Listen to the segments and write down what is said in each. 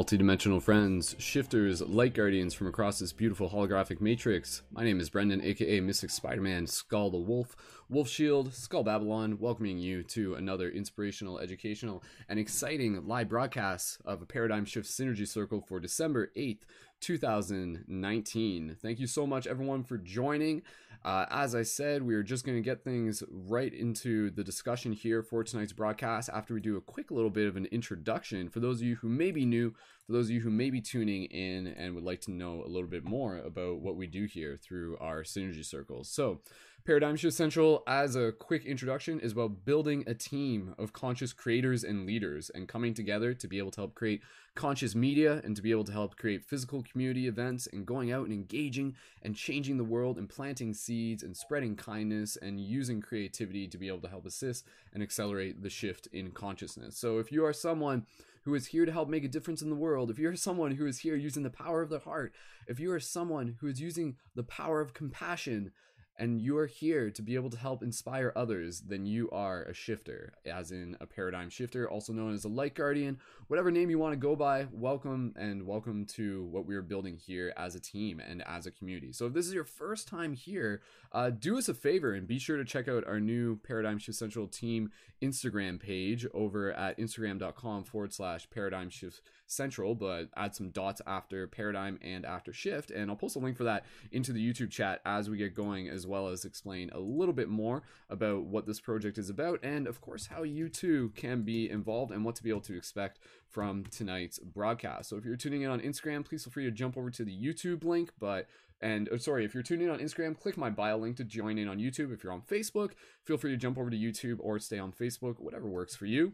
Multidimensional friends, shifters, light guardians from across this beautiful holographic matrix. My name is Brendon, aka Mystic Spider Man, Skull the Wolf, Wolf Shield, Skull Babylon, welcoming you to another inspirational, educational, and exciting live broadcast of a Paradigm Shift Synergy Circle for December 8th, 2019. Thank you so much, everyone, for joining. Uh, as I said, we are just going to get things right into the discussion here for tonight's broadcast after we do a quick little bit of an introduction for those of you who may be new, for those of you who may be tuning in and would like to know a little bit more about what we do here through our synergy circles. So, Paradigm Shift Central, as a quick introduction, is about building a team of conscious creators and leaders and coming together to be able to help create conscious media and to be able to help create physical community events and going out and engaging and changing the world and planting seeds and spreading kindness and using creativity to be able to help assist and accelerate the shift in consciousness. So if you are someone who is here to help make a difference in the world, if you're someone who is here using the power of the heart, if you are someone who is using the power of compassion, and you are here to be able to help inspire others, then you are a shifter, as in a paradigm shifter, also known as a light guardian, whatever name you want to go by. Welcome and welcome to what we're building here as a team and as a community. So, if this is your first time here, uh, do us a favor and be sure to check out our new Paradigm Shift Central team Instagram page over at instagram.com forward slash paradigm shift central, but add some dots after paradigm and after shift. And I'll post a link for that into the YouTube chat as we get going, as well as explain a little bit more about what this project is about and, of course, how you too can be involved and what to be able to expect from tonight's broadcast. So if you're tuning in on Instagram, please feel free to jump over to the YouTube link, but and oh, sorry, if you're tuning in on Instagram, click my bio link to join in on YouTube. If you're on Facebook, feel free to jump over to YouTube or stay on Facebook, whatever works for you.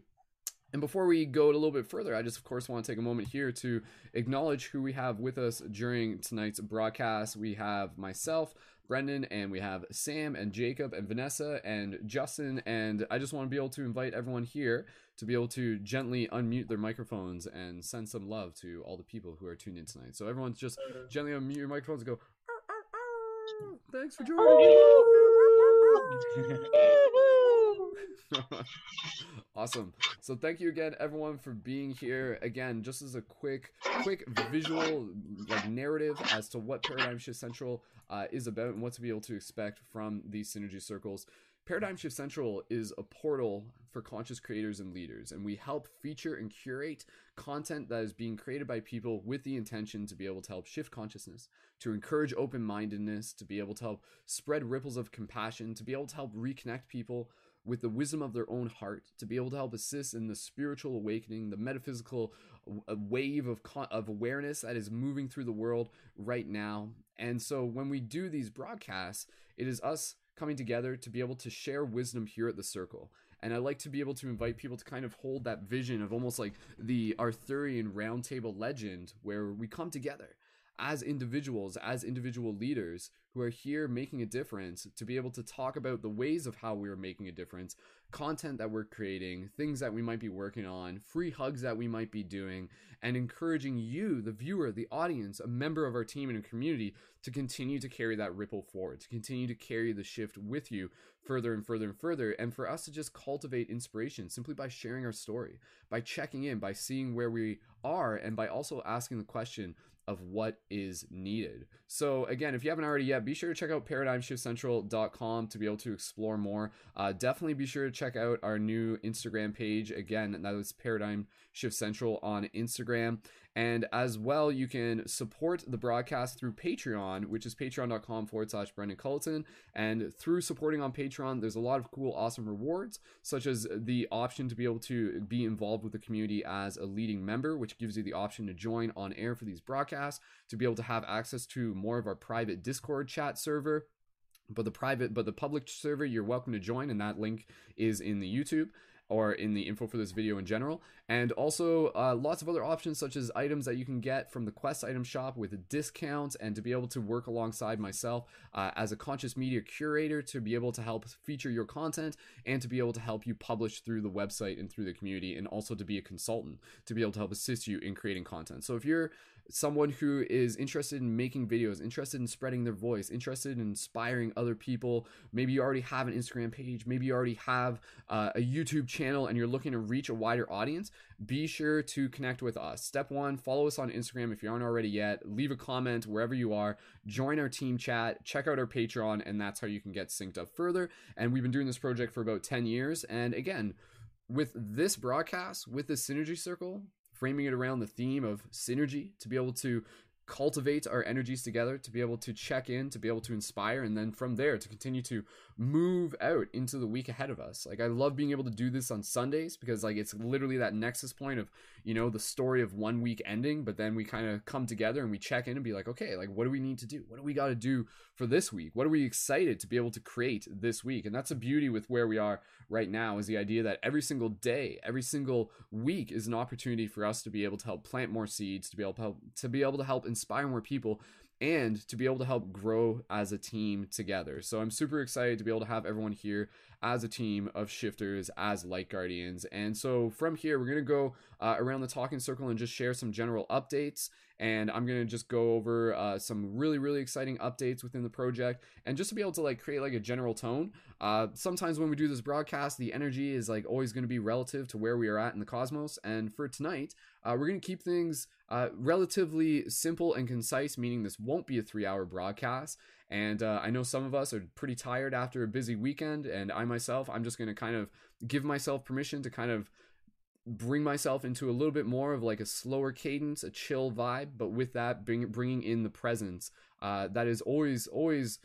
And before we go a little bit further, I just, of course, want to take a moment here to acknowledge who we have with us during tonight's broadcast. We have myself, Brendon, and we have Sam and Jacob and Vanessa and Justin. And I just want to be able to invite everyone here to be able to gently unmute their microphones and send some love to all the people who are tuned in tonight. So everyone's just gently unmute your microphones and go, thanks for joining. awesome. So thank you again, everyone, for being here. Again, just as a quick, quick visual like narrative as to what Paradigm Shift Central uh, is about and what to be able to expect from these synergy circles. Paradigm Shift Central is a portal for conscious creators and leaders, and we help feature and curate content that is being created by people with the intention to be able to help shift consciousness, to encourage open mindedness, to be able to help spread ripples of compassion, to be able to help reconnect people with the wisdom of their own heart, to be able to help assist in the spiritual awakening, the metaphysical uh, wave of, of awareness that is moving through the world right now. And so when we do these broadcasts, it is us coming together to be able to share wisdom here at the circle. And I like to be able to invite people to kind of hold that vision of almost like the Arthurian roundtable legend where we come together as individuals, as individual leaders who are here making a difference to be able to talk about the ways of how we're making a difference, content that we're creating, things that we might be working on, free hugs that we might be doing, and encouraging you, the viewer, the audience, a member of our team and community, to continue to carry that ripple forward, to continue to carry the shift with you further and further and further, and for us to just cultivate inspiration simply by sharing our story, by checking in, by seeing where we are, and by also asking the question of what is needed. So again, if you haven't already yet, be sure to check out paradigmshiftcentral.com to be able to explore more. Uh, definitely be sure to check out our new Instagram page. Again, that is Paradigm Shift Central on Instagram. And as well, you can support the broadcast through Patreon, which is patreon.com forward slash Brendon Culliton. And through supporting on Patreon, there's a lot of cool, awesome rewards, such as the option to be able to be involved with the community as a leading member, which gives you the option to join on air for these broadcasts, to be able to have access to more of our private Discord chat server but the private but the public server you're welcome to join and that link is in the youtube or in the info for this video in general. And also uh, lots of other options such as items that you can get from the Quest item shop with discounts and to be able to work alongside myself uh, as a conscious media curator to be able to help feature your content and to be able to help you publish through the website and through the community and also to be a consultant to be able to help assist you in creating content. So if you're someone who is interested in making videos, interested in spreading their voice, interested in inspiring other people, maybe you already have an Instagram page, maybe you already have uh, a YouTube channel and you're looking to reach a wider audience, be sure to connect with us. Step one, follow us on Instagram if you aren't already yet. Leave a comment wherever you are. Join our team chat. Check out our Patreon, and that's how you can get synced up further. And we've been doing this project for about 10 years. And again, with this broadcast, with this synergy circle, framing it around the theme of synergy to be able to cultivate our energies together to be able to check in to be able to inspire and then from there to continue to move out into the week ahead of us. Like i love being able to do this on sundays because like it's literally that nexus point of you know the story of one week ending but then we kind of come together and we check in and be like okay like what do we need to do? What do we got to do for this week? What are we excited to be able to create this week? And that's a beauty with where we are right now is the idea that every single day every single week is an opportunity for us to be able to help plant more seeds to be able to help to be able to help inspire more people and to be able to help grow as a team together. So I'm super excited to be able to have everyone here as a team of shifters, as light guardians. And so from here, we're going to go uh, around the talking circle and just share some general updates and I'm gonna just go over uh, some really really exciting updates within the project, and just to be able to like create like a general tone. Uh, sometimes when we do this broadcast, the energy is like always going to be relative to where we are at in the cosmos, and for tonight, uh, we're gonna keep things uh, relatively simple and concise, meaning this won't be a three-hour broadcast. And uh, I know some of us are pretty tired after a busy weekend, and I myself, I'm just gonna kind of give myself permission to kind of bring myself into a little bit more of like a slower cadence, a chill vibe, but with that, bring, bringing in the presence. Uh, that is always, always,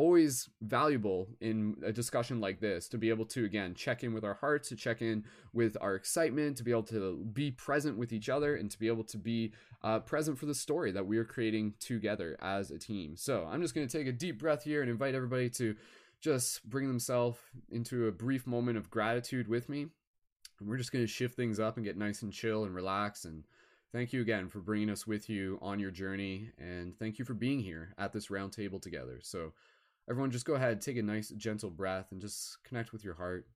always valuable in a discussion like this to be able to again check in with our hearts, to check in with our excitement, to be able to be present with each other, and to be able to be uh, present for the story that we are creating together as a team. So I'm just going to take a deep breath here and invite everybody to just bring themselves into a brief moment of gratitude with me and we're just going to shift things up and get nice and chill and relax. And thank you again for bringing us with you on your journey. And thank you for being here at this roundtable together. So, everyone, just go ahead, take a nice, gentle breath, and just connect with your heart.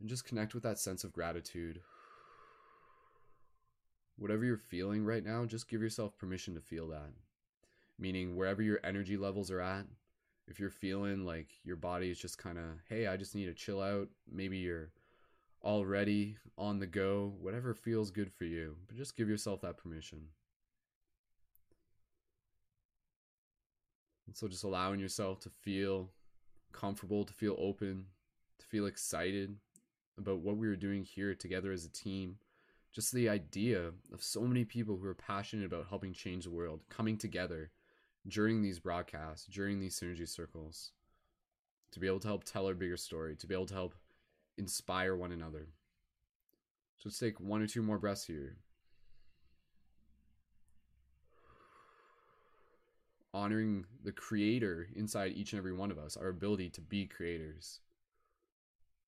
And just connect with that sense of gratitude. Whatever you're feeling right now, just give yourself permission to feel that. Meaning, wherever your energy levels are at, if you're feeling like your body is just kind of, hey, I just need to chill out, maybe you're already on the go, whatever feels good for you, but just give yourself that permission. And so just allowing yourself to feel comfortable, to feel open, to feel excited about what we were doing here together as a team. Just the idea of so many people who are passionate about helping change the world coming together during these broadcasts, during these synergy circles, to be able to help tell our bigger story, to be able to help inspire one another. So let's take one or two more breaths here. Honoring the creator inside each and every one of us, our ability to be creators,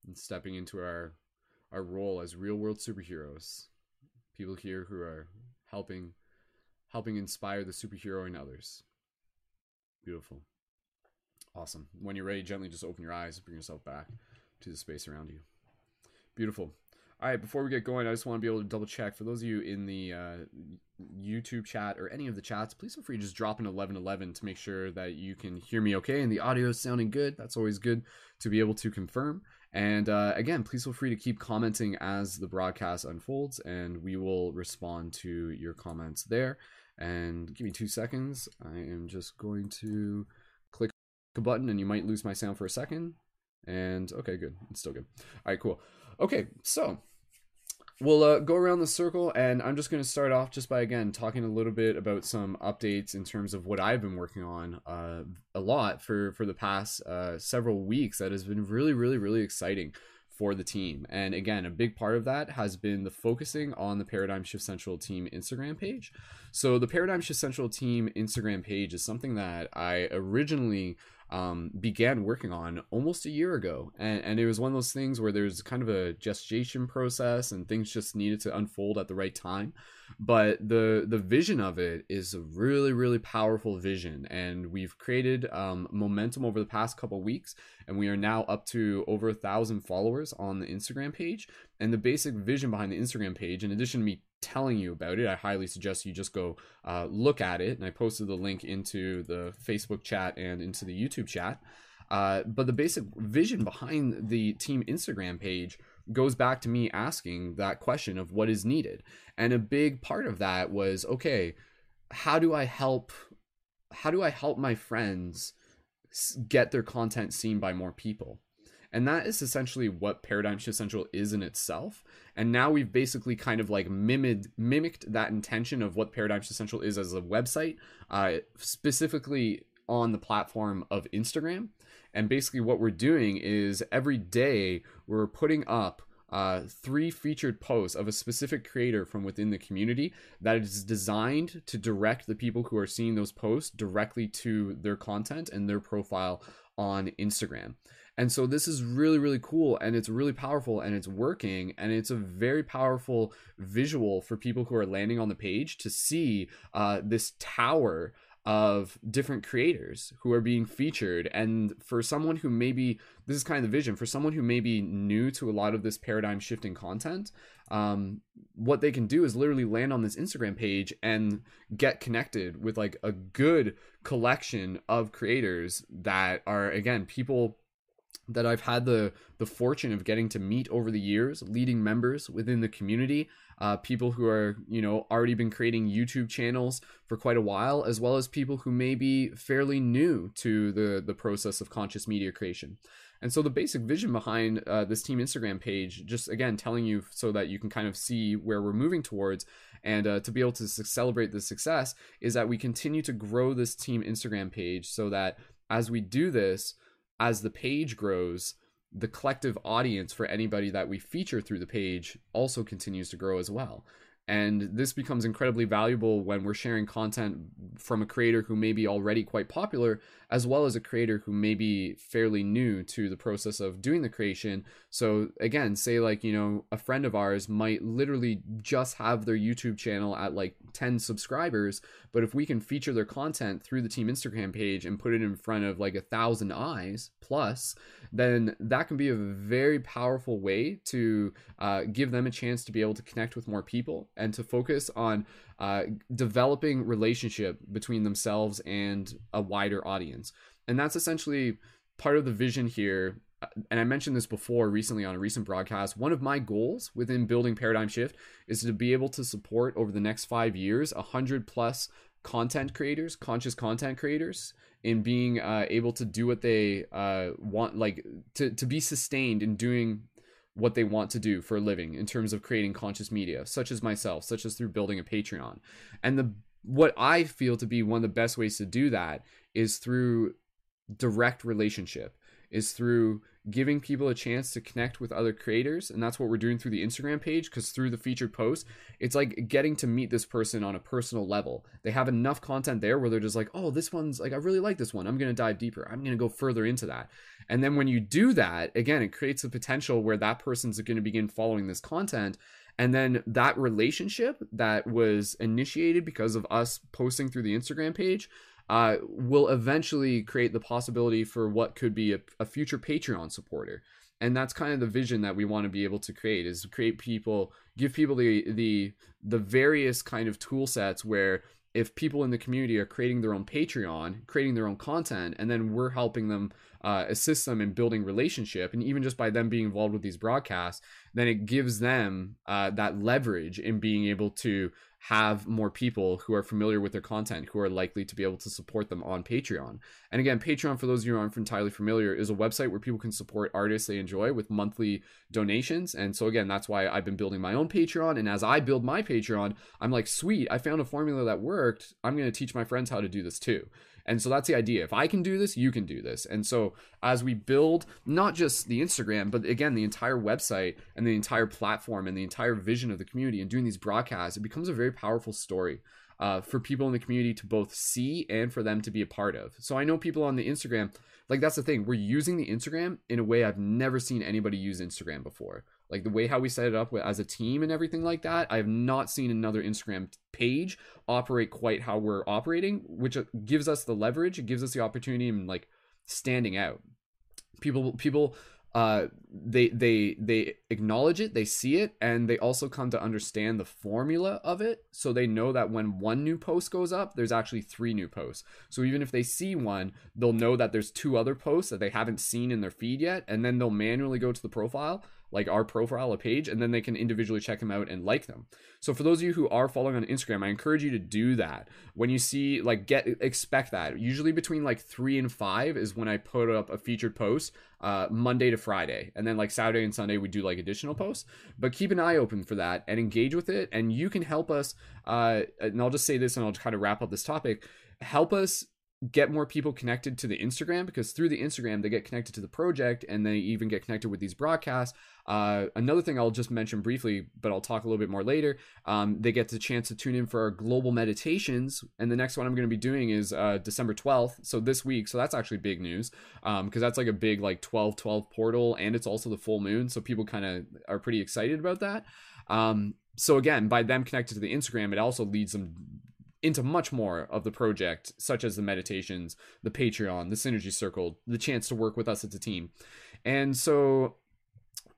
and stepping into our our role as real world superheroes, people here who are helping helping inspire the superhero in others. Beautiful. Awesome. When you're ready, gently just open your eyes, and bring yourself back to the space around you. Beautiful. All right, before we get going, I just want to be able to double check for those of you in the uh, YouTube chat or any of the chats. Please feel free to just drop an 1111 to make sure that you can hear me okay and the audio is sounding good. That's always good to be able to confirm. And uh, again, please feel free to keep commenting as the broadcast unfolds, and we will respond to your comments there. And give me two seconds. I am just going to click a button and you might lose my sound for a second. And okay, good. It's still good. All right, cool. Okay, so we'll uh, go around the circle and I'm just going to start off just by again talking a little bit about some updates in terms of what I've been working on uh, a lot for for the past uh, several weeks that has been really really really exciting for the team. And again, a big part of that has been the focusing on the Paradigm Shift Central team Instagram page. So the Paradigm Shift Central team Instagram page is something that I originally um, began working on almost a year ago. And, and it was one of those things where there's kind of a gestation process and things just needed to unfold at the right time. But the the vision of it is a really, really powerful vision. And we've created um, momentum over the past couple weeks. And we are now up to over a thousand followers on the Instagram page. And the basic vision behind the Instagram page, in addition to me telling you about it, I highly suggest you just go uh, look at it. And I posted the link into the Facebook chat and into the YouTube chat. Uh, but the basic vision behind the team Instagram page goes back to me asking that question of what is needed. And a big part of that was okay, how do I help how do I help my friends get their content seen by more people? And that is essentially what Paradigm Shift Central is in itself. And now we've basically kind of like mimicked mimicked that intention of what Paradigm Shift Central is as a website, uh, specifically on the platform of Instagram. And basically, what we're doing is every day we're putting up uh, three featured posts of a specific creator from within the community that is designed to direct the people who are seeing those posts directly to their content and their profile on Instagram. And so this is really, really cool and it's really powerful and it's working and it's a very powerful visual for people who are landing on the page to see uh, this tower of different creators who are being featured. And for someone who maybe this is kind of the vision for someone who may be new to a lot of this paradigm shifting content um, what they can do is literally land on this instagram page and get connected with like a good collection of creators that are again people that I've had the the fortune of getting to meet over the years, leading members within the community, uh, people who are you know already been creating YouTube channels for quite a while, as well as people who may be fairly new to the the process of conscious media creation. And so the basic vision behind uh, this team Instagram page, just again telling you so that you can kind of see where we're moving towards, and uh, to be able to celebrate the success, is that we continue to grow this team Instagram page so that as we do this as the page grows, the collective audience for anybody that we feature through the page also continues to grow as well. And this becomes incredibly valuable when we're sharing content from a creator who may be already quite popular, as well as a creator who may be fairly new to the process of doing the creation. So, again, say like, you know, a friend of ours might literally just have their YouTube channel at like 10 subscribers, but if we can feature their content through the team Instagram page and put it in front of like a thousand eyes plus, then that can be a very powerful way to uh, give them a chance to be able to connect with more people and to focus on uh, developing relationship between themselves and a wider audience. And that's essentially part of the vision here and I mentioned this before recently on a recent broadcast. One of my goals within building Paradigm Shift is to be able to support over the next five years a hundred plus content creators, conscious content creators, in being uh, able to do what they uh, want, like to, to be sustained in doing what they want to do for a living in terms of creating conscious media, such as myself, such as through building a Patreon. And the what I feel to be one of the best ways to do that is through direct relationship, is through giving people a chance to connect with other creators and that's what we're doing through the instagram page because through the featured post it's like getting to meet this person on a personal level. They have enough content there where they're just like oh this one's like i really like this one. I'm to dive deeper. I'm to go further into that. And then when you do that again it creates a potential where that person's to begin following this content and then that relationship that was initiated because of us posting through the instagram page uh, will eventually create the possibility for what could be a, a future Patreon supporter. And that's kind of the vision that we want to be able to create is create people, give people the the the various kind of tool sets where if people in the community are creating their own Patreon, creating their own content, and then we're helping them uh, assist them in building relationship, and even just by them being involved with these broadcasts, then it gives them uh, that leverage in being able to have more people who are familiar with their content who are likely to be able to support them on Patreon. And again, Patreon, for those of you who aren't entirely familiar, is a website where people can support artists they enjoy with monthly donations. And so, again, that's why I've been building my own Patreon. And as I build my Patreon, I'm like, sweet, I found a formula that worked. I'm going to teach my friends how to do this too. And so that's the idea. If I can do this, you can do this. And so as we build not just the Instagram, but again, the entire website and the entire platform and the entire vision of the community and doing these broadcasts, it becomes a very powerful story. Uh, for people in the community to both see and for them to be a part of. So I know people on the Instagram, like that's the thing, we're using the Instagram in a way I've never seen anybody use Instagram before like the way how we set it up as a team and everything like that i have not seen another instagram page operate quite how we're operating which uh, gives us the leverage it gives us the opportunity and like standing out people people uh, they they they acknowledge it, they see it, and they also come to understand the formula of it. So they know that when one new post goes up, there's actually three new posts. So even if they see one, they'll know that there's two other posts that they haven't seen in their feed yet, and then they'll manually go to the profile like our profile, a page, and then they can individually check them out and like them. So for those of you who are following on Instagram, I encourage you to do that. When you see like get expect that. Usually between like three and five is when I put up a featured post, uh, Monday to Friday, and then like Saturday and Sunday we do like additional posts. But keep an eye open for that and engage with it, and you can help us. Uh, and I'll just say this, and I'll kind of wrap up this topic. Help us get more people connected to the Instagram because through the Instagram they get connected to the project and they even get connected with these broadcasts. Uh, another thing I'll just mention briefly, but I'll talk a little bit more later. Um, they get the chance to tune in for our global meditations, and the next one I'm going to be doing is uh, December 12th, so this week. So that's actually big news because um, that's like a big like 12 12 portal, and it's also the full moon, so people kind of are pretty excited about that. Um, so again, by them connected to the Instagram, it also leads them into much more of the project, such as the meditations, the Patreon, the Synergy Circle, the chance to work with us as a team. And so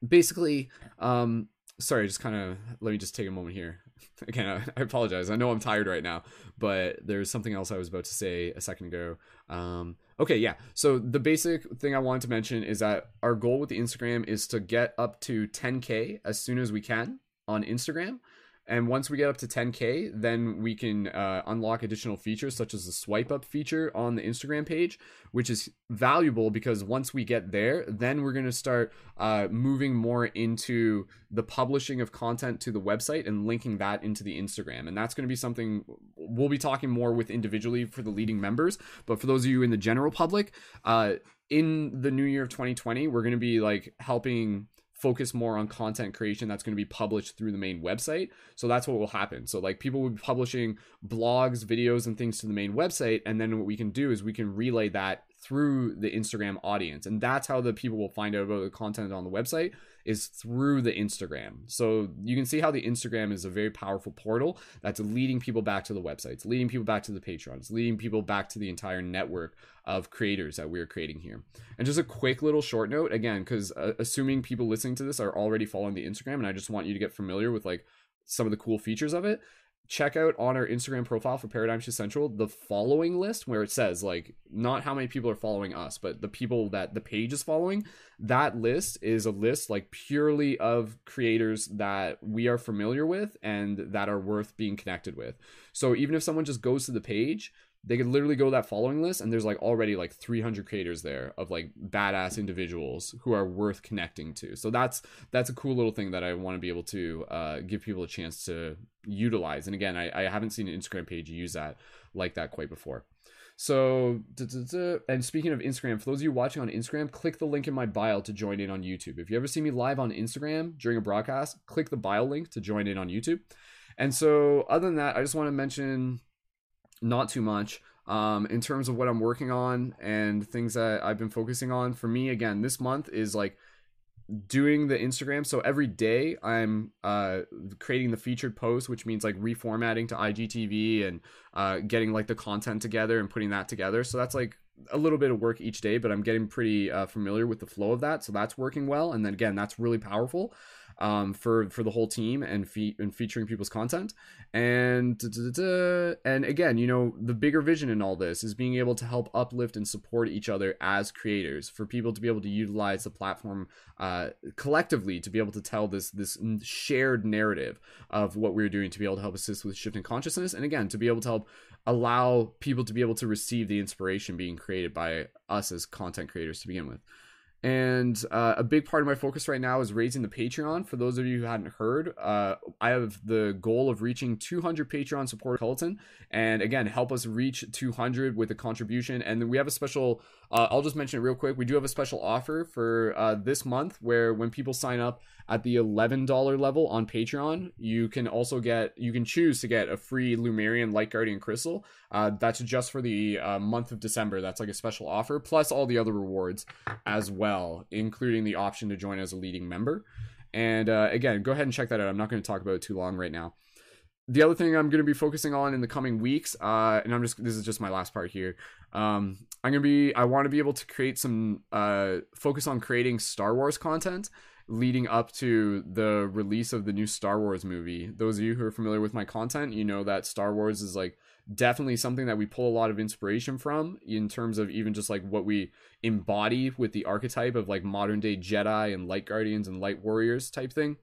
basically, um, sorry, just kind of let me just take a moment here. Again, I, apologize. I know I'm tired right now, but there's something else I was about to say a second ago. Um, okay, yeah. So the basic thing I wanted to mention is that our goal with the Instagram is to get up to 10k as soon as we can on Instagram. And once we get up to 10K, then we can uh, unlock additional features such as the swipe up feature on the Instagram page, which is valuable because once we get there, then we're going to start uh, moving more into the publishing of content to the website and linking that into the Instagram. And that's going to be something we'll be talking more with individually for the leading members. But for those of you in the general public, uh, in the new year of 2020, we're going to be like helping focus more on content creation that's going to be published through the main website. So that's what will happen. So like people will be publishing blogs, videos and things to the main website and then what we can do is we can relay that through the Instagram audience. And that's how the people will find out about the content on the website is through the Instagram. So you can see how the Instagram is a very powerful portal that's leading people back to the websites, leading people back to the Patreon. It's leading people back to the entire network of creators that we're creating here. And just a quick little short note again, because uh, assuming people listening to this are already following the Instagram, and I just want you to get familiar with like some of the cool features of it check out on our Instagram profile for Paradigm Shift Central the following list where it says like not how many people are following us, but the people that the page is following. That list is a list like purely of creators that we are familiar with and that are worth being connected with. So even if someone just goes to the page, they could literally go to that following list and there's like already like 300 creators there of like badass individuals who are worth connecting to so that's that's a cool little thing that i want to be able to uh, give people a chance to utilize and again I, I haven't seen an instagram page use that like that quite before so, and speaking of Instagram, for those of you watching on Instagram, click the link in my bio to join in on YouTube. If you ever see me live on Instagram during a broadcast, click the bio link to join in on YouTube. And so, other than that, I just want to mention not too much. Um, in terms of what I'm working on and things that I've been focusing on, for me, again, this month is like doing the Instagram. So every day I'm uh, creating the featured post, which means like reformatting to IGTV and uh, getting like the content together and putting that together. So that's like a little bit of work each day, but I'm getting pretty uh, familiar with the flow of that. So that's working well. And then again, that's really powerful um, for for the whole team and fe- and featuring people's content. And and again, you know, the bigger vision in all this is being able to help uplift and support each other as creators for people to be able to utilize the platform uh, collectively to be able to tell this this shared narrative of what we're doing to be able to help assist with shifting consciousness and again to be able to help allow people to be able to receive the inspiration being created by us as content creators to begin with. And uh, a big part of my focus right now is raising the Patreon. For those of you who hadn't heard, uh, I have the goal of reaching 200 Patreon supporters. Colton. and again, help us reach 200 with a contribution. And then we have a special. Uh, I'll just mention it real quick. We do have a special offer for uh, this month, where when people sign up at the $11 level on Patreon, you can also get you can choose to get a free Lemurian Light Guardian crystal. Uh, that's just for the uh, month of December. That's like a special offer, plus all the other rewards as well, including the option to join as a leading member. And uh, again, go ahead and check that out. I'm not going to talk about it too long right now. the other thing I'm going to be focusing on in the coming weeks, uh, and I'm just this is just my last part here. Um, I'm gonna be I want to be able to create some uh, focus on creating Star Wars content leading up to the release of the new Star Wars movie. Those of you who are familiar with my content, you know that Star Wars is like definitely something that we pull a lot of inspiration from in terms of even just like what we embody with the archetype of like modern day Jedi and light guardians and light warriors type thing.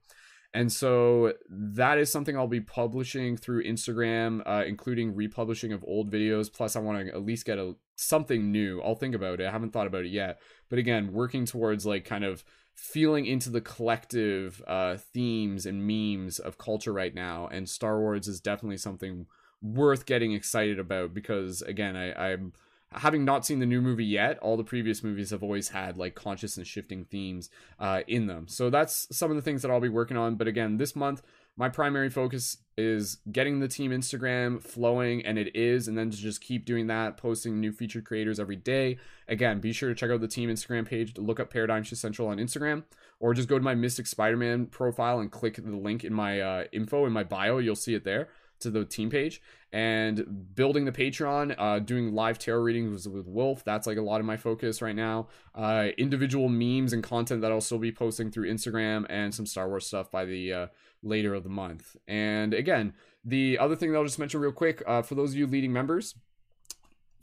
And so that is something I'll be publishing through Instagram, uh, including republishing of old videos. Plus, I want to at least get a something new. I'll think about it. I haven't thought about it yet, but again, working towards like kind of feeling into the collective uh, themes and memes of culture right now. And Star Wars is definitely something worth getting excited about because again, I, I'm having not seen the new movie yet, all the previous movies have always had like consciousness shifting themes uh, in them. So that's some of the things that I'll be working on. But again, this month, my primary focus is getting the team Instagram flowing, and it is, and then to just keep doing that, posting new featured creators every day. Again, be sure to check out the team Instagram page to look up Paradigm Shift Central on Instagram, or just go to my Mystic Spider Man profile and click the link in my uh, info in my bio. You'll see it there to the team page and building the Patreon, uh, doing live tarot readings with Wolf. That's like a lot of my focus right now. Uh, individual memes and content that I'll still be posting through Instagram and some Star Wars stuff by the uh, later of the month. And again, the other thing that I'll just mention real quick uh, for those of you leading members.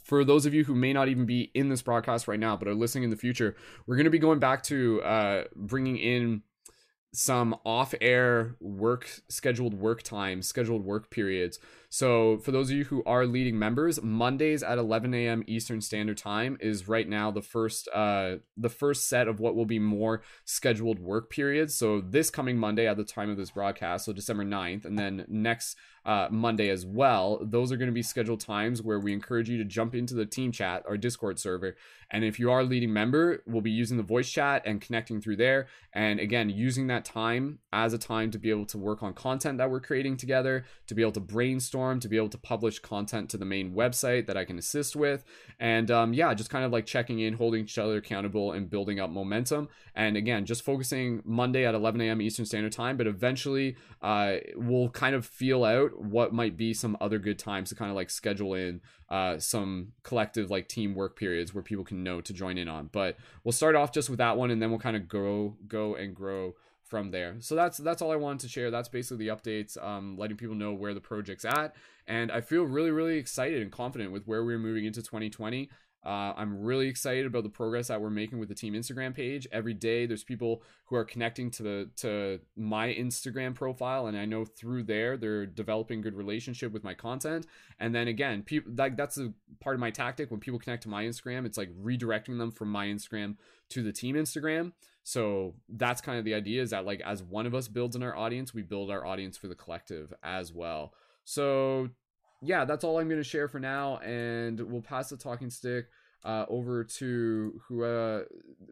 For those of you who may not even be in this broadcast right now, but are listening in the future, we're going to be going back to uh, bringing in some off-air work scheduled work times scheduled work periods so for those of you who are leading members mondays at 11 a.m eastern standard time is right now the first uh the first set of what will be more scheduled work periods. So this coming monday at the time of this broadcast so december 9th and then next uh, Monday as well. Those are going to be scheduled times where we encourage you to jump into the team chat or Discord server. And if you are a leading member, we'll be using the voice chat and connecting through there. And again, using that time as a time to be able to work on content that we're creating together, to be able to brainstorm, to be able to publish content to the main website that I can assist with. And um, yeah, just kind of like checking in, holding each other accountable, and building up momentum. And again, just focusing Monday at 11 a.m. Eastern Standard Time, but eventually uh, we'll kind of feel out what might be some other good times to kind of like schedule in uh, some collective like team work periods where people can know to join in on. But we'll start off just with that one, and then we'll kind of go go and grow from there. So that's that's all I wanted to share. That's basically the updates, um, letting people know where the project's at, and I feel really really excited and confident with where we're moving into 2020. Uh, I'm really excited about the progress that we're making with the team Instagram page. Every day, there's people who are connecting to the to my Instagram profile, and I know through there they're developing good relationship with my content. And then again, people like that's a part of my tactic when people connect to my Instagram. It's like redirecting them from my Instagram to the team Instagram. So that's kind of the idea is that like as one of us builds in our audience, we build our audience for the collective as well. So yeah, that's all I'm going to share for now, and we'll pass the talking stick uh, over to who uh,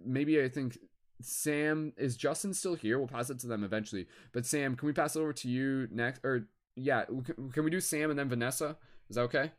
maybe I think Sam is Justin still here. We'll pass it to them eventually. But Sam, can we pass it over to you next? Or yeah, can we do Sam and then Vanessa? Is that okay?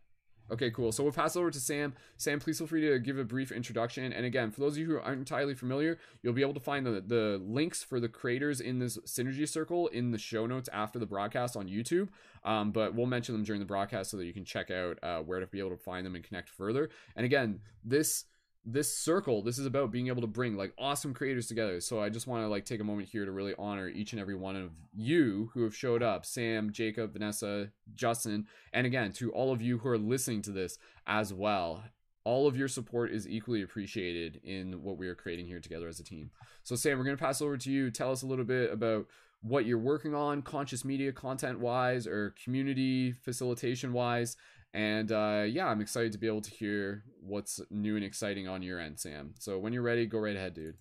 Okay, cool. So we'll pass over to Sam. Sam, please feel free to give a brief introduction. And again, for those of you who aren't entirely familiar, you'll be able to find the, the links for the creators in this Synergy Circle in the show notes after the broadcast on YouTube. Um, but we'll mention them during the broadcast so that you can check out uh, where to be able to find them and connect further. And again, this this circle this is about being able to bring like awesome creators together. So i just want to like take a moment here to really honor each and every one of you who have showed up. Sam jacob vanessa justin and again to all of you who are listening to this as well. All of your support is equally appreciated in what we are creating here together as a team. So sam we're going to pass over to you. Tell us a little bit about what you're working on conscious media content wise or community facilitation wise and uh, yeah, I'm excited to be able to hear what's new and exciting on your end, Sam. So when you're ready, go right ahead, dude.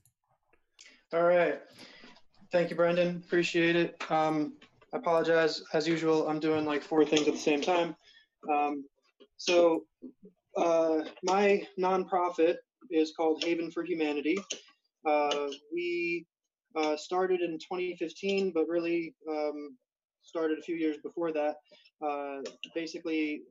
All right. Thank you, Brendon. Appreciate it. Um, I apologize. As usual, I'm doing like four things at the same time. Um, so uh, my nonprofit is called Haven for Humanity. Uh, we uh, started in 2015, but really um, started a few years before that uh, basically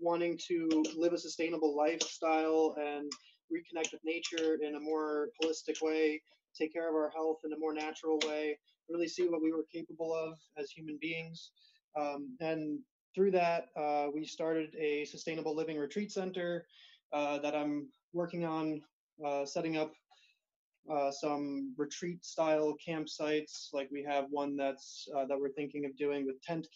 wanting to live a sustainable lifestyle and reconnect with nature in a more holistic way, take care of our health in a more natural way, really see what we were capable of as human beings. Um, and through that, uh, we started a sustainable living retreat center uh, that I'm working on uh, setting up uh, some retreat style campsites. Like we have one that's uh, that we're thinking of doing with tent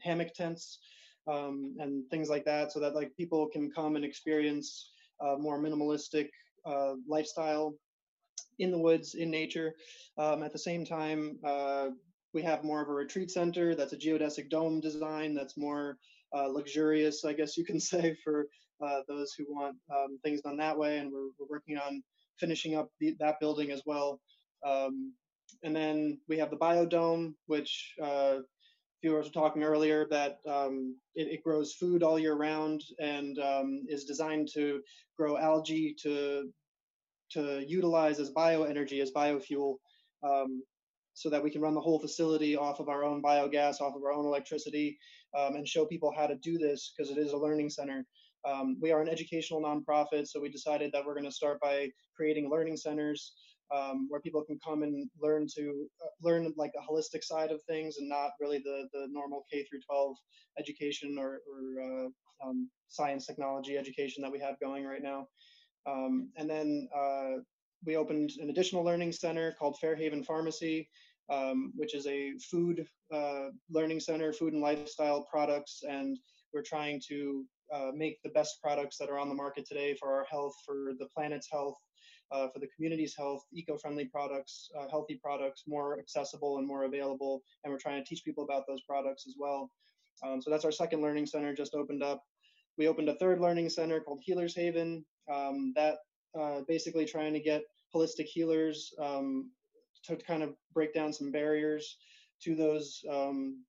hammock tents um, and things like that, so that like people can come and experience more minimalistic lifestyle in the woods in nature. Um, at the same time, we have more of a retreat center that's a geodesic dome design that's more uh, luxurious, I guess you can say, for uh, those who want um, things done that way. And we're, we're working on finishing up the, that building as well. Um, and then we have the biodome, which uh, viewers were talking earlier, that um, it, it, grows food all year round and um, is designed to grow algae to to utilize as bioenergy, as biofuel, um, so that we can run the whole facility off of our own biogas, off of our own electricity, um, and show people how to do this because it is a learning center. Um, we are an educational nonprofit, so we decided that we're going to start by creating learning centers um, where people can come and learn to uh, learn like a holistic side of things and not really the the normal K through 12 education or, or uh, um, science technology education that we have going right now. Um, and then uh, we opened an additional learning center called Farehaven Farmacy, um, which is a food uh, learning center, food and lifestyle products, and we're trying to uh, make the best products that are on the market today for our health, for the planet's health, uh, for the community's health, eco-friendly products, uh, healthy products, more accessible and more available, and we're trying to teach people about those products as well. Um, so that's our second learning center just opened up. We opened a third learning center called Healers Haven. Um, that uh, basically trying to get holistic healers um, to kind of break down some barriers to those um,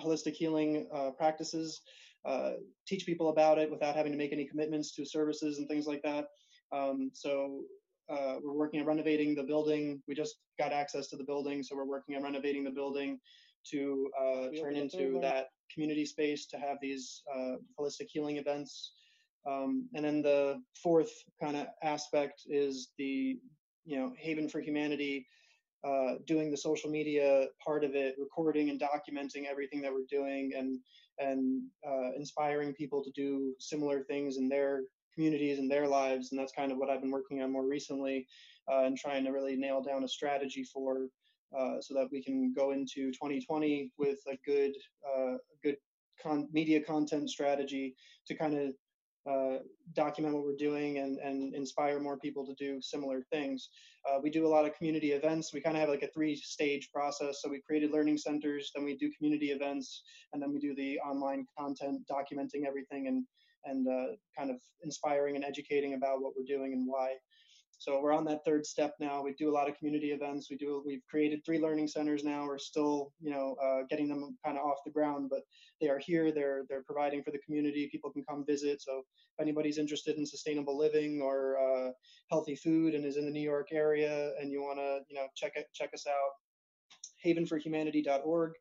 holistic healing uh, practices, uh, teach people about it without having to make any commitments to services and things like that. Um, so uh, we're working on renovating the building. We just got access to the building, so we're working on renovating the building to uh, turn into that community space to have these uh, holistic healing events. Um, and then the fourth kind of aspect is the you know Haven for Humanity uh, doing the social media part of it, recording and documenting everything that we're doing, and and uh, inspiring people to do similar things in their communities and their lives. And that's kind of what I've been working on more recently, uh, and trying to really nail down a strategy for, uh, so that we can go into 2020 with a good uh, good con- media content strategy to kind of uh, document what we're doing and, and inspire more people to do similar things. Uh, we do a lot of community events. We kind of have like a three stage process. So we created learning centers, then we do community events, and then we do the online content documenting everything and, and uh, kind of inspiring and educating about what we're doing and why. So we're on that third step now. We do a lot of community events. We do. We've created three learning centers now. We're still, you know, uh, getting them kind of off the ground, but they are here. They're they're providing for the community. People can come visit. So if anybody's interested in sustainable living or uh, healthy food and is in the New York area and you want to, you know, check it check us out, havenforhumanity.org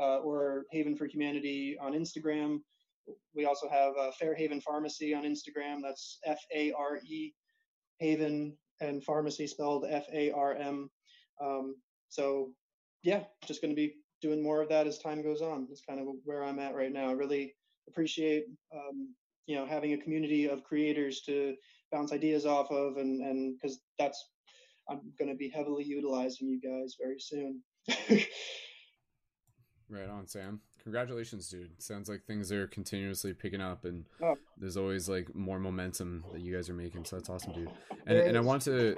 uh, or Haven for Humanity on Instagram. We also have uh, Farehaven Farmacy on Instagram. That's F A R E Haven and farmacy spelled F A R M. Um, so yeah, just going to be doing more of that as time goes on. That's kind of where I'm at right now. I really appreciate um, you know having a community of creators to bounce ideas off of, and and because that's I'm going to be heavily utilizing you guys very soon. right on, Sam congratulations, dude. Sounds like things are continuously picking up, and oh. there's always like more momentum that you guys are making. So that's awesome, dude. And and I want to,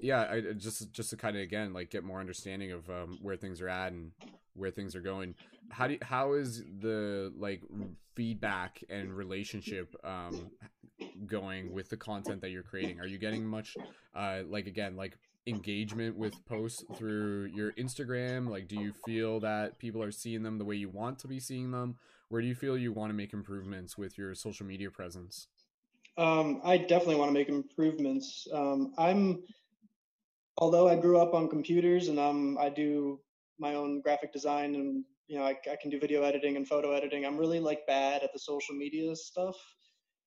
yeah, I just just to kind of again like get more understanding of um, where things are at and where things are going. How do you, how is the like feedback and relationship um, going with the content that you're creating? Are you getting much uh, like again like engagement with posts through your Instagram? Like, do you feel that people are seeing them the way you want to be seeing them? Where do you feel you want to make improvements with your social media presence? Um, I definitely want to make improvements. Um, I'm, although I grew up on computers and um, I do my own graphic design and you know I, I can do video editing and photo editing. I'm really like bad at the social media stuff.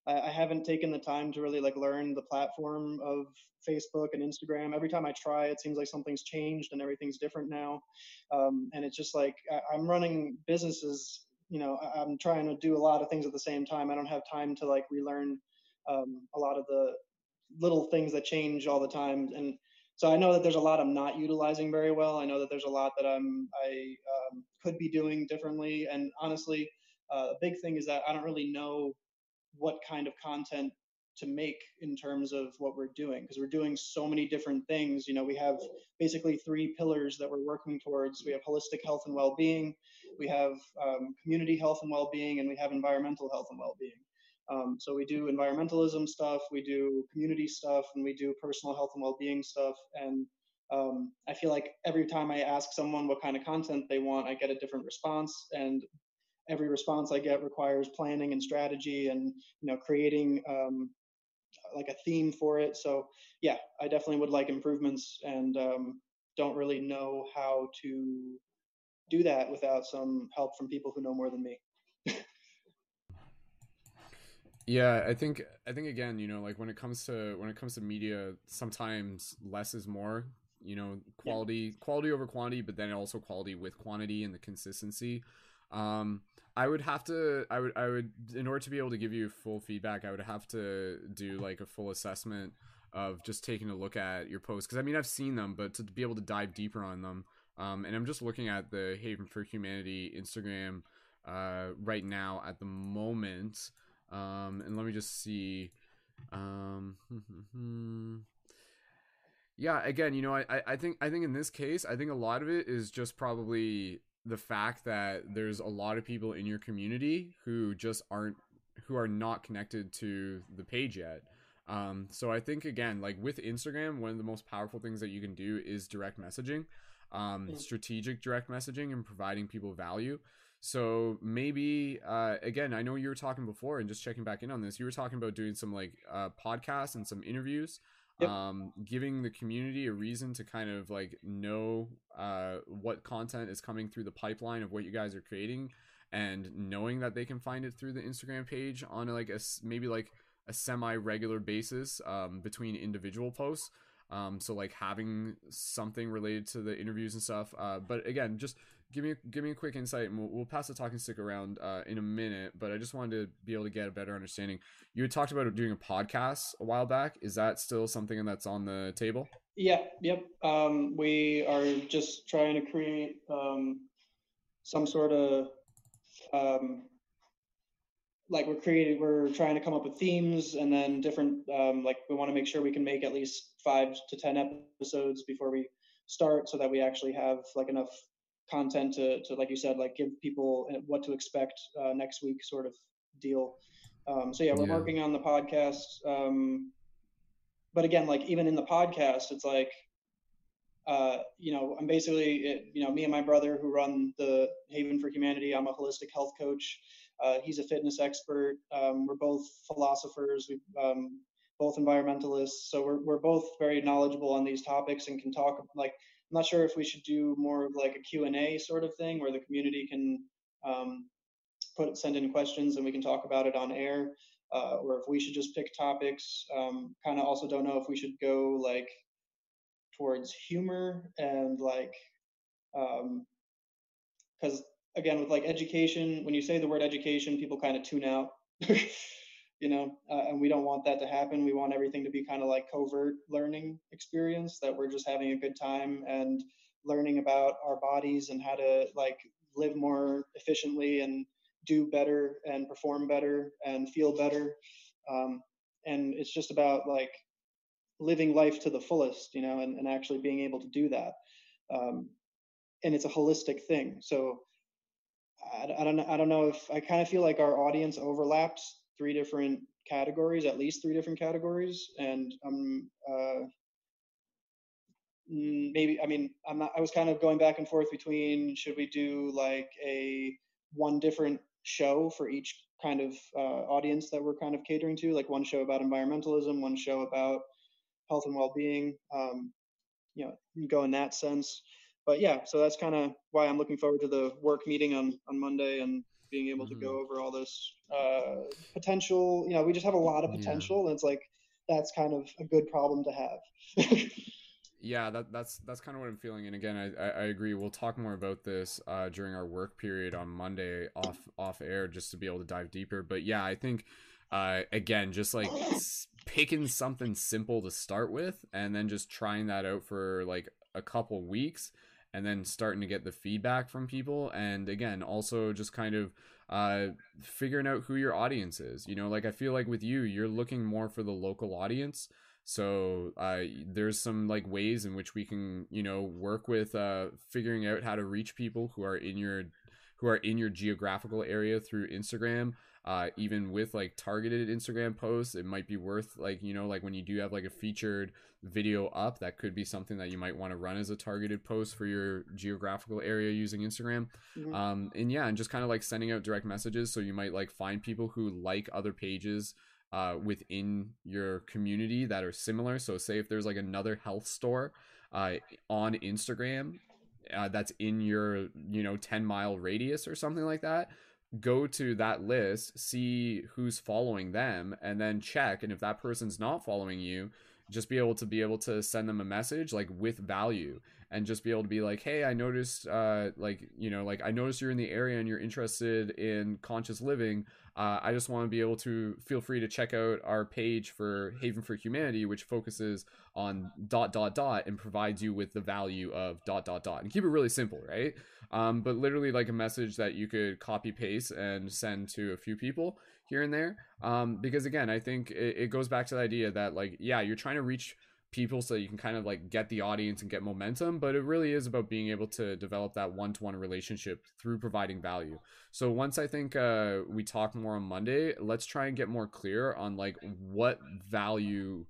I, I haven't taken the time to really like learn the platform of Facebook and Instagram. Every time I try, it seems like something's changed and everything's different now. Um, and it's just like I, I'm running businesses. You know, I, I'm trying to do a lot of things at the same time. I don't have time to like relearn um, a lot of the little things that change all the time. And so I know that there's a lot I'm not utilizing very well. I know that there's a lot that I'm I um, could be doing differently. And honestly, uh, a big thing is that I don't really know what kind of content to make in terms of what we're doing because we're doing so many different things. You know we have basically three pillars that we're working towards. We have holistic health and well-being we have um, community health and well-being and we have environmental health and well-being. Um, so we do environmentalism stuff we do community stuff and we do personal health and well-being stuff. And um, i feel like every time i ask someone what kind of content they want i get a different response. And every response I get requires planning and strategy and you know creating um, like a theme for it. So yeah, I definitely would like improvements and um, don't really know how to do that without some help from people who know more than me. yeah, I think I think again, you know, like when it comes to when it comes to media, sometimes less is more. You know, quality yeah. quality over quantity, but then also quality with quantity and the consistency. Um, I would have to I would I would in order to be able to give you full feedback, I would have to do like a full assessment of just taking a look at your posts because I mean I've seen them, but to be able to dive deeper on them, um, and I'm just looking at the Haven for Humanity Instagram uh, right now at the moment, um, and let me just see. Um, yeah, again, you know, I, I think I think in this case, I think a lot of it is just probably the fact that there's a lot of people in your community who just aren't who are not connected to the page yet. Um, so I think again, like with Instagram, one of the most powerful things that you can do is direct messaging, um, strategic direct messaging, and providing people value. So maybe uh, again, I know you were talking before, and just checking back in on this, you were talking about doing some like uh, podcasts and some interviews yep. um, giving the community a reason to kind of like know uh, what content is coming through the pipeline of what you guys are creating and knowing that they can find it through the instagram page on like a maybe like a semi regular basis um, between individual posts um, so like having something related to the interviews and stuff uh, but again just give me give me a quick insight, and we'll, we'll pass the talking stick around uh, in a minute. But I just wanted to be able to get a better understanding. You had talked about doing a podcast a while back. Is that still something that's on the table? Yeah. Yep. Um, we are just trying to create um, some sort of um, like we're creating we're trying to come up with themes and then different um, like we want to make sure we can make at least five to ten episodes before we start so that we actually have like enough content to, to like you said like give people what to expect uh, next week sort of deal um, so yeah we're yeah. working on the podcast um, but again like even in the podcast it's like uh, you know i'm basically it, you know me and my brother who run the haven for humanity i'm a holistic health coach uh, he's a fitness expert um, we're both philosophers we um, both environmentalists so we're, we're both very knowledgeable on these topics and can talk like I'm not sure if we should do more of like a Q&A sort of thing where the community can um, put send in questions and we can talk about it on air, uh, or if we should just pick topics. Um, kind of also don't know if we should go like towards humor and like because um, again with like education, when you say the word education, people kind of tune out. you know, uh, and we don't want that to happen. We want everything to be kind of like covert learning experience that we're just having a good time and learning about our bodies and how to like live more efficiently and do better and perform better and feel better. Um, and it's just about like living life to the fullest, you know, and, and actually being able to do that. Um, and it's a holistic thing. So I, I don't. I don't know if I kind of feel like our audience overlaps three different categories, at least three different categories, and um, uh, maybe I mean I'm not. I was kind of going back and forth between should we do like a one different show for each kind of uh, audience that we're kind of catering to, like one show about environmentalism, one show about health and well-being. Um, you know, go in that sense. But yeah, so that's kind of why I'm looking forward to the work meeting on on Monday and being able Mhm. to go over all this uh, potential. You know, we just have a lot of Yeah. potential, and it's like that's kind of a good problem to have. yeah that that's that's kind of what i'm feeling and again i i, I agree we'll talk more about this uh during our work period on monday off off air just to be able to dive deeper but yeah i think uh again just like picking something simple to start with and then just trying that out for like a couple weeks and then starting to get the feedback from people and again also just kind of uh figuring out who your audience is you know like i feel like with you you're looking more for the local audience so uh, there's some like ways in which we can you know work with uh, figuring out how to reach people who are in your who are in your geographical area through Instagram. Uh, even with like targeted Instagram posts, it might be worth like you know like when you do have like a featured video up, that could be something that you might want to run as a targeted post for your geographical area using Instagram. Mhm. Um, and yeah, and just kind of like sending out direct messages. So you might like find people who like other pages uh, within your community that are similar. So, say if there's like another health store uh, on Instagram uh, that's in your you know 10 mile radius or something like that, go to that list, see who's following them, and then check. And if that person's not following you, just be able to be able to send them a message like with value and just be able to be like hey i noticed uh like you know like i noticed you're in the area and you're interested in conscious living. Uh, I just want to be able to feel free to check out our page for Haven for Humanity, which focuses on dot dot dot and provides you with the value of dot dot dot. And keep it really simple, right? Um, but literally like a message that you could copy paste and send to a few people here and there. Um, because again, I think it, it goes back to the idea that like yeah, you're trying to reach people so you can kind of like get the audience and get momentum but it really is about being able to develop that one-to-one relationship through providing value so once i think uh, we talk more on monday let's try and get more clear on like what value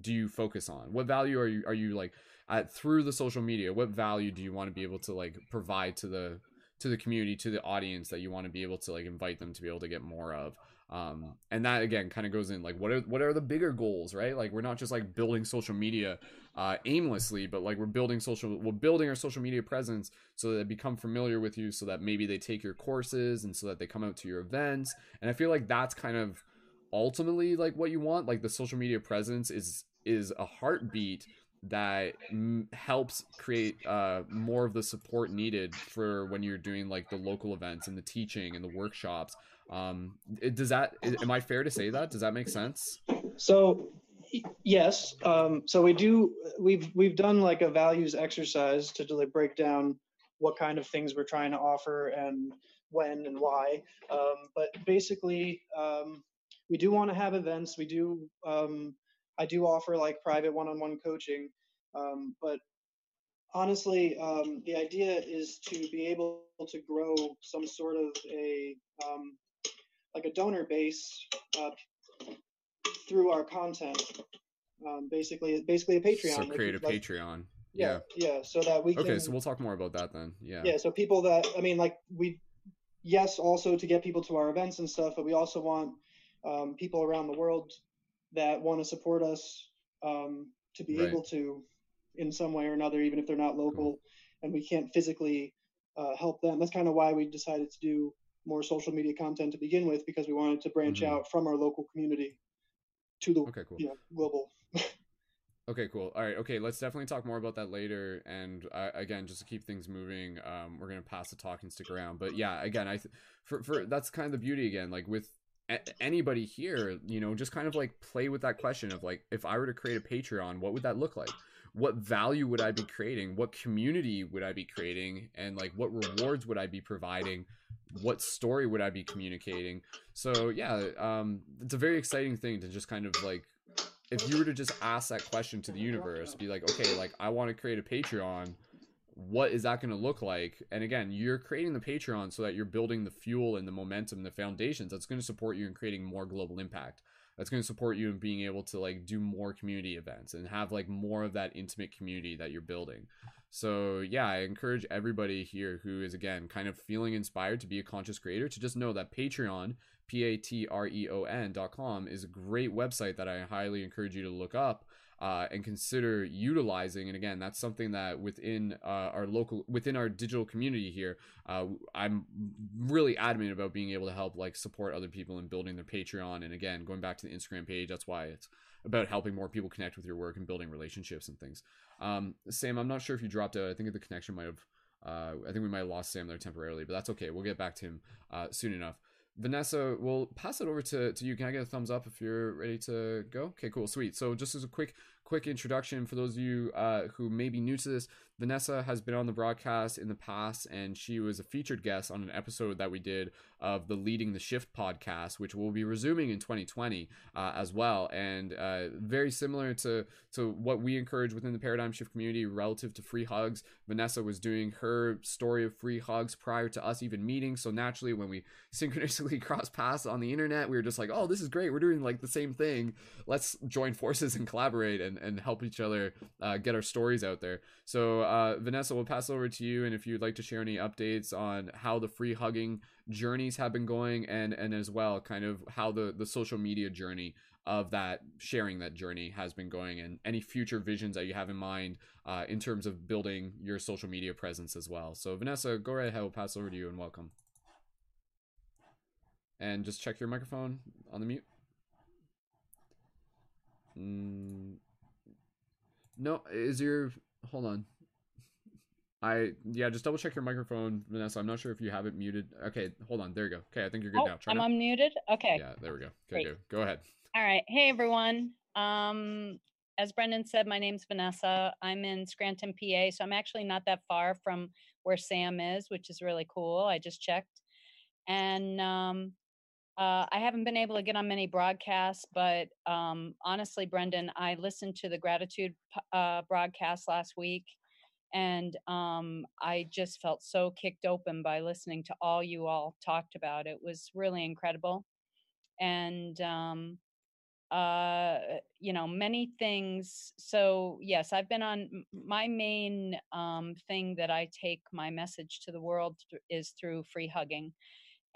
do you focus on what value are you are you like at through the social media what value do you want to be able to like provide to the to the community to the audience that you want to be able to like invite them to be able to get more of um and that again kind of goes in like what are what are the bigger goals right? Like we're not just like building social media uh aimlessly but like we're building social we're building our social media presence so that they become familiar with you so that maybe they take your courses and so that they come out to your events and i feel like that's kind of ultimately like what you want like the social media presence is is a heartbeat that m- helps create uh, more of the support needed for when you're doing like the local events and the teaching and the workshops um it, does that am i fair to say that does that make sense So yes, um, so we do. We've we've done like a values exercise to like break down what kind of things we're trying to offer and when and why. Um, but basically, um, we do want to have events. We do. Um, I do offer like private one-on-one coaching, um, but honestly, um, the idea is to be able to grow some sort of a um, like a donor base uh, through our content. Um, basically, basically a Patreon. so create a like- patreon Yeah, yeah, so that we can. okay so we'll talk more about that then yeah yeah, so people that I mean, like we, yes, also to get people to our events and stuff, but we also want um, people around the world that want to support us um, to be Right. able to, in some way or another, even if they're not local, and we can't physically uh, help them. That's kind of why we decided to do more social media content to begin with, because we wanted to branch Mhm. out from our local community to the okay cool you know global. Okay, cool. All right, okay, let's definitely talk more about that later. And uh, again, just to keep things moving, um, we're gonna pass the talk and stick around. But yeah, again, I th- for for that's kind of the beauty again. Like with a- anybody here, you know, just kind of like play with that question of like, if I were to create a Patreon, what would that look like? What value would I be creating? What community would I be creating? And like, what rewards would I be providing? What story would I be communicating? So yeah, um, it's a very exciting thing to just kind of like if you were to just ask that question to the universe, be like, okay, like I want to create a Patreon, what is that going to look like? And again, you're creating the Patreon so that you're building the fuel and the momentum, the foundations that's going to support you in creating more global impact. That's going to support you in being able to like do more community events and have like more of that intimate community that you're building. So yeah, I encourage everybody here who is again kind of feeling inspired to be a conscious creator to just know that Patreon P A T R E O N dot com is a great website that I highly encourage you to look up. Uh, and consider utilizing. And again, that's something that within uh, our local, within our digital community here, uh, I'm really adamant about being able to help like support other people in building their Patreon. And again, going back to the Instagram page, that's why it's about helping more people connect with your work and building relationships and things. Um, Sam, I'm not sure if you dropped out. I think the connection might have. Uh, I think we might have lost Sam there temporarily, but that's okay. We'll get back to him uh, soon enough. Vanessa, we'll pass it over to, to you. Can I get a thumbs up if you're ready to go? Okay, cool, sweet. So just as a quick quick introduction for those of you uh, who may be new to this, Vanessa has been on the broadcast in the past, and she was a featured guest on an episode that we did of the Leading the Shift podcast, which will be resuming in 2020 uh, as well. And uh, very similar to to what we encourage within the Paradigm Shift community relative to free hugs. Vanessa was doing her story of free hugs prior to us even meeting. So naturally, when we synchronously cross paths on the internet, we were just like, "Oh, this is great! We're doing like the same thing. Let's join forces and collaborate and and help each other uh, get our stories out there." So uh, Vanessa, we'll pass over to you, and if you'd like to share any updates on how the free hugging journeys have been going, and and as well, kind of how the the social media journey of that sharing that journey has been going, and any future visions that you have in mind uh, in terms of building your social media presence as well. So Vanessa, go right ahead. We'll pass over to you, and welcome. And just check your microphone on the mute. Mm, no, is your hold on. I yeah, just double check your microphone, Vanessa. I'm not sure if you have it muted. Okay, hold on. There you go. Okay, I think you're good oh, now. Try I'm now. unmuted. Okay. Yeah, there we go. Okay, go. Go ahead. All right. Hey everyone. Um, as Brendon said, my name's Vanessa. I'm in Scranton, PA, so I'm actually not that far from where Sam is, which is really cool. I just checked, and um, uh, I haven't been able to get on many broadcasts, but um, honestly, Brendon, I listened to the gratitude uh, broadcast last week, and um, I just felt so kicked open by listening to all you all talked about. It was really incredible, and um, uh, you know, many things. So yes, I've been on my main um, thing that I take my message to the world is through free hugging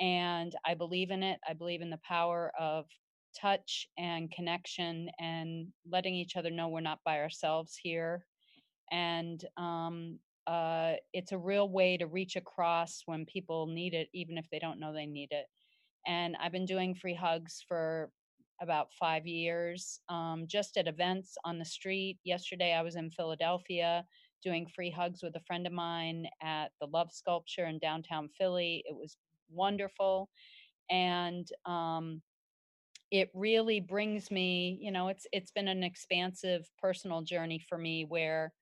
and I believe in it. I believe in the power of touch and connection and letting each other know we're not by ourselves here. And um, uh, it's a real way to reach across when people need it, even if they don't know they need it. And I've been doing free hugs for about five years, um, just at events on the street. Yesterday, I was in Philadelphia doing free hugs with a friend of mine at the Love Sculpture in downtown Philly. It was wonderful and um, it really brings me you know it's it's been an expansive personal journey for me where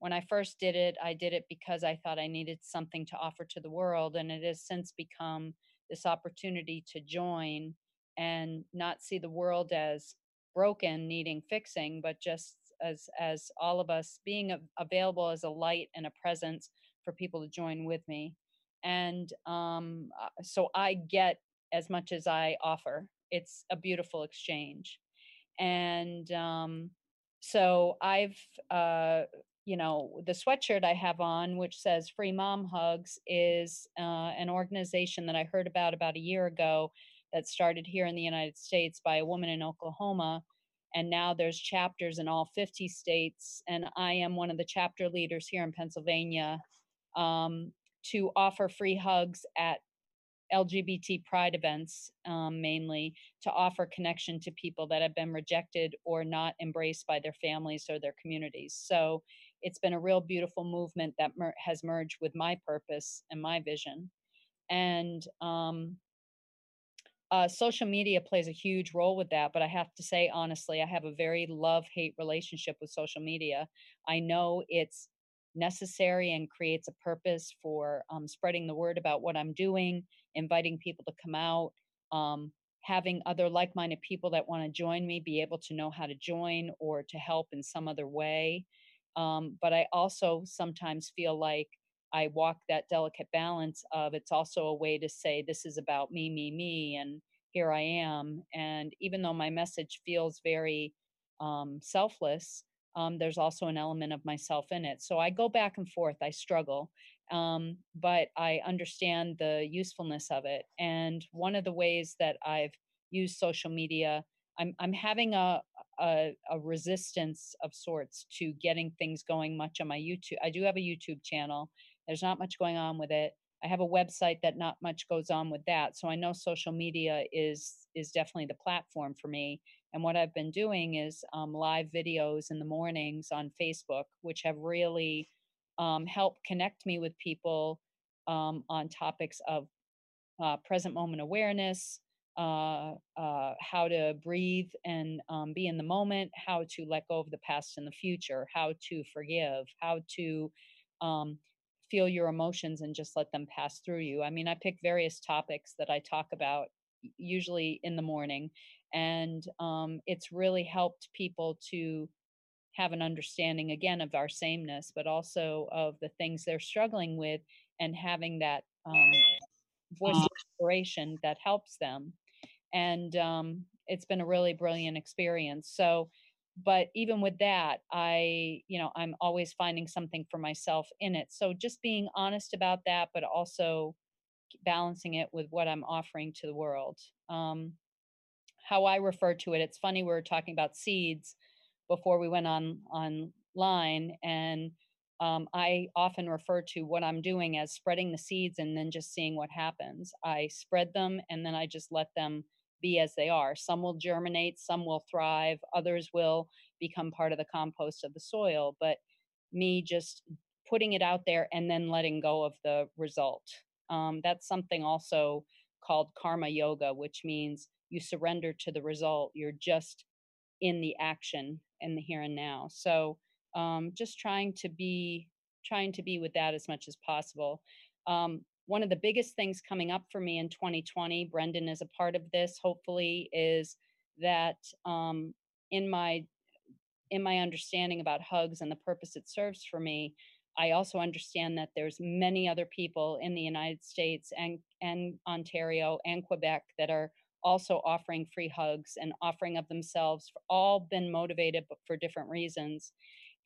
when i first did it i did it because i thought i needed something to offer to the world and it has since become this opportunity to join and not see the world as broken needing fixing but just as as all of us being available as a light and a presence for people to join with me and um, uh, so I get as much as I offer. It's a beautiful exchange, and um, so I've uh, you know the sweatshirt I have on, which says "Free Mom Hugs," is uh, an organization that I heard about about a year ago that started here in the United States by a woman in Oklahoma. And now there's chapters in all 50 states, and I am one of the chapter leaders here in Pennsylvania. Um, to offer free hugs at LGBT pride events, um, mainly to offer connection to people that have been rejected or not embraced by their families or their communities. So it's been a real beautiful movement that mer- has merged with my purpose and my vision. And um, uh, social media plays a huge role with that. But I have to say, honestly, I have a very love hate relationship with social media. I know it's necessary and creates a purpose for um, spreading the word about what I'm doing, inviting people to come out, um, having other like minded people that want to join me be able to know how to join or to help in some other way. Um, but I also sometimes feel like I walk that delicate balance of it's also a way to say, this is about me, me, me, and here I am. And even though my message feels very um, selfless, um, there's also an element of myself in it. So I go back and forth. I struggle, um, but I understand the usefulness of it. And one of the ways that I've used social media, I'm I'm having a a, a resistance of sorts to getting things going much on my YouTube. I do have a YouTube channel. There's not much going on with it. I have a website that not much goes on with that. So I know social media is is definitely the platform for me. And what I've been doing is um, live videos in the mornings on Facebook, which have really um, helped connect me with people um, on topics of uh, present moment awareness, uh, uh, how to breathe and um, be in the moment, how to let go of the past and the future, how to forgive, how to um, feel your emotions and just let them pass through you. I mean, I pick various topics that I talk about usually in the morning, and um, it's really helped people to have an understanding again of our sameness, but also of the things they're struggling with and having that um, voice of inspiration that helps them and um, it's been a really brilliant experience. So but even with that i you know i'm always finding something for myself in it. So just being honest about that but also balancing it with what i'm offering to the world. Um, how i refer to it it's funny we were talking about seeds before we went on online and um, I often refer to what I'm doing as spreading the seeds and then just seeing what happens. I spread them and then I just let them be as they are. Some will germinate, some will thrive, others will become part of the compost of the soil. But me just putting it out there and then letting go of the result. Um, that's something also called karma yoga, which means you surrender to the result. You're just in the action in the here and now. So um, just trying to be trying to be with that as much as possible. Um, one of the biggest things coming up for me in 2020, Brendon is a part of this, hopefully, is that um, in my in my understanding about hugs and the purpose it serves for me, I also understand that there's many other people in the United States and and Ontario and Quebec that are also offering free hugs and offering of themselves, all been motivated but for different reasons.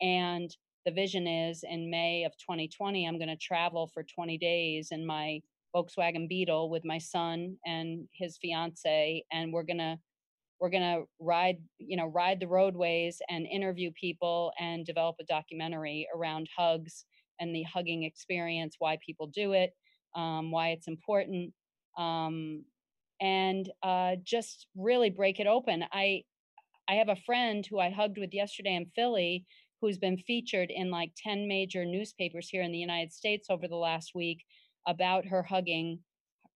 And the vision is in May of 2020, I'm going to travel for 20 days in my Volkswagen Beetle with my son and his fiance, and we're gonna we're gonna ride you know ride the roadways and interview people and develop a documentary around hugs and the hugging experience, why people do it, um, why it's important, um, and uh, just really break it open. I I have a friend who I hugged with yesterday in Philly who's been featured in like 10 major newspapers here in the United States over the last week about her hugging,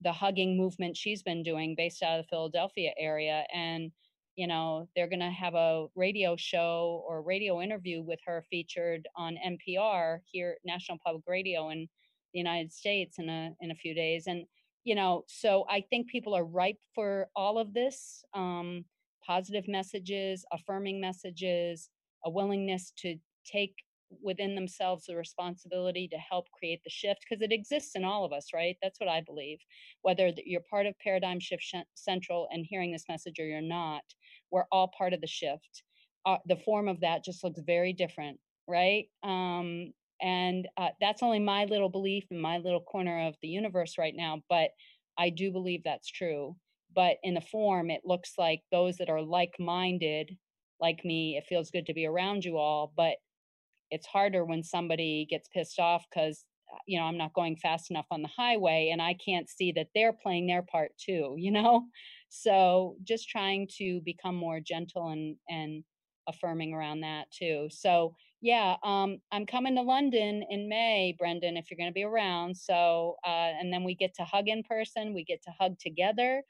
the hugging movement she's been doing based out of the Philadelphia area. And, you know, they're going to have a radio show or radio interview with her featured on NPR here, National Public Radio in the United States in a, in a few days. And, you know, so I think people are ripe for all of this um, positive messages, affirming messages, a willingness to take within themselves the responsibility to help create the shift because it exists in all of us right? That's what i believe. Whether you're part of paradigm shift central and hearing this message or you're not we're all part of the shift. Uh, the form of that just looks very different right? Um, and uh, that's only my little belief in my little corner of the universe right now but i do believe that's true. But in the form it looks like those that are like-minded like me, it feels good to be around you all, but it's harder when somebody gets pissed off because uh, you know i'm not going fast enough on the highway and i can't see that they're playing their part too you know? So just trying to become more gentle and and affirming around that too. So yeah um i'm coming to london in may brendon if you're going to be around. So uh and then we get to hug in person we get to hug together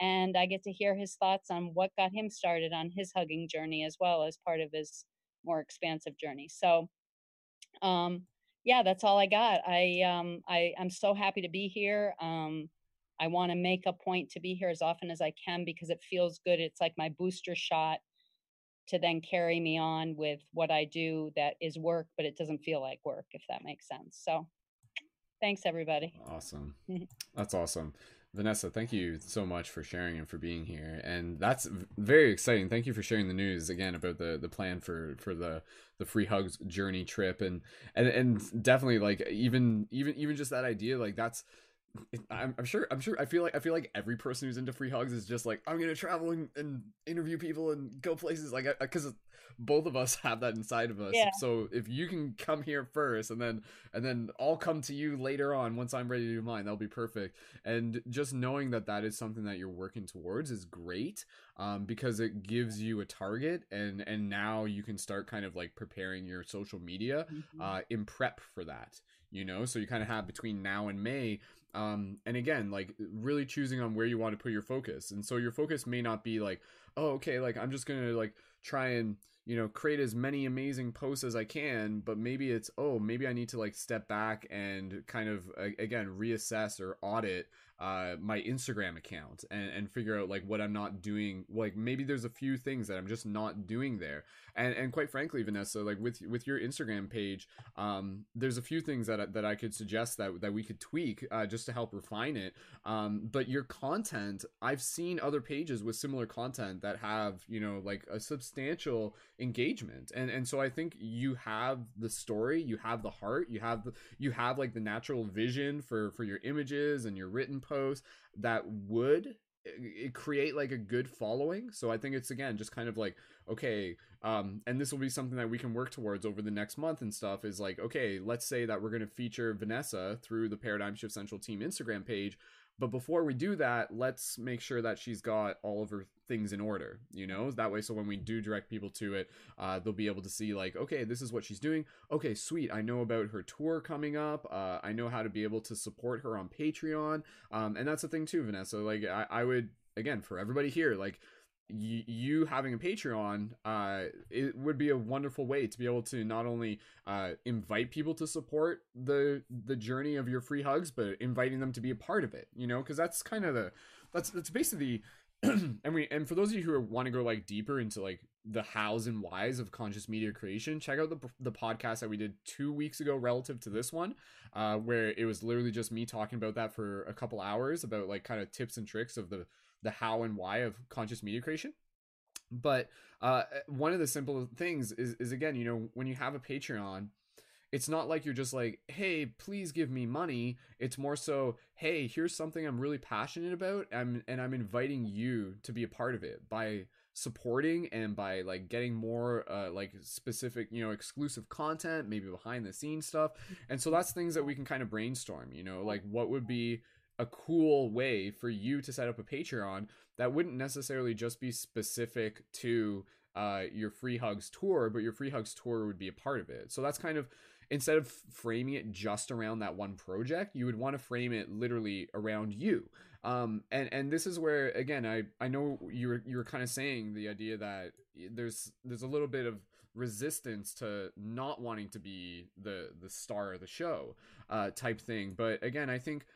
and I get to hear his thoughts on what got him started on his hugging journey as well as part of his more expansive journey. So, um, yeah, that's all I got. I um, I I'm so happy to be here. Um, I want to make a point to be here as often as I can because it feels good. It's like my booster shot to then carry me on with what I do that is work, but it doesn't feel like work, if that makes sense. So, thanks everybody. Awesome. That's awesome. Vanessa, thank you so much for sharing and for being here. And that's very exciting. Thank you for sharing the news again about the the plan for for the the free hugs journey trip and and and definitely like even even even just that idea like that's I'm, I'm sure I'm sure I feel like I feel like every person who's into free hugs is just like I'm gonna travel and, and interview people and go places like because both of us have that inside of us. Yeah. So if you can come here first and then and then I'll come to you later on once I'm ready to do mine, that'll be perfect. And just knowing that that is something that you're working towards is great um, because it gives you a target and and now you can start kind of like preparing your social media Mhm. uh, in prep for that you know so you kind of have between now and may um, and again like really choosing on where you want to put your focus and so your focus may not be like oh okay like i'm just gonna like try and you know create as many amazing posts as i can but maybe it's oh maybe i need to like step back and kind of again reassess or audit uh my instagram account and and figure out like what i'm not doing like maybe there's a few things that i'm just not doing there. And and quite frankly vanessa like with with your instagram page um there's a few things that that i could suggest that that we could tweak uh just to help refine it. Um but your content i've seen other pages with similar content that have you know like a substantial engagement. And and so i think you have the story you have the heart you have the you have like the natural vision for for your images and your written posts that would eh, create like a good following. So i think it's again just kind of like okay um and this will be something that we can work towards over the next month and stuff is like okay let's say that we're going to feature vanessa through the paradigm shift central team instagram page but before we do that let's make sure that she's got all of her things in order you know? That way so when we do direct people to it uh, they'll be able to see like okay this is what she's doing. Okay sweet i know about her tour coming up. Uh, i know how to be able to support her on patreon. Um, and that's the thing too vanessa like I, I would again for everybody here like you having a patreon uh it would be a wonderful way to be able to not only uh invite people to support the the journey of your free hugs but inviting them to be a part of it you know because that's kind of the that's that's basically and we and for those of you who want to go like deeper into like the hows and whys of conscious media creation check out the the podcast that we did two weeks ago relative to this one uh where it was literally just me talking about that for a couple hours about like kind of tips and tricks of the the how and why of conscious media creation. But uh one of the simple things is is again you know when you have a patreon it's not like you're just like hey please give me money. It's more so hey here's something i'm really passionate about and, and i'm inviting you to be a part of it by supporting and by like getting more uh like specific you know exclusive content maybe behind the scenes stuff. And so that's things that we can kind of brainstorm you know like what would be a cool way for you to set up a patreon that wouldn't necessarily just be specific to uh your free hugs tour but your free hugs tour would be a part of it. So that's kind of instead of framing it just around that one project you would want to frame it literally around you. Um and and this is where again i i know you were you were kind of saying the idea that there's there's a little bit of resistance to not wanting to be the the star of the show uh type thing. But again i think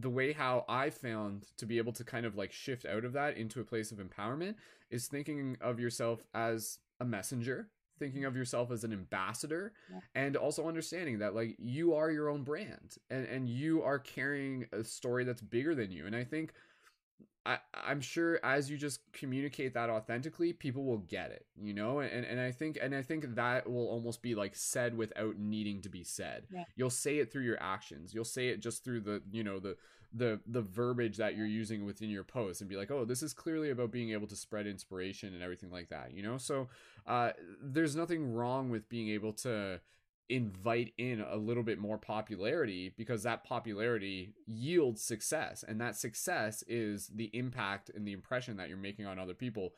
the way how I found to be able to kind of like shift out of that into a place of empowerment is thinking of yourself as a messenger, thinking of yourself as an ambassador, Yeah. and also understanding that like you are your own brand and and you are carrying a story that's bigger than you. And I think I, I'm sure as you just communicate that authentically, people will get it, you know, and and I think and I think that will almost be like said without needing to be said. Yeah. You'll say it through your actions. You'll say it just through the you know the the the verbiage that you're using within your post and be like, oh, this is clearly about being able to spread inspiration and everything like that, you know. So uh, there's nothing wrong with being able to invite in a little bit more popularity because that popularity yields success. And that success is the impact and the impression that you're making on other people.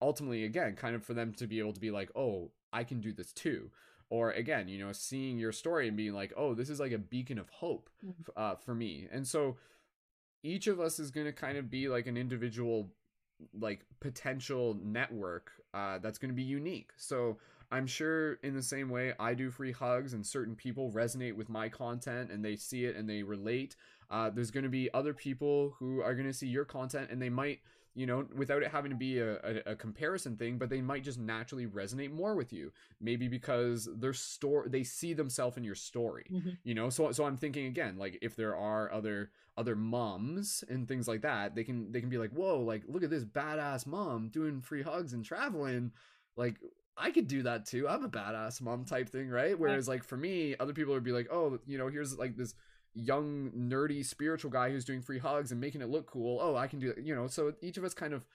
Ultimately again kind of for them to be able to be like oh i can do this too. Or again you know seeing your story and being like oh this is like a beacon of hope Mhm. uh, for me. And so each of us is going to kind of be like an individual like potential network uh, that's going to be unique. So i'm sure in the same way i do free hugs and certain people resonate with my content and they see it and they relate uh, there's going to be other people who are going to see your content and they might you know without it having to be a, a, a comparison thing but they might just naturally resonate more with you. Maybe because their store they see themselves in your story Mhm. you know? So so i'm thinking again like if there are other other moms and things like that they can they can be like whoa like look at this badass mom doing free hugs and traveling. Like i could do that too. I'm a badass mom type thing right? Whereas like for me other people would be like oh you know here's like this young nerdy spiritual guy who's doing free hugs and making it look cool. Oh i can do it you know? So each of us kind of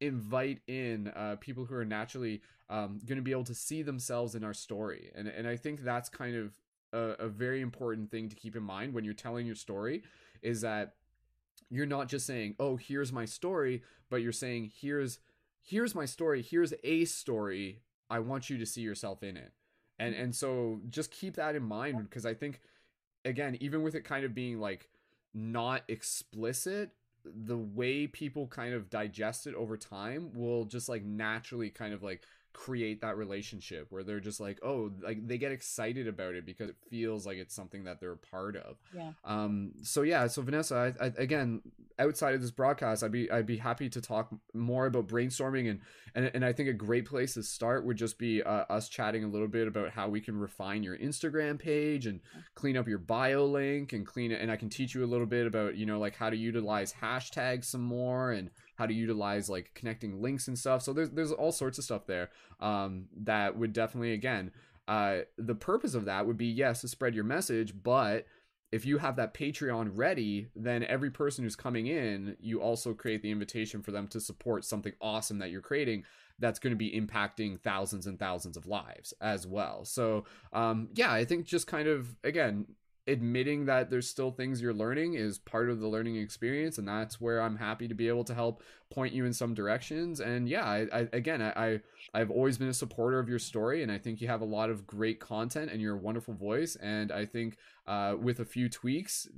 invite in uh, people who are naturally um, going to be able to see themselves in our story. And and i think that's kind of a, a very important thing to keep in mind when you're telling your story is that you're not just saying oh here's my story but you're saying here's here's my story. Here's a story i want you to see yourself in it. And and so just keep that in mind because i think again even with it kind of being like not explicit the way people kind of digest it over time will just like naturally kind of like create that relationship where they're just like oh like they get excited about it because it feels like it's something that they're a part of Yeah. um so yeah so vanessa I, I again outside of this broadcast i'd be i'd be happy to talk more about brainstorming and and, and i think a great place to start would just be uh, us chatting a little bit about how we can refine your instagram page and clean up your bio link and clean it and i can teach you a little bit about you know like how to utilize hashtags some more and how to utilize like connecting links and stuff so there's there's all sorts of stuff there um that would definitely again uh the purpose of that would be yes to spread your message but if you have that Patreon ready, then every person who's coming in, you also create the invitation for them to support something awesome that you're creating that's going to be impacting thousands and thousands of lives as well. So, um, yeah, I think just kind of, again, admitting that there's still things you're learning is part of the learning experience and that's where i'm happy to be able to help point you in some directions. And yeah i, I again I, I i've always been a supporter of your story and i think you have a lot of great content and you're a wonderful voice. And i think uh, with a few tweaks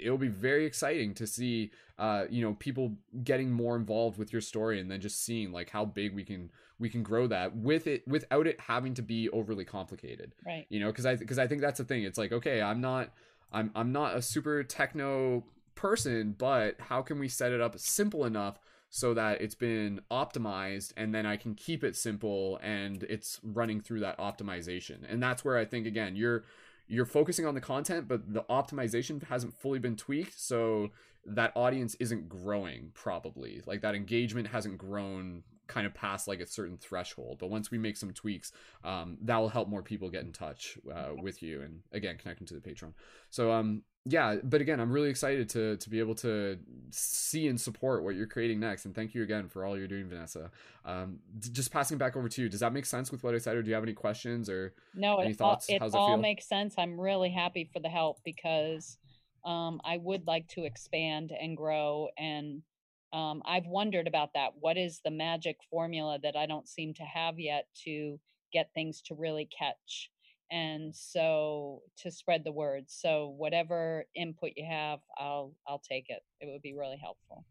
it'll be very exciting to see uh, you know people getting more involved with your story and then just seeing like how big we can we can grow that with it without it having to be overly complicated. Right. you know because i because i think that's the thing. It's like okay i'm not i'm i'm not a super techno person but how can we set it up simple enough so that it's been optimized and then i can keep it simple and it's running through that optimization? And that's where i think again you're you're focusing on the content but the optimization hasn't fully been tweaked so that audience isn't growing probably. Like that engagement hasn't grown kind of past like a certain threshold but once we make some tweaks um, that will help more people get in touch uh, with you and again connecting to the Patreon so um yeah but again i'm really excited to to be able to see and support what you're creating next and thank you again for all you're doing vanessa um d- just passing back over to you does that make sense with what i said or do you have any questions or No, Any it all, thoughts? it How's it all makes sense. I'm really happy for the help because um, I would like to expand and grow. And um, I've wondered about that. What is the magic formula that I don't seem to have yet to get things to really catch? And so to spread the word. So whatever input you have, I'll I'll take it. It would be really helpful.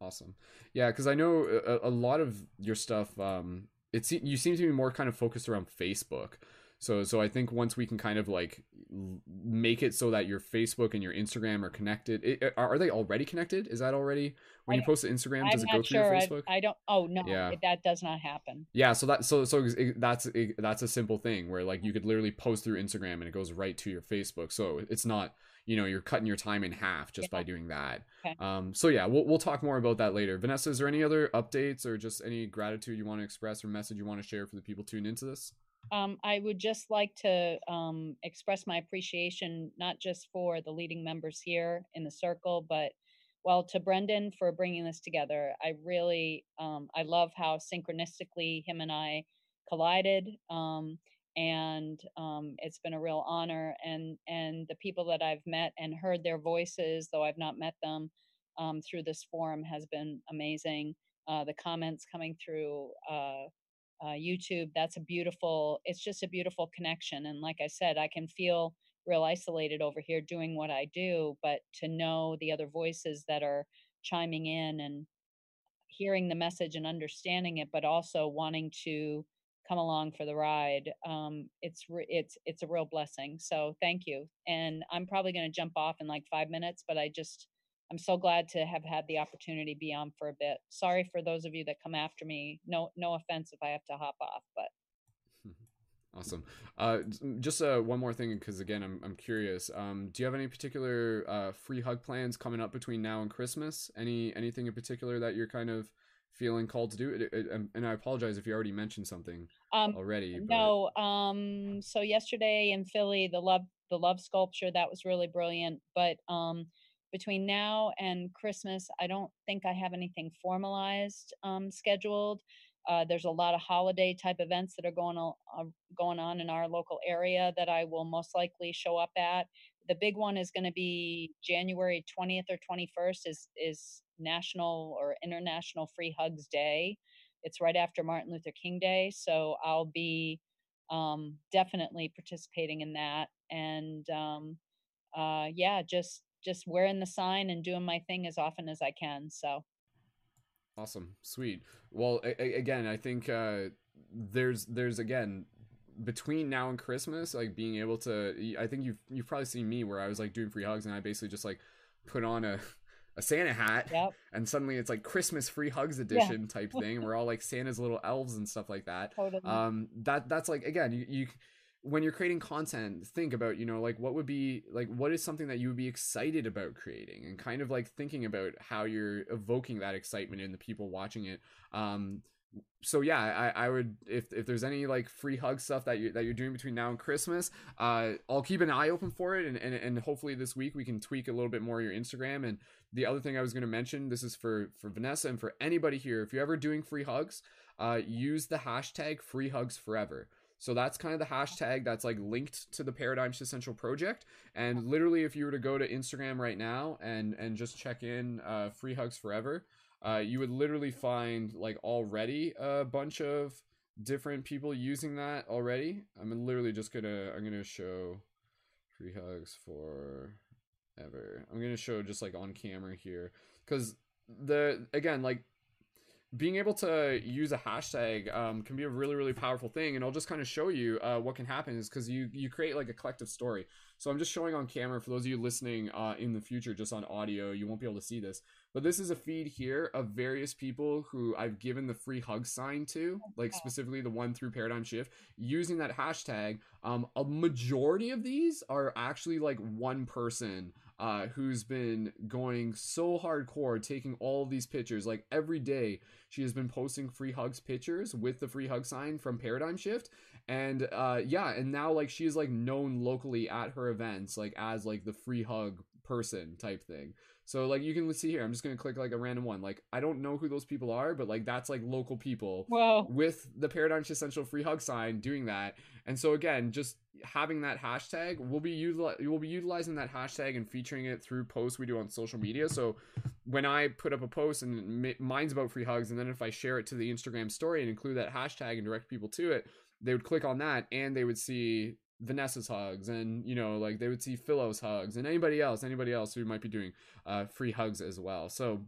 Awesome. Yeah, because I know a, a lot of your stuff. Um, it you seem to be more kind of focused around Facebook. So so I think once we can kind of like make it so that your Facebook and your Instagram are connected. It, are are they already connected? Is that already when you post to Instagram? I'm Does it go not through your Facebook? I don't. Oh no, Yeah. that does not happen. Yeah, so that so so that's that's a simple thing where like you could literally post through Instagram and it goes right to your Facebook. So it's not you know you're cutting your time in half just by doing that. Okay. Um, so yeah, we'll we'll talk more about that later. Vanessa, is there any other updates or just any gratitude you want to express or message you want to share for the people tuning into this? Um, I would just like to um, express my appreciation, not just for the leading members here in the circle, but well, to Brendon for bringing this together. I really, um, I love how synchronistically him and I collided, um, and um, it's been a real honor. And and the people that I've met and heard their voices, though I've not met them um, through this forum, has been amazing. Uh, the comments coming through. Uh, uh, YouTube. That's a beautiful. It's just a beautiful connection. And like I said, I can feel real isolated over here doing what I do, but to know the other voices that are chiming in and hearing the message and understanding it, but also wanting to come along for the ride. Um, it's re- it's it's a real blessing. So thank you. And I'm probably going to jump off in like five minutes, but I just I'm so glad to have had the opportunity to be on for a bit. Sorry for those of you that come after me. No no offense if I have to hop off, but Awesome. Uh, just uh, one more thing, because again, I'm I'm curious. Um, do you have any particular uh, free hug plans coming up between now and Christmas? Any anything in particular that you're kind of feeling called to do? It, it, and- and I apologize if you already mentioned something um already. But... no um so yesterday in Philly the love the love sculpture that was really brilliant. But um, between now and Christmas, I don't think I have anything formalized um, scheduled. Uh, there's a lot of holiday type events that are going on uh, going on in our local area that I will most likely show up at. The big one is going to be January 20th or 21st is is National or International Free Hugs Day. It's right after Martin Luther King Day, so I'll be um, definitely participating in that. And um, uh, yeah, just just wearing the sign and doing my thing as often as I can. So Awesome, sweet. Well, a- again, I think uh, there's there's again between now and Christmas, like being able to. I think you've you've probably seen me where I was like doing free hugs and I basically just like put on a a Santa hat yep, and suddenly it's like Christmas free hugs yeah, edition type thing. We're all like Santa's little elves and stuff like that. totally. Um, that that's like again, you, you when you're creating content, think about you know like what would be like what is something that you would be excited about creating, and kind of like thinking about how you're evoking that excitement in the people watching it. Um, so yeah, I, I would if if there's any like free hug stuff that you that you're doing between now and Christmas, uh, I'll keep an eye open for it, and, and and hopefully this week we can tweak a little bit more your Instagram. And the other thing I was going to mention, this is for for Vanessa and for anybody here, if you're ever doing free hugs, uh, use the hashtag free hugs forever. So that's kind of the hashtag that's like linked to the Paradigm Shift Central project. And literally, if you were to go to Instagram right now and and just check in uh, free hugs forever, uh, you would literally find like already a bunch of different people using that already. I'm literally just gonna I'm gonna show free hugs for ever. I'm gonna show just like on camera here because the again like being able to use a hashtag um, can be a really really powerful thing. And i'll just kind of show you uh, what can happen is because you you create like a collective story. So i'm just showing on camera for those of you listening uh, in the future just on audio you won't be able to see this. But this is a feed here of various people who i've given the free hug sign to like specifically the one through paradigm shift using that hashtag. Um, a majority of these are actually like one person uh, who's been going so hardcore taking all these pictures. Like every day she has been posting free hugs pictures with the free hug sign from paradigm shift. And uh yeah and now like she's like known locally at her events like as like the free hug person type thing so like you can see here i'm just gonna click like a random one like i don't know who those people are but like that's like local people Whoa. with the paradigm central free hug sign doing that and so again just having that hashtag we'll be util- we'll be utilizing that hashtag and featuring it through posts we do on social media so when i put up a post and mi- mine's about free hugs and then if i share it to the instagram story and include that hashtag and direct people to it they would click on that and they would see Vanessa's hugs and you know like they would see Philo's hugs and anybody else anybody else who might be doing uh, free hugs as well. So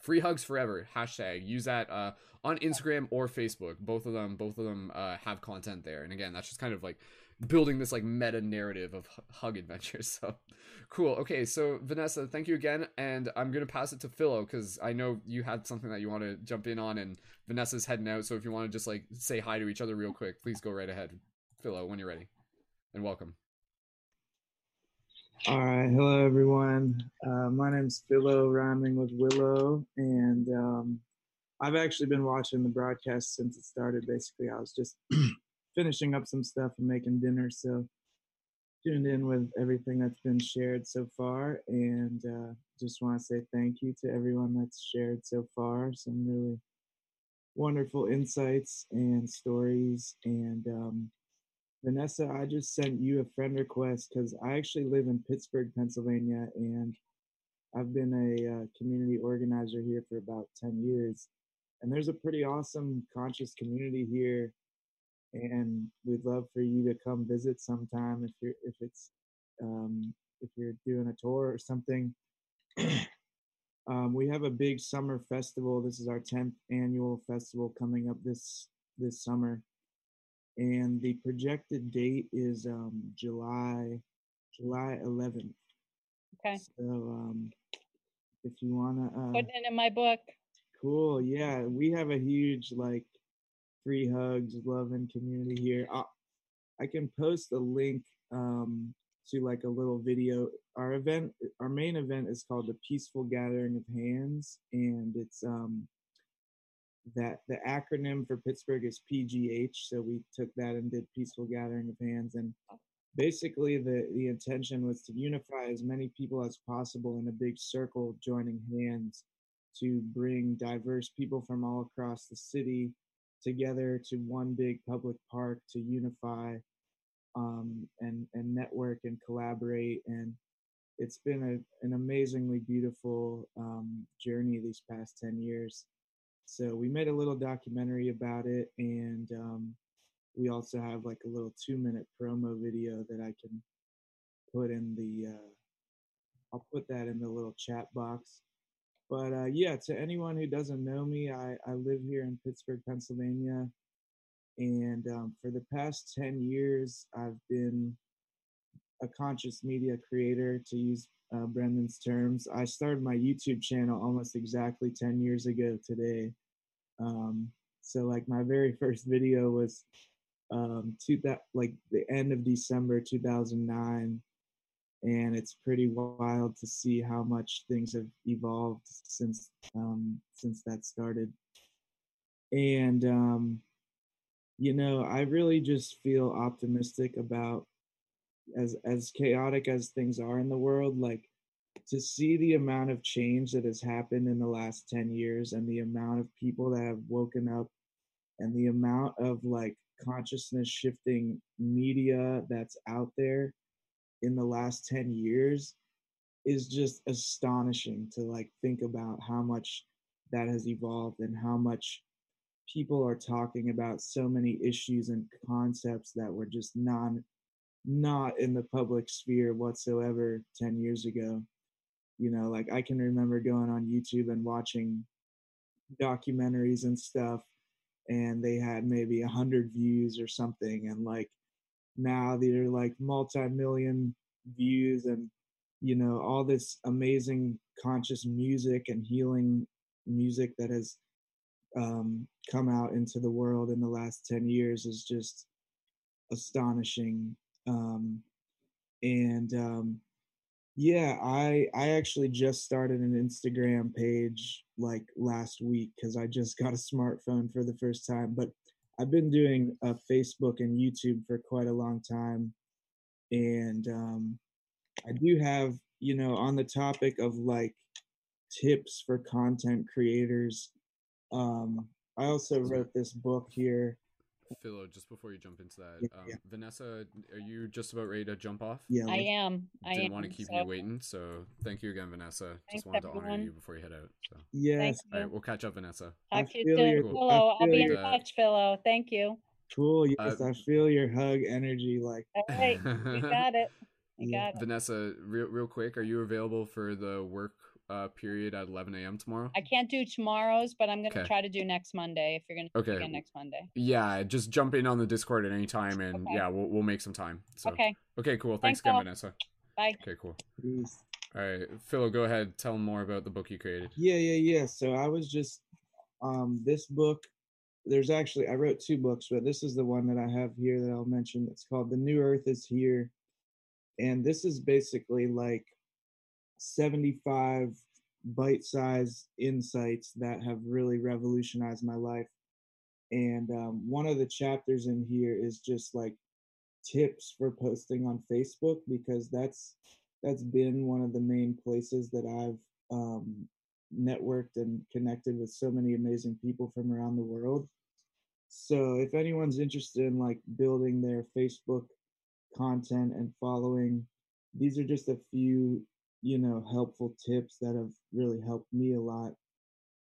free hugs forever hashtag use that uh, on instagram or facebook. Both of them both of them uh, have content there. And again that's just kind of like building this like meta narrative of hug adventures. So cool. Okay so vanessa thank you again and i'm gonna pass it to philo because i know you had something that you want to jump in on and vanessa's heading out. So if you want to just like say hi to each other real quick please go right ahead. Philo when you're ready and welcome All right, hello everyone. Uh, my name's Philo, rhyming with Willow, and um, I've actually been watching the broadcast since it started. Basically, I was just finishing up some stuff and making dinner, so tuned in with everything that's been shared so far, and uh, just want to say thank you to everyone that's shared so far. Some really wonderful insights and stories, and um, Vanessa, I just sent you a friend request because I actually live in Pittsburgh, Pennsylvania, and I've been a uh, community organizer here for about 10 years. And there's a pretty awesome conscious community here. And we'd love for you to come visit sometime if you're if it's um, if you're doing a tour or something. um, we have a big summer festival. This is our 10th annual festival coming up this this summer and the projected date is um, July July 11th. Okay. So um, if you wanna, uh, Putting it in my book. cool, yeah, we have a huge like free hugs, loving community here. I, I can post a link um, to like a little video. Our event, our main event is called the Peaceful Gathering of Hands, and it's um, that the acronym for Pittsburgh is PGH. So we took that and did Peaceful Gathering of Hands. And basically the the intention was to unify as many people as possible in a big circle joining hands to bring diverse people from all across the city together to one big public park to unify um, and and network and collaborate and it's been a, an amazingly beautiful um, journey these past 10 years so we made a little documentary about it and um, we also have like a little two minute promo video that i can put in the uh, i'll put that in the little chat box. But uh, yeah to anyone who doesn't know me i, I live here in pittsburgh pennsylvania and um, for the past 10 years i've been a conscious media creator to use uh, brendon's terms. I started my youtube channel almost exactly 10 years ago today. Um, so like my very first video was um, to that like the end of December 2009, and it's pretty wild to see how much things have evolved since um, since that started. And um, you know, I really just feel optimistic about as as chaotic as things are in the world, like to see the amount of change that has happened in the last 10 years and the amount of people that have woken up and the amount of like consciousness shifting media that's out there in the last 10 years is just astonishing to like think about how much that has evolved and how much people are talking about so many issues and concepts that were just non not in the public sphere whatsoever 10 years ago. You know like i can remember going on youtube and watching documentaries and stuff and they had maybe a hundred views or something and like now they're like multi-million views and you know all this amazing conscious music and healing music that has um, come out into the world in the last 10 years is just astonishing um, and um, yeah, I I actually just started an Instagram page like last week because I just got a smartphone for the first time. But I've been doing uh, Facebook and YouTube for quite a long time, and um, I do have you know on the topic of like tips for content creators. Um, I also wrote this book here Philo, just before you jump into that, Yeah, um, yeah. Vanessa, are you just about ready to jump off? yeah, I am. I Didn't am. want to keep so- you waiting, so thank you again, Vanessa. Thanks, just wanted to honor you before you head out. So, yes, all right, we'll catch up, Vanessa. I Talk to you feel soon. Cool. Philo, I I'll be in your- touch, Philo. Thank you. cool. Yes, Uh, I feel your hug energy. Like, All right, you got it. You Yeah. got it. Vanessa, real real quick, are you available for the work uh, period at 11 a.m. tomorrow? I can't do tomorrow's, but I'm gonna Okay. try to do next Monday. If you're gonna do it Okay. again next Monday. Yeah, just jump in on the Discord at any time, and Okay. yeah, we'll we'll make some time. So Okay. okay, cool. Thanks, Thanks, again, all. Vanessa. Bye. Okay, cool. peace. All right, Philo, go ahead. Tell them more about the book you created. Yeah, yeah, yeah. So I was just um this book there's actually I wrote two books, but this is the one that I have here that I'll mention. It's called The New Earth is Here. And this is basically like 75 bite-sized insights that have really revolutionized my life. And um, one of the chapters in here is just like tips for posting on Facebook because that's that's been one of the main places that I've um, networked and connected with so many amazing people from around the world. So if anyone's interested in like building their Facebook content and following, these are just a few, you know, helpful tips that have really helped me a lot.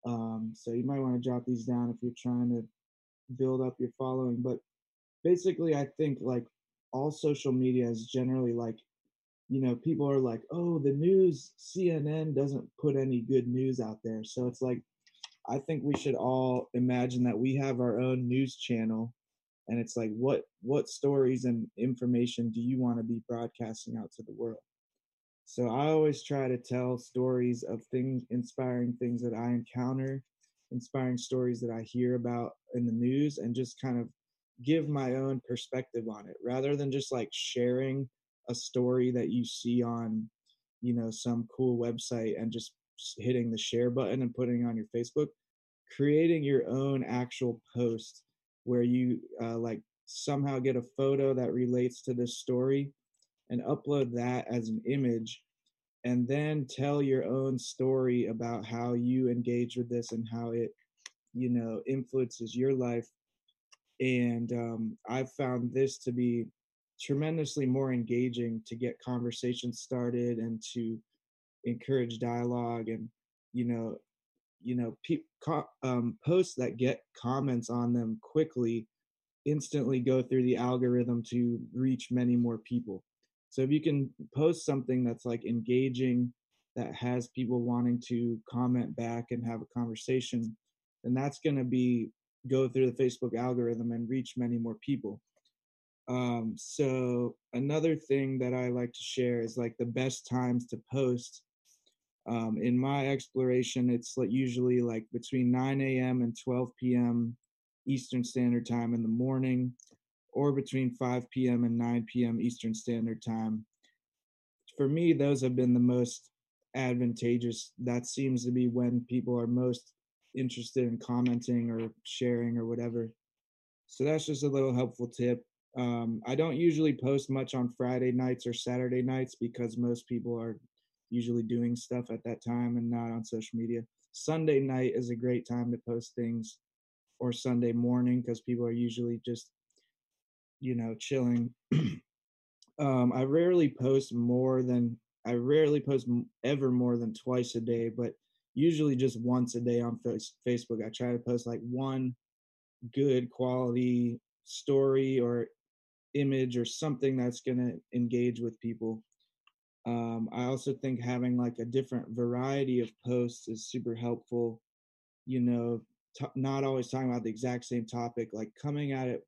Um, so you might want to jot these down if you're trying to build up your following. But basically, I think like all social media is generally like you know, people are like, oh, the news, CNN doesn't put any good news out there. So it's like, I think we should all imagine that we have our own news channel. And it's like, what what stories and information do you want to be broadcasting out to the world? So I always try to tell stories of things, inspiring things that I encounter, inspiring stories that I hear about in the news, and just kind of give my own perspective on it rather than just like sharing a story that you see on you know some cool website and just hitting the share button and putting it on your facebook. Creating your own actual post where you uh, like somehow get a photo that relates to this story and upload that as an image and then tell your own story about how you engage with this and how it you know influences your life. And um, i've found this to be tremendously more engaging to get conversations started and to encourage dialogue and you know you know pe- co- um, posts that get comments on them quickly instantly go through the algorithm to reach many more people so if you can post something that's like engaging that has people wanting to comment back and have a conversation then that's going to be go through the facebook algorithm and reach many more people um, so another thing that I like to share is like the best times to post. Um, in my exploration, it's like usually like between 9 a.m. and 12 p.m. Eastern Standard Time in the morning, or between 5 p.m. and 9 p.m. Eastern Standard Time. For me, those have been the most advantageous. That seems to be when people are most interested in commenting or sharing or whatever. So that's just a little helpful tip. Um, I don't usually post much on Friday nights or Saturday nights because most people are usually doing stuff at that time and not on social media. Sunday night is a great time to post things or Sunday morning because people are usually just, you know, chilling. um, I rarely post more than, I rarely post ever more than twice a day, but usually just once a day on Facebook. I try to post like one good quality story or image or something that's going to engage with people. Um, I also think having like a different variety of posts is super helpful. You know, t- not always talking about the exact same topic, like coming at it,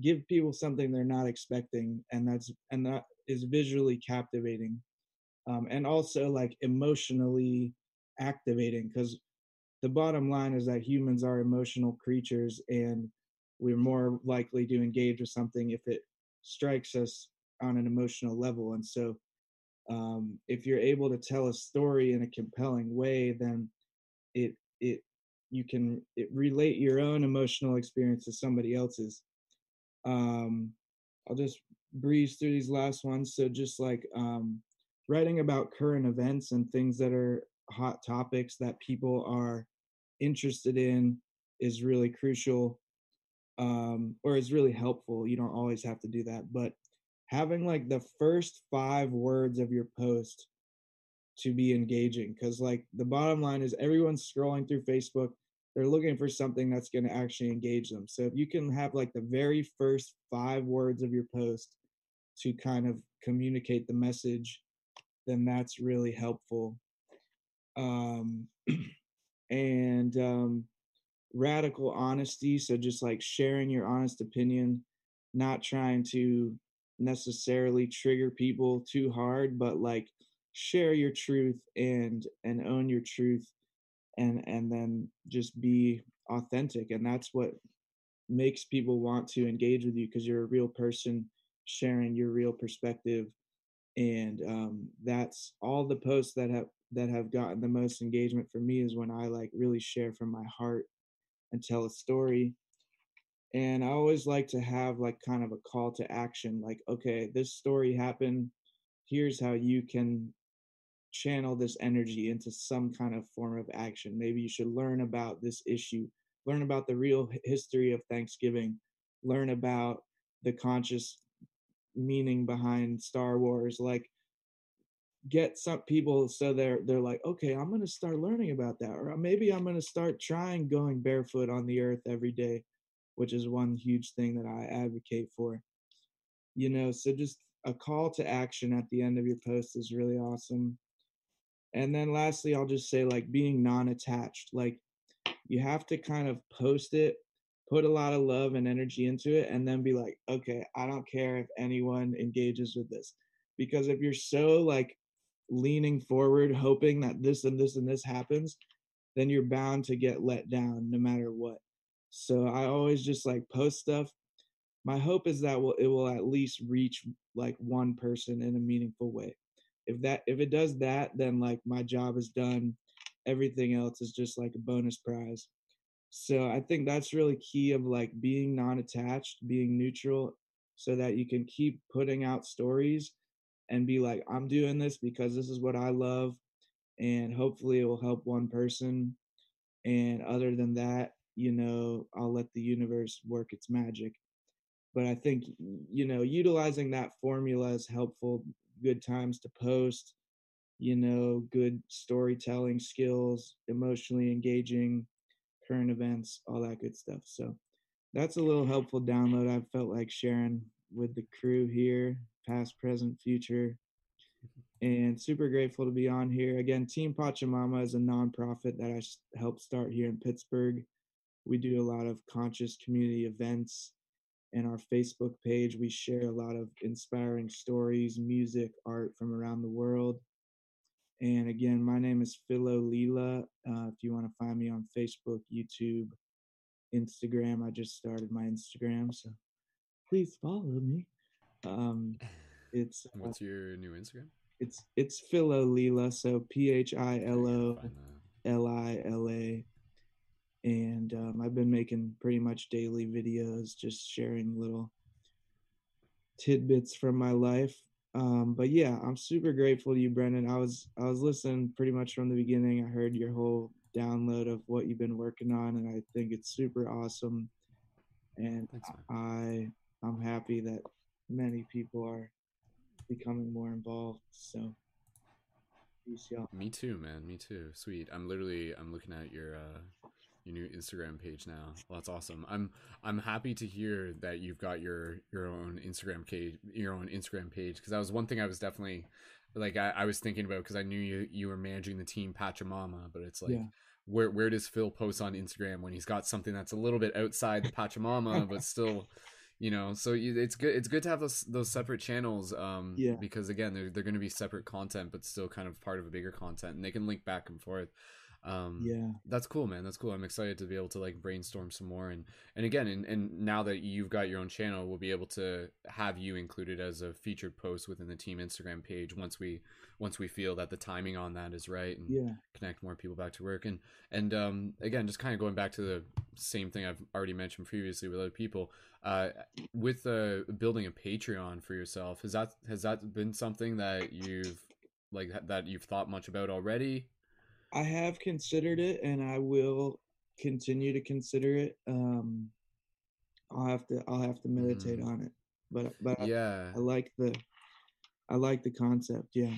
give people something they're not expecting, and that's and that is visually captivating, um, and also like emotionally activating. Because the bottom line is that humans are emotional creatures, and we're more likely to engage with something if it strikes us on an emotional level. And so, um, if you're able to tell a story in a compelling way, then it it you can it relate your own emotional experience to somebody else's. Um, I'll just breeze through these last ones. So just like um, writing about current events and things that are hot topics that people are interested in is really crucial um, or is really helpful. You don't always have to do that, but having like the first five words of your post to be engaging because like the bottom line is everyone's scrolling through facebook they're looking for something that's going to actually engage them so if you can have like the very first five words of your post to kind of communicate the message then that's really helpful um and um radical honesty. So just like sharing your honest opinion, not trying to necessarily trigger people too hard, but like share your truth and and own your truth and and then just be authentic and that's what makes people want to engage with you because you're a real person sharing your real perspective and um, that's all the posts that have that have gotten the most engagement for me is when i like really share from my heart and tell a story. And I always like to have like kind of a call to action like, okay, this story happened. Here's how you can channel this energy into some kind of form of action. Maybe you should learn about this issue, learn about the real history of Thanksgiving, learn about the conscious meaning behind Star Wars. Like, get some people so they're they're like okay i'm to start learning about that or maybe i'm to start trying going barefoot on the earth every day which is one huge thing that i advocate for you know so just a call to action at the end of your post is really awesome and then lastly i'll just say like being non-attached like you have to kind of post it put a lot of love and energy into it and then be like okay i don't care if anyone engages with this because if you're so like leaning forward, hoping that this and this and this happens, then you're bound to get let down no matter what. So I always just like post stuff. My hope is that will it will at least reach like one person in a meaningful way. If that if it does that, then like my job is done. Everything else is just like a bonus prize. So I think that's really key of like being non-attached, being neutral so that you can keep putting out stories and be like, I'm doing this because this is what I love, and hopefully it will help one person. And other than that, you know, I'll let the universe work its magic. But I think, you know, utilizing that formula is helpful. Good times to post, you know, good storytelling skills, emotionally engaging, current events, all that good stuff. So that's a little helpful download I felt like sharing with the crew here, past, present, future. And super grateful to be on here. Again, Team Pachamama is a nonprofit that I helped start here in Pittsburgh. We do a lot of conscious community events. And our Facebook page, we share a lot of inspiring stories, music, art from around the world. And again, my name is Philo Lila. Uh, if you want to find me on Facebook, YouTube, Instagram, I just started my Instagram, so please follow me. Um, it's uh, what's your new Instagram? It's it's Philo Lila, so P H I L O L I L A, and um, I've been making pretty much daily videos, just sharing little tidbits from my life. Um, but yeah, I'm super grateful to you, Brendon. I was I was listening pretty much from the beginning. I heard your whole download of what you've been working on, and I think it's super awesome. And Thanks, I I'm happy that many people are becoming more involved. So peace, y'all. Me too, man. Me too. Sweet. I'm literally I'm looking at your uh your new Instagram page now. Well, that's awesome. I'm I'm happy to hear that you've got your your own Instagram page your own Instagram page because that was one thing I was definitely like I, I was thinking about because I knew you you were managing the team Pachamama, but it's like yeah. where where does Phil post on Instagram when he's got something that's a little bit outside the Pachamama but still you know so you, it's good it's good to have those those separate channels um yeah. because again they're, they're going to be separate content but still kind of part of a bigger content and they can link back and forth um yeah that's cool man that's cool i'm excited to be able to like brainstorm some more and and again and, and now that you've got your own channel we'll be able to have you included as a featured post within the team instagram page once we once we feel that the timing on that is right and yeah. connect more people back to work and and um again just kind of going back to the same thing i've already mentioned previously with other people uh with uh building a patreon for yourself has that has that been something that you've like that you've thought much about already I have considered it, and I will continue to consider it. Um, I'll have to I'll have to meditate mm. on it, but but yeah, I, I, like the I like the concept. Yeah.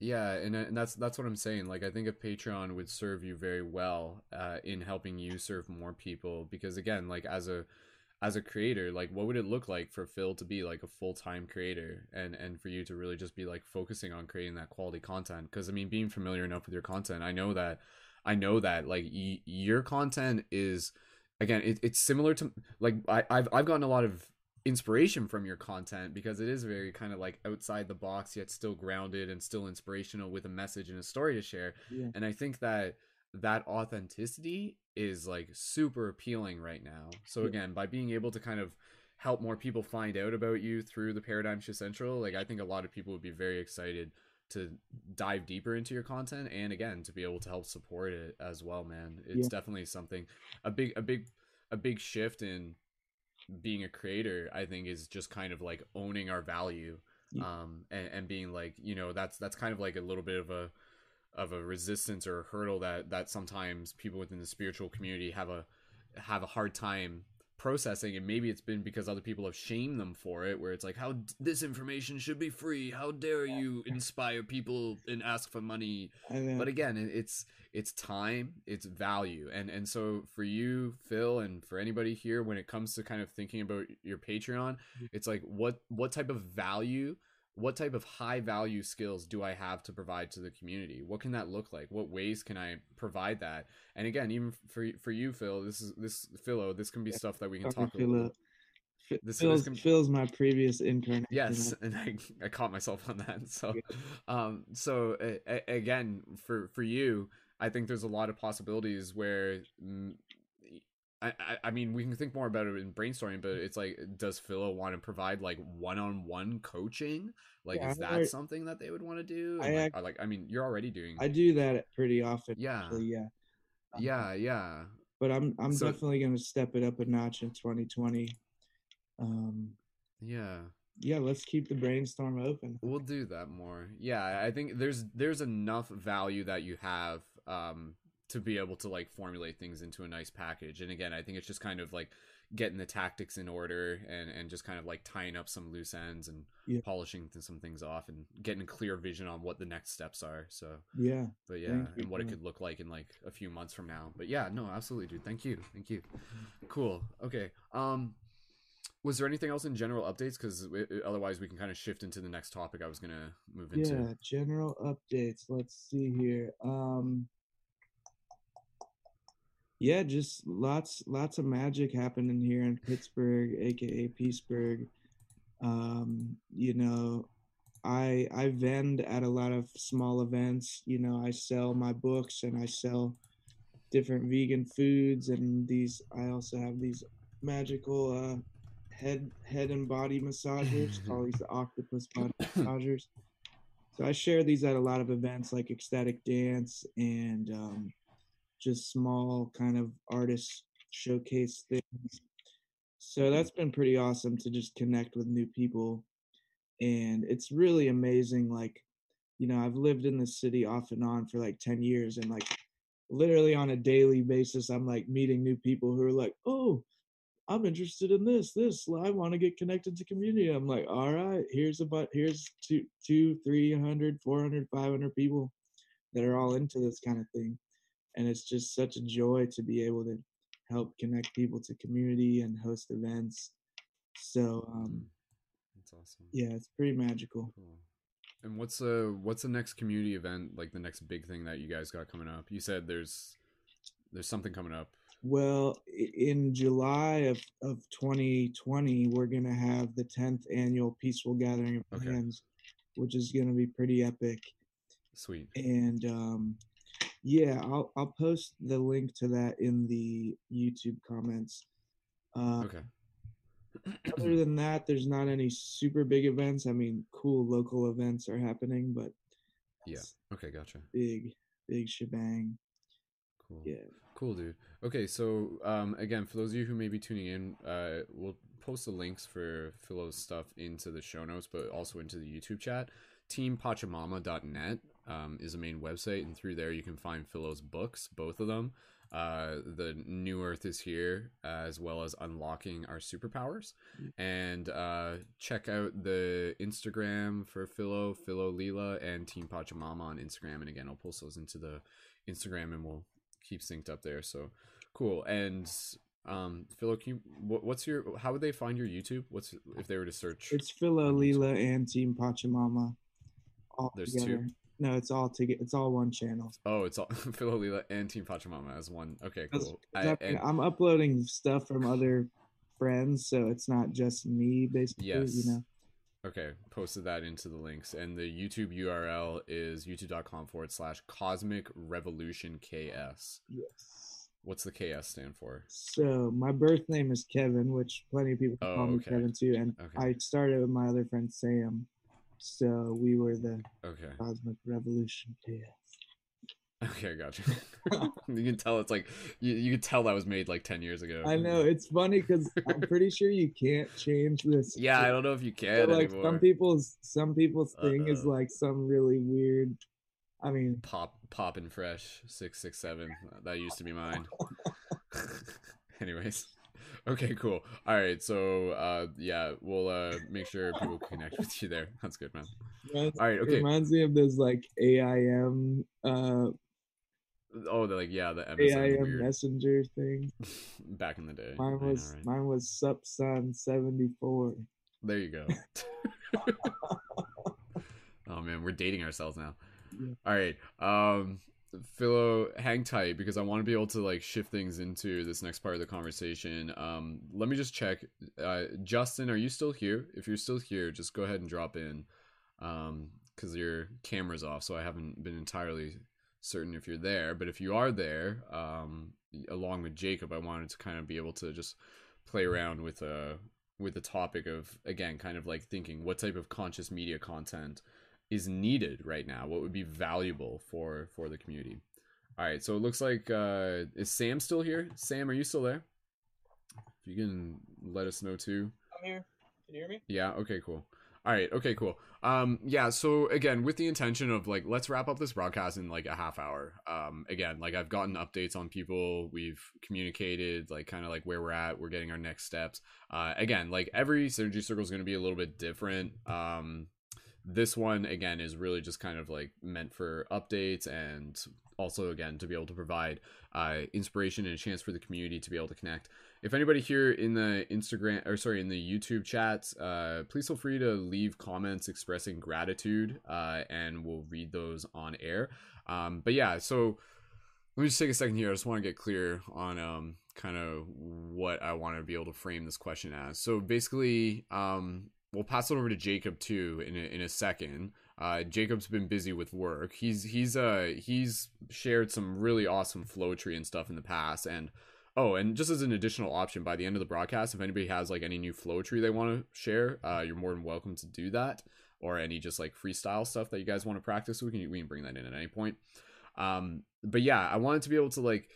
Yeah, and and that's that's what I'm saying. Like I think a Patreon would serve you very well uh, in helping you serve more people because again, like as a as a creator like what would it look like for phil to be like a full-time creator and and for you to really just be like focusing on creating that quality content because i mean being familiar enough with your content i know that i know that like y- your content is again it, it's similar to like I, i've i've gotten a lot of inspiration from your content because it is very kind of like outside the box yet still grounded and still inspirational with a message and a story to share yeah. and i think that that authenticity is like super appealing right now. So again, by being able to kind of help more people find out about you through the Paradigm Shift Central, like I think a lot of people would be very excited to dive deeper into your content and again to be able to help support it as well, man. It's yeah. definitely something a big a big a big shift in being a creator, I think is just kind of like owning our value. Yeah. Um and, and being like, you know, that's that's kind of like a little bit of a of a resistance or a hurdle that that sometimes people within the spiritual community have a have a hard time processing. And maybe it's been because other people have shamed them for it where it's like how this information should be free. How dare you inspire people and ask for money? But again it's it's time it's value. And and so for you phil and for anybody here when it comes to kind of thinking about your patreon mm-hmm. it's like what what type of value what type of high value skills do I have to provide to the community? What can that look like? What ways can I provide that? And again, even for for you, Phil, this is this Philo, this can be stuff that we can talk about. This, Phil's, this Phil's my previous intern. Yes, and I, I caught myself on that. So, um, so uh, again, for for you, I think there's a lot of possibilities where mm, I, I mean, we can think more about it in brainstorming, but it's like, does Philo want to provide like one-on-one coaching? Like, yeah, is that already, something that they would want to do? I, like, I, like, I mean, you're already doing. I do that pretty often. Yeah, actually, yeah, um, yeah, yeah. But I'm I'm so, definitely going to step it up a notch in 2020. Um, yeah, yeah, let's keep the brainstorm open. We'll do that more. Yeah, I think there's there's enough value that you have um to be able to like formulate things into a nice package. And again, I think it's just kind of like getting the tactics in order and and just kind of like tying up some loose ends and Yeah. polishing th- some things off and getting a clear vision on what the next steps are. So, Yeah, but yeah, Thank you, and what it could look like in like a few months from now. But yeah, no, absolutely, dude. Thank you, thank you. Cool. Okay. Um, was there anything else in general updates? Because otherwise, we can kind of shift into the next topic I was gonna move into. yeah. General updates. Let's see here. Um, yeah, just lots lots of magic happening here in Pittsburgh, aka Peaceburg. Um, you know, I I vend at a lot of small events. You know, I sell my books and I sell different vegan foods and these I also have these magical uh head head and body massagers called these the octopus body massagers. So I share these at a lot of events like ecstatic dance and um just small kind of artist showcase things. So mm-hmm. that's been pretty awesome to just connect with new people. And it's really amazing. Like, you know, I've lived in the city off and on for like 10 years and like literally on a daily basis, I'm like meeting new people who are like, oh, I'm interested in this, this. I want to get connected to community. I'm like, all right, here's about here's two, two, three hundred, four hundred, five hundred people that are all into this kind of thing. And it's just such a joy to be able to help connect people to community and host events. So um, That's awesome. yeah, it's pretty magical. Cool. And what's uh what's the next community event like the next big thing that you guys got coming up? You said there's there's something coming up. Well, in July of, of 2020, we're going to have the 10th annual Peaceful Gathering of Okay. Hands, which is going to be pretty epic. Sweet. And um, yeah, I'll, I'll post the link to that in the YouTube comments. Uh, Okay. Other than that, there's not any super big events. I mean, cool local events are happening, but Yeah. Okay, gotcha. big, big shebang. Cool. Yeah. Cool, dude. Okay, so um, again, for those of you who may be tuning in, uh, we'll post the links for Philo's stuff into the show notes, but also into the YouTube chat. TeamPachamama.net um, is the main website, and through there you can find Philo's books, both of them. Uh, the New Earth is here, as well as Unlocking Our Superpowers. And uh, check out the Instagram for Philo, Philo Lila, and Team Pachamama on Instagram. And again, I'll post those into the Instagram, and we'll keep synced up there. So cool. And um, Philo, can you, what, what's your? How would they find your YouTube? What's if they were to search? It's Philo, Lila, and Team Pachamama. All There's two? No, it's all together. It's all one channel. Oh, it's all Philo Lila and Team Pachamama as one. Okay, cool. I, I'm uploading stuff from other friends, so it's not just me, basically. Yes. You know. Okay, posted that into the links. And the YouTube URL is youtube.com forward slash cosmic revolution KS. Yes. What's the KS stand for? So my birth name is Kevin, which plenty of people Oh, call me. Kevin too, and Okay. I started with my other friend Sam. So we were the Okay. Cosmic Revolution Chaos. Okay, gotcha. you can tell it's like you, you can tell that was made like ten years ago. I know it's funny because I'm pretty sure you can't change this. Yeah, I don't know if you can like anymore. some people's some people's uh, thing is Uh-oh. like some really weird. I mean, Pop pop and fresh six six seven. That used to be mine. Anyways. Okay, cool. All right, so uh yeah, we'll uh make sure people connect with you there. That's good, man. reminds, All right, okay. reminds me of those like AIM uh Oh, they're like yeah, the MSN AIM weird messenger thing. back in the day. Mine I know, was right? mine was Supsun seventy four. There you go. oh man, we're dating ourselves now. Yeah. All right. Um Philo, hang tight because I want to be able to like shift things into this next part of the conversation. Um let me just check. Uh Justin, are you still here? If you're still here, just go ahead and drop in. Um cuz your camera's off, so I haven't been entirely certain if you're there, but if you are there, um along with Jacob, I wanted to kind of be able to just play around with uh with the topic of again kind of like thinking what type of conscious media content is needed right now what would be valuable for for the community all right so it looks like uh is sam still here sam are you still there if you can let us know too I'm here. Can you hear me? Yeah. Okay. Cool. All right. Okay. Cool. Um. Yeah. So again, with the intention of like, let's wrap up this broadcast in like a half hour. Um. Again, like I've gotten updates on people. We've communicated like kind of like where we're at. We're getting our next steps. Uh. Again, like every synergy circle is going to be a little bit different. Um. This one again is really just kind of like meant for updates and also again to be able to provide uh, inspiration and a chance for the community to be able to connect. If anybody here in the instagram or sorry in the youtube chats uh, please feel free to leave comments expressing gratitude uh, and we'll read those on air. Um, but yeah so let me just take a second here. I just want to get clear on um, kind of what i want to be able to frame this question as. So basically um, we'll pass it over to jacob too in a, in a second uh, Jacob's been busy with work. He's he's uh he's shared some really awesome flow tree and stuff in the past. And oh, and just as an additional option, by the end of the broadcast, if anybody has like any new flow tree they want to share, uh, you're more than welcome to do that. Or any just like freestyle stuff that you guys want to practice, we can we can bring that in at any point. Um, but yeah, I wanted to be able to like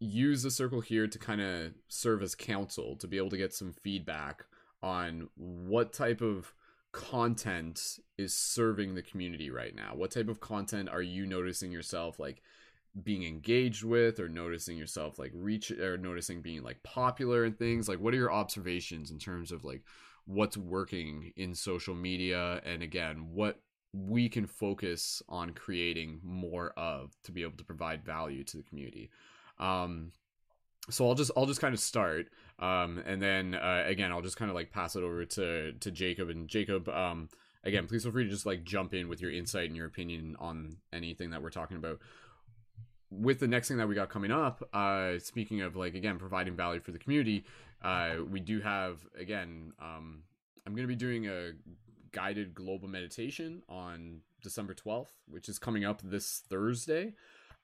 use the circle here to kind of serve as counsel to be able to get some feedback on what type of content is serving the community right now? What type of content are you noticing yourself like being engaged with or noticing yourself like reach or noticing being like popular and things? Like what are your observations in terms of like what's working in social media and again, what we can focus on creating more of to be able to provide value to the community. Um so I'll just I'll just kind of start, um, and then uh, again I'll just kind of like pass it over to to Jacob and Jacob. Um, again, please feel free to just like jump in with your insight and your opinion on anything that we're talking about. With the next thing that we got coming up, uh, speaking of like again providing value for the community, uh, we do have again. Um, I'm going to be doing a guided global meditation on December 12th, which is coming up this Thursday.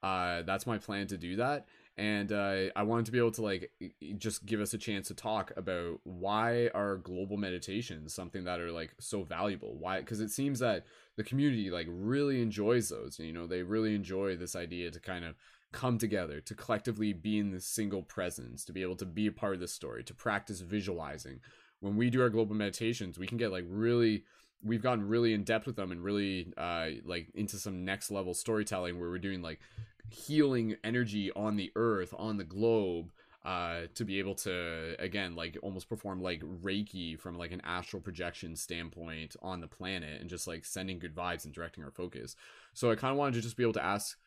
Uh, that's my plan to do that and uh, I wanted to be able to like just give us a chance to talk about why are global meditations something that are like so valuable. Why? Because it seems that the community like really enjoys those. You know, they really enjoy this idea to kind of come together, to collectively be in this single presence, to be able to be a part of the story, to practice visualizing. When we do our global meditations, we can get like really we've gotten really in depth with them and really uh like into some next level storytelling where we're doing like healing energy on the earth on the globe uh, to be able to again like almost perform like reiki from like an astral projection standpoint on the planet and just like sending good vibes and directing our focus. So i kind of wanted to just be able to ask